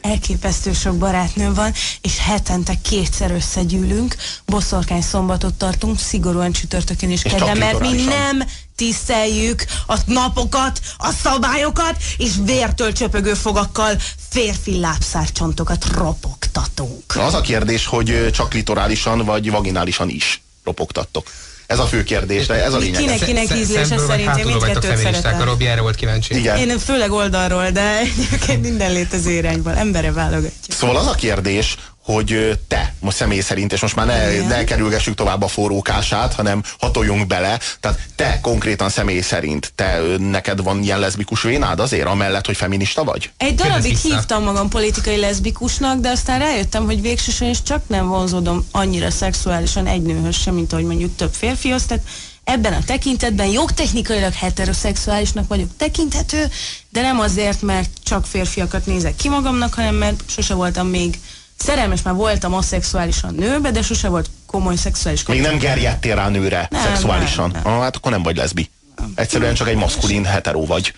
Speaker 3: Elképesztő sok barátnőm van, és hetente kétszer összegyűlünk, boszorkány szombatot tartunk, szigorúan csütörtökön És kedden, mert mi nem tiszteljük a napokat, a szabályokat, és vértől csöpögő fogakkal férfi lábszárcsontokat ropogtatunk.
Speaker 2: Az a kérdés, hogy csak litorálisan vagy vaginálisan is ropogtattok. Ez a fő kérdés, de ez a lényeg.
Speaker 3: Kinek- kinek ízlése szerint én mindkettőt
Speaker 4: feministák,
Speaker 3: szeretem.
Speaker 4: a Robi erre volt kíváncsi.
Speaker 2: Igen.
Speaker 3: Én főleg oldalról, de egyébként minden létező irányból. Embere válogatja.
Speaker 2: Szóval az a kérdés, hogy te most személy szerint, és most már ne,
Speaker 3: Igen.
Speaker 2: ne kerülgessük tovább a forrókását, hanem hatoljunk bele, tehát te konkrétan személy szerint, te neked van ilyen leszbikus vénád azért, amellett, hogy feminista vagy?
Speaker 3: Egy darabig hívtam magam politikai leszbikusnak, de aztán rájöttem, hogy végsősorban is csak nem vonzódom annyira szexuálisan egy nőhöz sem, mint ahogy mondjuk több férfihoz. Tehát ebben a tekintetben jogtechnikailag heteroszexuálisnak vagyok tekinthető, de nem azért, mert csak férfiakat nézek ki magamnak, hanem mert sose voltam még szerelmes, már voltam aszexuálisan nőbe, de sose volt komoly szexuális
Speaker 2: Még nem gerjedtél rá nőre
Speaker 3: Nem,
Speaker 2: szexuálisan.
Speaker 3: nem, nem.
Speaker 2: Ah, hát akkor nem vagy leszbi. Egyszerűen csak egy maszkulin hetero vagy.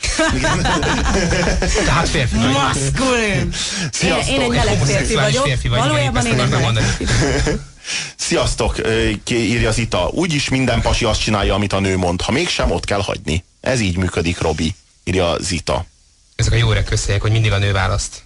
Speaker 4: Tehát férfi vagy.
Speaker 3: Maszkulin! Én,
Speaker 2: Sziasztok!
Speaker 3: én egy meleg férfi vagyok.
Speaker 4: férfi vagy,
Speaker 3: Valójában én egy meleg.
Speaker 2: Sziasztok, írja Zita. Úgyis minden pasi azt csinálja, amit a nő mond. Ha mégsem, ott kell hagyni. Ez így működik, Robi, írja Zita.
Speaker 4: Ezek a jó öreg hogy mindig a nő választ.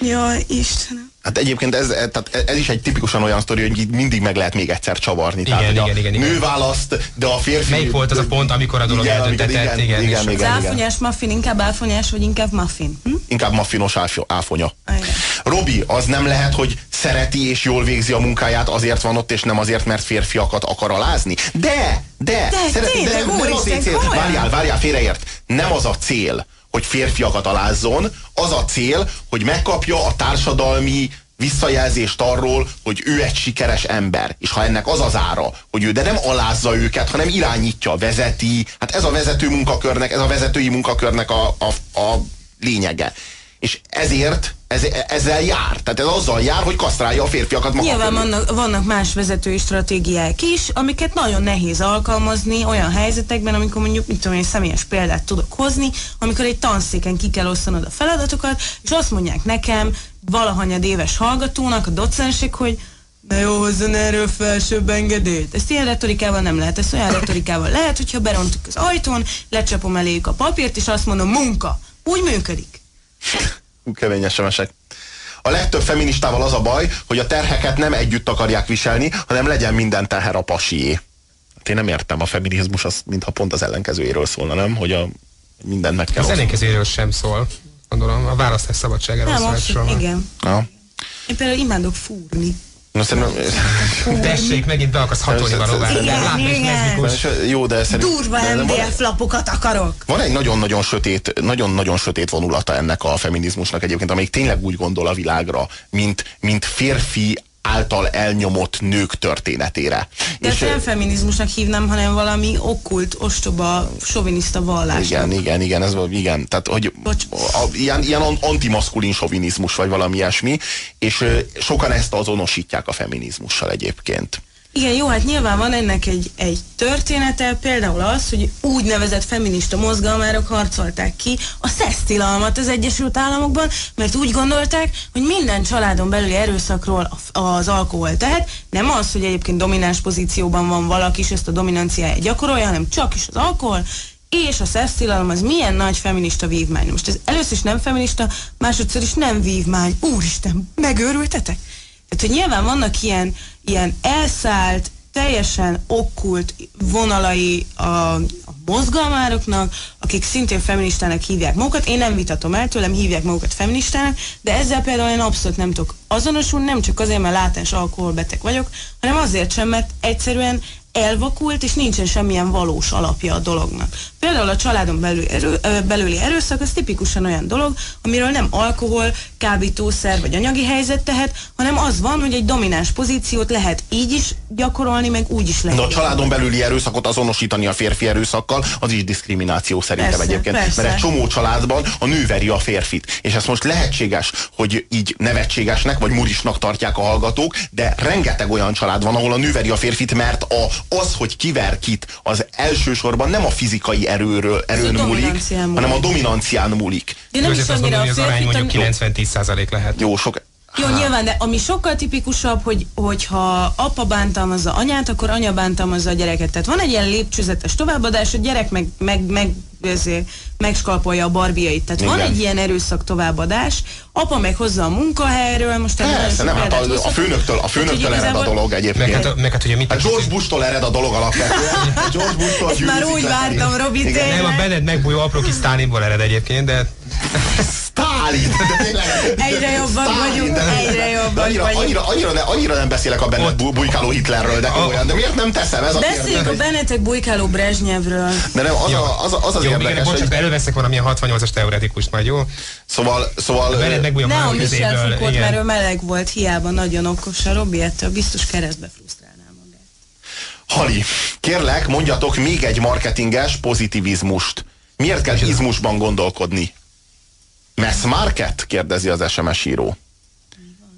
Speaker 3: Jaj, Istenem.
Speaker 2: Hát egyébként ez, ez- tehát ez is egy tipikusan olyan sztori, hogy így mindig meg lehet még egyszer csavarni.
Speaker 4: Igen,
Speaker 2: tehát,
Speaker 4: igen,
Speaker 2: a
Speaker 4: igen, igen.
Speaker 2: Nő választ, de a férfi...
Speaker 4: Melyik volt az a pont, amikor a dolog
Speaker 2: igen,
Speaker 4: eldöntetett?
Speaker 2: igen,
Speaker 4: Igen,
Speaker 2: igen, igen,
Speaker 3: Az
Speaker 2: igen, igen.
Speaker 3: áfonyás muffin inkább áfonyás, vagy inkább muffin? Hm?
Speaker 2: Inkább maffinos áfo- áfonya.
Speaker 3: Igen.
Speaker 2: Robi, az nem lehet, hogy szereti és jól végzi a munkáját, azért van ott, és nem azért, mert férfiakat akar alázni. De, de,
Speaker 3: De tényleg,
Speaker 2: nem, nem
Speaker 3: úristen,
Speaker 2: azért cél.
Speaker 3: komolyan?
Speaker 2: Várjál, várjál, félreért. Nem az a cél, hogy férfiakat alázzon, az a cél, hogy megkapja a társadalmi visszajelzést arról, hogy ő egy sikeres ember. És ha ennek az az ára, hogy ő de nem alázza őket, hanem irányítja, vezeti, hát ez a vezető munkakörnek, ez a vezetői munkakörnek a, a, a lényege. És ezért ez, ezzel jár. Tehát ez azzal jár, hogy kasztrálja a férfiakat maga
Speaker 3: Nyilván vannak, vannak más vezetői stratégiák is, amiket nagyon nehéz alkalmazni olyan helyzetekben, amikor mondjuk, mit tudom én, személyes példát tudok hozni, amikor egy tanszéken ki kell osztanod a feladatokat, és azt mondják nekem, valahanyad éves hallgatónak, a docensek, hogy de jó, hozzon erről felsőbb engedélyt. Ezt ilyen retorikával nem lehet, ezt olyan retorikával lehet, hogyha berontuk az ajtón, lecsapom eléjük a papírt, és azt mondom, munka. Úgy működik.
Speaker 2: Kemény SMS-ek. A legtöbb feministával az a baj, hogy a terheket nem együtt akarják viselni, hanem legyen minden teher a pasié. Hát én nem értem, a feminizmus az mintha pont az ellenkezőjéről szólna, nem? Hogy a mindent meg kell
Speaker 4: Az
Speaker 2: osztani.
Speaker 4: ellenkezőről sem szól. Gondolom, a választás szabadságáról szól
Speaker 3: igen.
Speaker 2: Ja.
Speaker 3: Én például imádok fúrni.
Speaker 2: Na, szerintem,
Speaker 4: Tessék, megint be akarsz hatolni leszbikus.
Speaker 2: jó, de szerintem...
Speaker 3: Durva MDF lapokat akarok.
Speaker 2: Van egy nagyon-nagyon sötét, nagyon-nagyon sötét vonulata ennek a feminizmusnak egyébként, amelyik tényleg úgy gondol a világra, mint, mint férfi által elnyomott nők történetére.
Speaker 3: De ezt
Speaker 2: ö,
Speaker 3: nem feminizmusnak hívnám, hanem valami okkult, ostoba, soviniszta vallás.
Speaker 2: Igen, igen, igen, ez igen. Tehát, hogy
Speaker 3: Bocs.
Speaker 2: a, ilyen, ilyen an- antimaszkulin sovinizmus, vagy valami ilyesmi, és sokan ezt azonosítják a feminizmussal egyébként.
Speaker 3: Igen, jó, hát nyilván van ennek egy, egy története, például az, hogy úgynevezett feminista mozgalmárok harcolták ki a szesztilalmat az Egyesült Államokban, mert úgy gondolták, hogy minden családon belüli erőszakról az alkohol tehet, nem az, hogy egyébként domináns pozícióban van valaki, és ezt a dominanciáját gyakorolja, hanem csak is az alkohol, és a szesztilalom az milyen nagy feminista vívmány. Most ez először is nem feminista, másodszor is nem vívmány. Úristen, megőrültetek? Tehát, hogy nyilván vannak ilyen, ilyen elszállt, teljesen okkult vonalai a, a mozgalmároknak, akik szintén feministának hívják magukat. Én nem vitatom el tőlem, hívják magukat feministának, de ezzel például én abszolút nem tudok azonosulni, nem csak azért, mert látás alkoholbeteg vagyok, hanem azért sem, mert egyszerűen elvakult, és nincsen semmilyen valós alapja a dolognak. Például a családon belül erő, belüli erőszak az tipikusan olyan dolog, amiről nem alkohol, kábítószer vagy anyagi helyzet tehet, hanem az van, hogy egy domináns pozíciót lehet így is gyakorolni, meg úgy is lehet.
Speaker 2: De a családon belüli erőszakot azonosítani a férfi erőszakkal, az is diszkrimináció szerintem
Speaker 3: Persze,
Speaker 2: egyébként.
Speaker 3: persze.
Speaker 2: Mert egy csomó családban a nő veri a férfit. És ez most lehetséges, hogy így nevetségesnek vagy murisnak tartják a hallgatók, de rengeteg olyan család van, ahol a nő veri a férfit, mert a, Az, hogy kiver kit, az elsősorban nem a fizikai erőről, erőn múlik,
Speaker 3: múlik.
Speaker 2: hanem a dominancián múlik.
Speaker 3: De nem is
Speaker 4: Azért azt
Speaker 3: annyira
Speaker 4: gondolom,
Speaker 3: a
Speaker 4: hogy az arány
Speaker 3: férfi,
Speaker 4: mondjuk 90-10 százalék lehet.
Speaker 2: Jó, sok...
Speaker 3: Jó, nyilván, de ami sokkal tipikusabb, hogy, hogyha apa bántalmazza anyát, akkor anya bántalmazza a gyereket. Tehát van egy ilyen lépcsőzetes továbbadás, a gyerek meg, meg, meg ezért megskalpolja a barbiait. Tehát van
Speaker 2: Igen.
Speaker 3: egy ilyen erőszak továbbadás, apa meg hozza a munkahelyről, most
Speaker 2: Persze, nem, hát a, a főnöktől, a főnöktől ered a dolog
Speaker 4: Meg
Speaker 2: egyébként.
Speaker 4: hát, meg hát ugye mit
Speaker 2: Hát George Bush-tól ered a dolog alapvetően. George Bush-tól
Speaker 3: Ezt már úgy vártam, Robi.
Speaker 4: Nem, a Bennett megbújó apró kis ered egyébként, de
Speaker 2: Tényleg,
Speaker 3: Egyre jobbak
Speaker 2: Stalin,
Speaker 3: vagyunk,
Speaker 2: de-
Speaker 3: egyre jobbak
Speaker 2: de annyira,
Speaker 3: vagyunk.
Speaker 2: Annyira, annyira, ne, annyira nem beszélek a Bennett bu- bujkáló Hitlerről, de komolyan, de miért nem teszem ez a
Speaker 3: Beszéljünk a? Bennetek bujkáló Brezsnyevről.
Speaker 2: De nem, az, a, az, a- az az
Speaker 4: jó, igen,
Speaker 2: érdekes,
Speaker 4: bocs,
Speaker 2: hogy
Speaker 4: csak előveszek valamilyen 68-as teoretikust majd, jó?
Speaker 2: szóval, szóval
Speaker 4: Bennett megbújó
Speaker 3: Ne a Michel Foucault,
Speaker 4: igen.
Speaker 3: mert ő meleg volt, hiába nagyon okos. A Robi ettől biztos keresztbe frusztrálná magát.
Speaker 2: Hali, kérlek, mondjatok még egy marketinges pozitivizmust. Miért kell izmusban gondolkodni? Mass market? kérdezi az SMS író.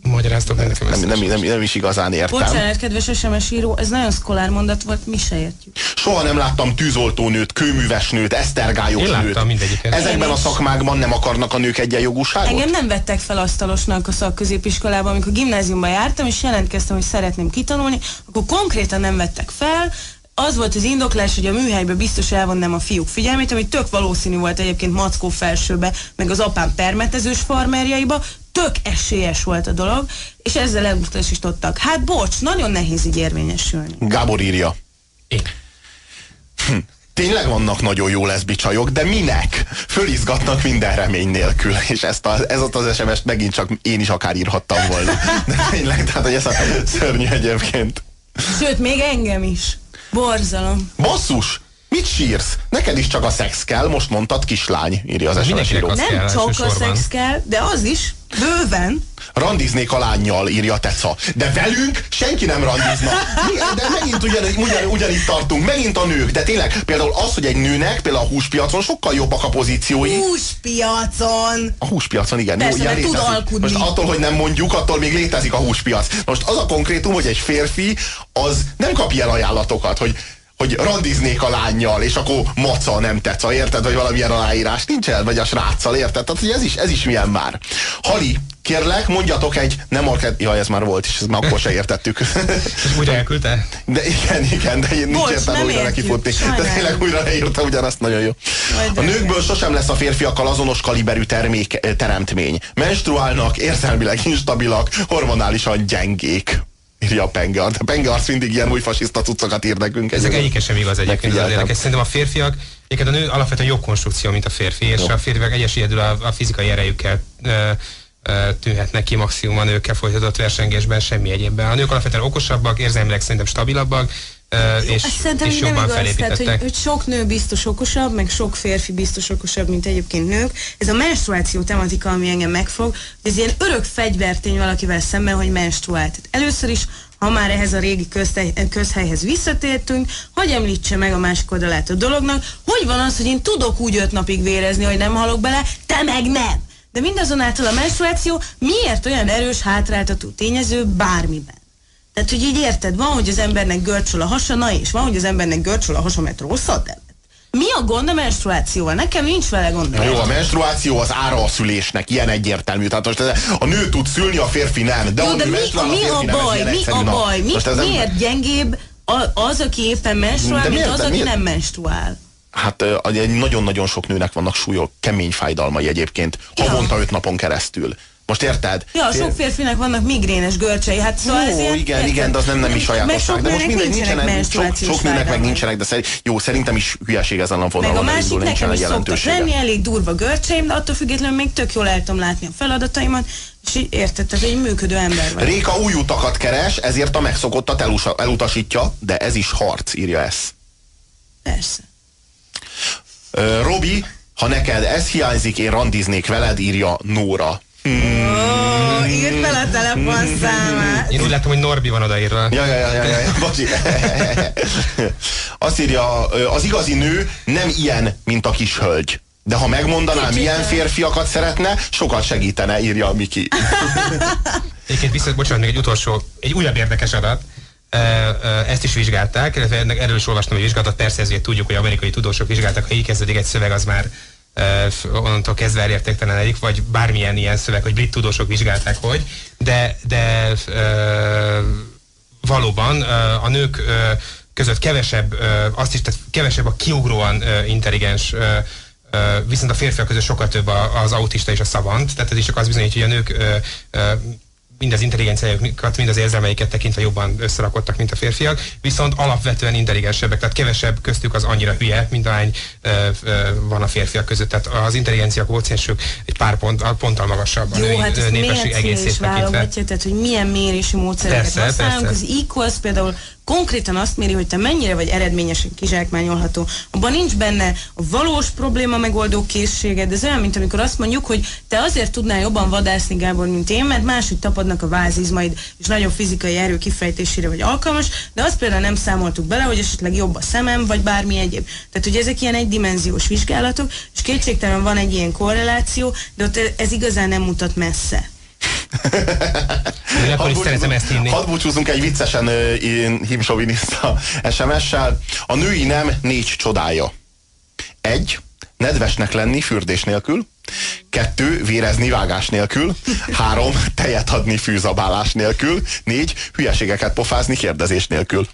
Speaker 4: Magyaráztok bennett,
Speaker 2: Nem, nem, nem, nem is igazán értem.
Speaker 3: Bocsánat, kedves SMS író, ez nagyon szkolár mondat volt, mi se értjük.
Speaker 2: Soha nem láttam tűzoltónőt, kőművesnőt, esztergályos
Speaker 4: Én
Speaker 2: nőt. Ezekben
Speaker 3: Én
Speaker 2: a szakmákban nem akarnak a nők egyenjogúságot?
Speaker 3: Engem nem vettek fel asztalosnak a szakközépiskolában, amikor gimnáziumban jártam, és jelentkeztem, hogy szeretném kitanulni, akkor konkrétan nem vettek fel, az volt az indoklás, hogy a műhelybe biztos elvonnám a fiúk figyelmét, ami tök valószínű volt egyébként Mackó felsőbe, meg az apám permetezős farmerjaiba, tök esélyes volt a dolog, és ezzel elutasítottak. Hát bocs, nagyon nehéz így érvényesülni.
Speaker 2: Gábor írja.
Speaker 4: Én.
Speaker 2: Tényleg vannak nagyon jó leszbi csajok, de minek? Fölizgatnak minden remény nélkül. És ezt a, ez ott az SMS-t megint csak én is akár írhattam volna. De tényleg, tehát hogy ez a szörnyű egyébként.
Speaker 3: Sőt, még engem is. Borzalom.
Speaker 2: Basszus! Mit sírsz? Neked is csak a szex kell, most mondtad kislány, írja az SMS író.
Speaker 3: Nem csak a szex kell, de az is, bőven.
Speaker 2: Randiznék a lányjal, írja Teca. De velünk senki nem randizna. De megint ugyan, ugyan, ugyanitt tartunk, megint a nők. De tényleg például az, hogy egy nőnek például a húspiacon sokkal jobbak a pozíciói.
Speaker 3: Húspiacon.
Speaker 2: A húspiacon, igen.
Speaker 3: Persze,
Speaker 2: Jó,
Speaker 3: tud alkudni.
Speaker 2: Most attól, hogy nem mondjuk, attól még létezik a húspiac. Most az a konkrétum, hogy egy férfi az nem kap ilyen ajánlatokat, hogy hogy randiznék a lányjal, és akkor maca nem teca, érted? Vagy valamilyen aláírás nincsen, vagy a sráccal, érted? Tehát hogy ez is, ez is milyen már. Hali, kérlek, mondjatok egy, nem market... Ja, ez már volt, és ezt már akkor se értettük.
Speaker 4: Újra elküldte?
Speaker 2: De igen, igen, de én nincs
Speaker 3: Bocs,
Speaker 2: értelme
Speaker 3: nem
Speaker 2: újra nekifutni. De tényleg újra leírta ugyanazt, nagyon jó. A nőkből sosem lesz a férfiakkal azonos kaliberű termék, teremtmény. Menstruálnak, érzelmileg instabilak, hormonálisan gyengék. Írja a Penge. A Penge arc mindig ilyen új fasiszta cuccokat ír nekünk.
Speaker 4: Ezek egyike sem igaz egyébként, az érdekes. Szerintem a férfiak, egyébként a nő alapvetően jobb konstrukció, mint a férfi, és a férfiak egyes egyedül a, a fizikai erejükkel ö, ö, tűnhetnek ki maximum a nőkkel folytatott versengésben, semmi egyébben. A nők alapvetően okosabbak, érzelmileg szerintem stabilabbak, és,
Speaker 3: szerintem
Speaker 4: és
Speaker 3: így nem
Speaker 4: jobban
Speaker 3: igaz, tehát, hogy, hogy sok nő biztos okosabb, meg sok férfi biztos okosabb, mint egyébként nők. Ez a menstruáció tematika, ami engem megfog, hogy ez ilyen örök fegyvertény valakivel szemben, hogy menstruál. Tehát először is, ha már ehhez a régi közhely, közhelyhez visszatértünk, hogy említse meg a másik oldalát a dolognak, hogy van az, hogy én tudok úgy öt napig vérezni, hogy nem halok bele, te meg nem. De mindazonáltal a menstruáció miért olyan erős hátráltató tényező bármiben? Tehát, hogy így érted, van, hogy az embernek görcsöl a hasa, na és van, hogy az embernek görcsöl a hasa, mert rosszat evett. Mi a gond a menstruációval? Nekem nincs vele gond.
Speaker 2: Na jó, a menstruáció az ára a szülésnek, ilyen egyértelmű. Tehát most ez, a nő tud szülni, a férfi nem. De,
Speaker 3: Jó, de mi,
Speaker 2: menstruál,
Speaker 3: mi a
Speaker 2: nem, ez
Speaker 3: baj?
Speaker 2: ilyen
Speaker 3: Mi a baj? Mi,
Speaker 2: ez nem-
Speaker 3: miért gyengébb a- az, aki éppen menstruál,
Speaker 2: De
Speaker 3: mint
Speaker 2: miért?
Speaker 3: az, aki
Speaker 2: miért?
Speaker 3: nem menstruál?
Speaker 2: Hát nagyon-nagyon sok nőnek vannak súlyok, kemény fájdalmai egyébként, havonta öt napon keresztül. Most érted?
Speaker 3: Ja, sok férfinek vannak migrénes görcsei, hát szóval ez
Speaker 2: Jó,
Speaker 3: ilyen,
Speaker 2: igen,
Speaker 3: érted?
Speaker 2: igen, de az nem nem is
Speaker 3: Meg
Speaker 2: sajátosság. De most mindegy,
Speaker 3: nincsenek
Speaker 2: nincsenek, sok, sok nőnek meg nincsenek, de szerint, jó, szerintem is hülyeség ezen a
Speaker 3: Meg
Speaker 2: vonalon
Speaker 3: a másik nekem is szoktak lenni, elég durva görcseim, de attól függetlenül még tök jól el tudom látni a feladataimat, és érted, tehát egy működő ember vagy.
Speaker 2: Réka új utakat keres, ezért a megszokottat elutasítja, de ez is harc, írja ez.
Speaker 3: Persze.
Speaker 2: Robi, ha neked ez hiányzik, én randiznék veled, írja Nóra.
Speaker 3: Ó, írd fel a telefonszámát.
Speaker 4: Én úgy látom, hogy Norbi van odaírva.
Speaker 2: Ja, ja, ja, ja, ja, ja bocsi. Azt írja, az igazi nő nem ilyen, mint a kis hölgy. De ha megmondaná,
Speaker 3: Kicsit,
Speaker 2: milyen férfiakat szeretne, sokat segítene, írja a Miki.
Speaker 4: Egyébként vissza, bocsánat, még egy utolsó, egy újabb érdekes adat. ezt is vizsgálták, erről is olvastam egy vizsgálatot, persze ezért tudjuk, hogy amerikai tudósok vizsgáltak, ha így kezdődik egy szöveg, az már onnantól kezdve elértéktelenedik, vagy bármilyen ilyen szöveg, hogy brit tudósok vizsgálták, hogy, de, de valóban a nők között kevesebb, azt is, tehát kevesebb a kiugróan intelligens viszont a férfiak között sokkal több az autista és a szavant, tehát ez is csak az bizonyítja, hogy a nők mind az intelligenciájukat, mind az érzelmeiket tekintve jobban összerakottak, mint a férfiak, viszont alapvetően intelligensebbek, tehát kevesebb köztük az annyira hülye, mint ahány ö, ö, van a férfiak között. Tehát az intelligencia kvóciensük egy pár pont, ponttal magasabb a
Speaker 3: Jó,
Speaker 4: női
Speaker 3: hát
Speaker 4: népesség egészét tekintve.
Speaker 3: tehát hogy milyen mérési módszereket
Speaker 4: Persze,
Speaker 3: használunk.
Speaker 4: persze.
Speaker 3: Az Equals például konkrétan azt méri, hogy te mennyire vagy eredményesen kizsákmányolható. Abban nincs benne a valós probléma megoldó készséged, ez olyan, mint amikor azt mondjuk, hogy te azért tudnál jobban vadászni, Gábor, mint én, mert máshogy tapadnak a vázizmaid, és nagyon fizikai erő kifejtésére vagy alkalmas, de azt például nem számoltuk bele, hogy esetleg jobb a szemem, vagy bármi egyéb. Tehát, hogy ezek ilyen egydimenziós vizsgálatok, és kétségtelen van egy ilyen korreláció, de ott ez igazán nem mutat messze.
Speaker 4: Én akkor is szeretem ezt hinni.
Speaker 2: Hadd búcsúzunk egy viccesen himsoviniszta SMS-sel. A női nem négy csodája. Egy, nedvesnek lenni fürdés nélkül. Kettő, vérezni vágás nélkül. Három, tejet adni fűzabálás nélkül. Négy, hülyeségeket pofázni kérdezés nélkül.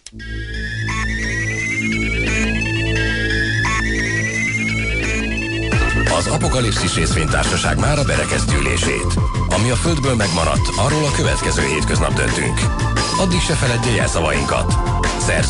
Speaker 1: Az Apokalipszis részvénytársaság már a berekeztülését. Ami a Földből megmaradt, arról a következő hétköznap döntünk. Addig se feledje jelszavainkat. Szerz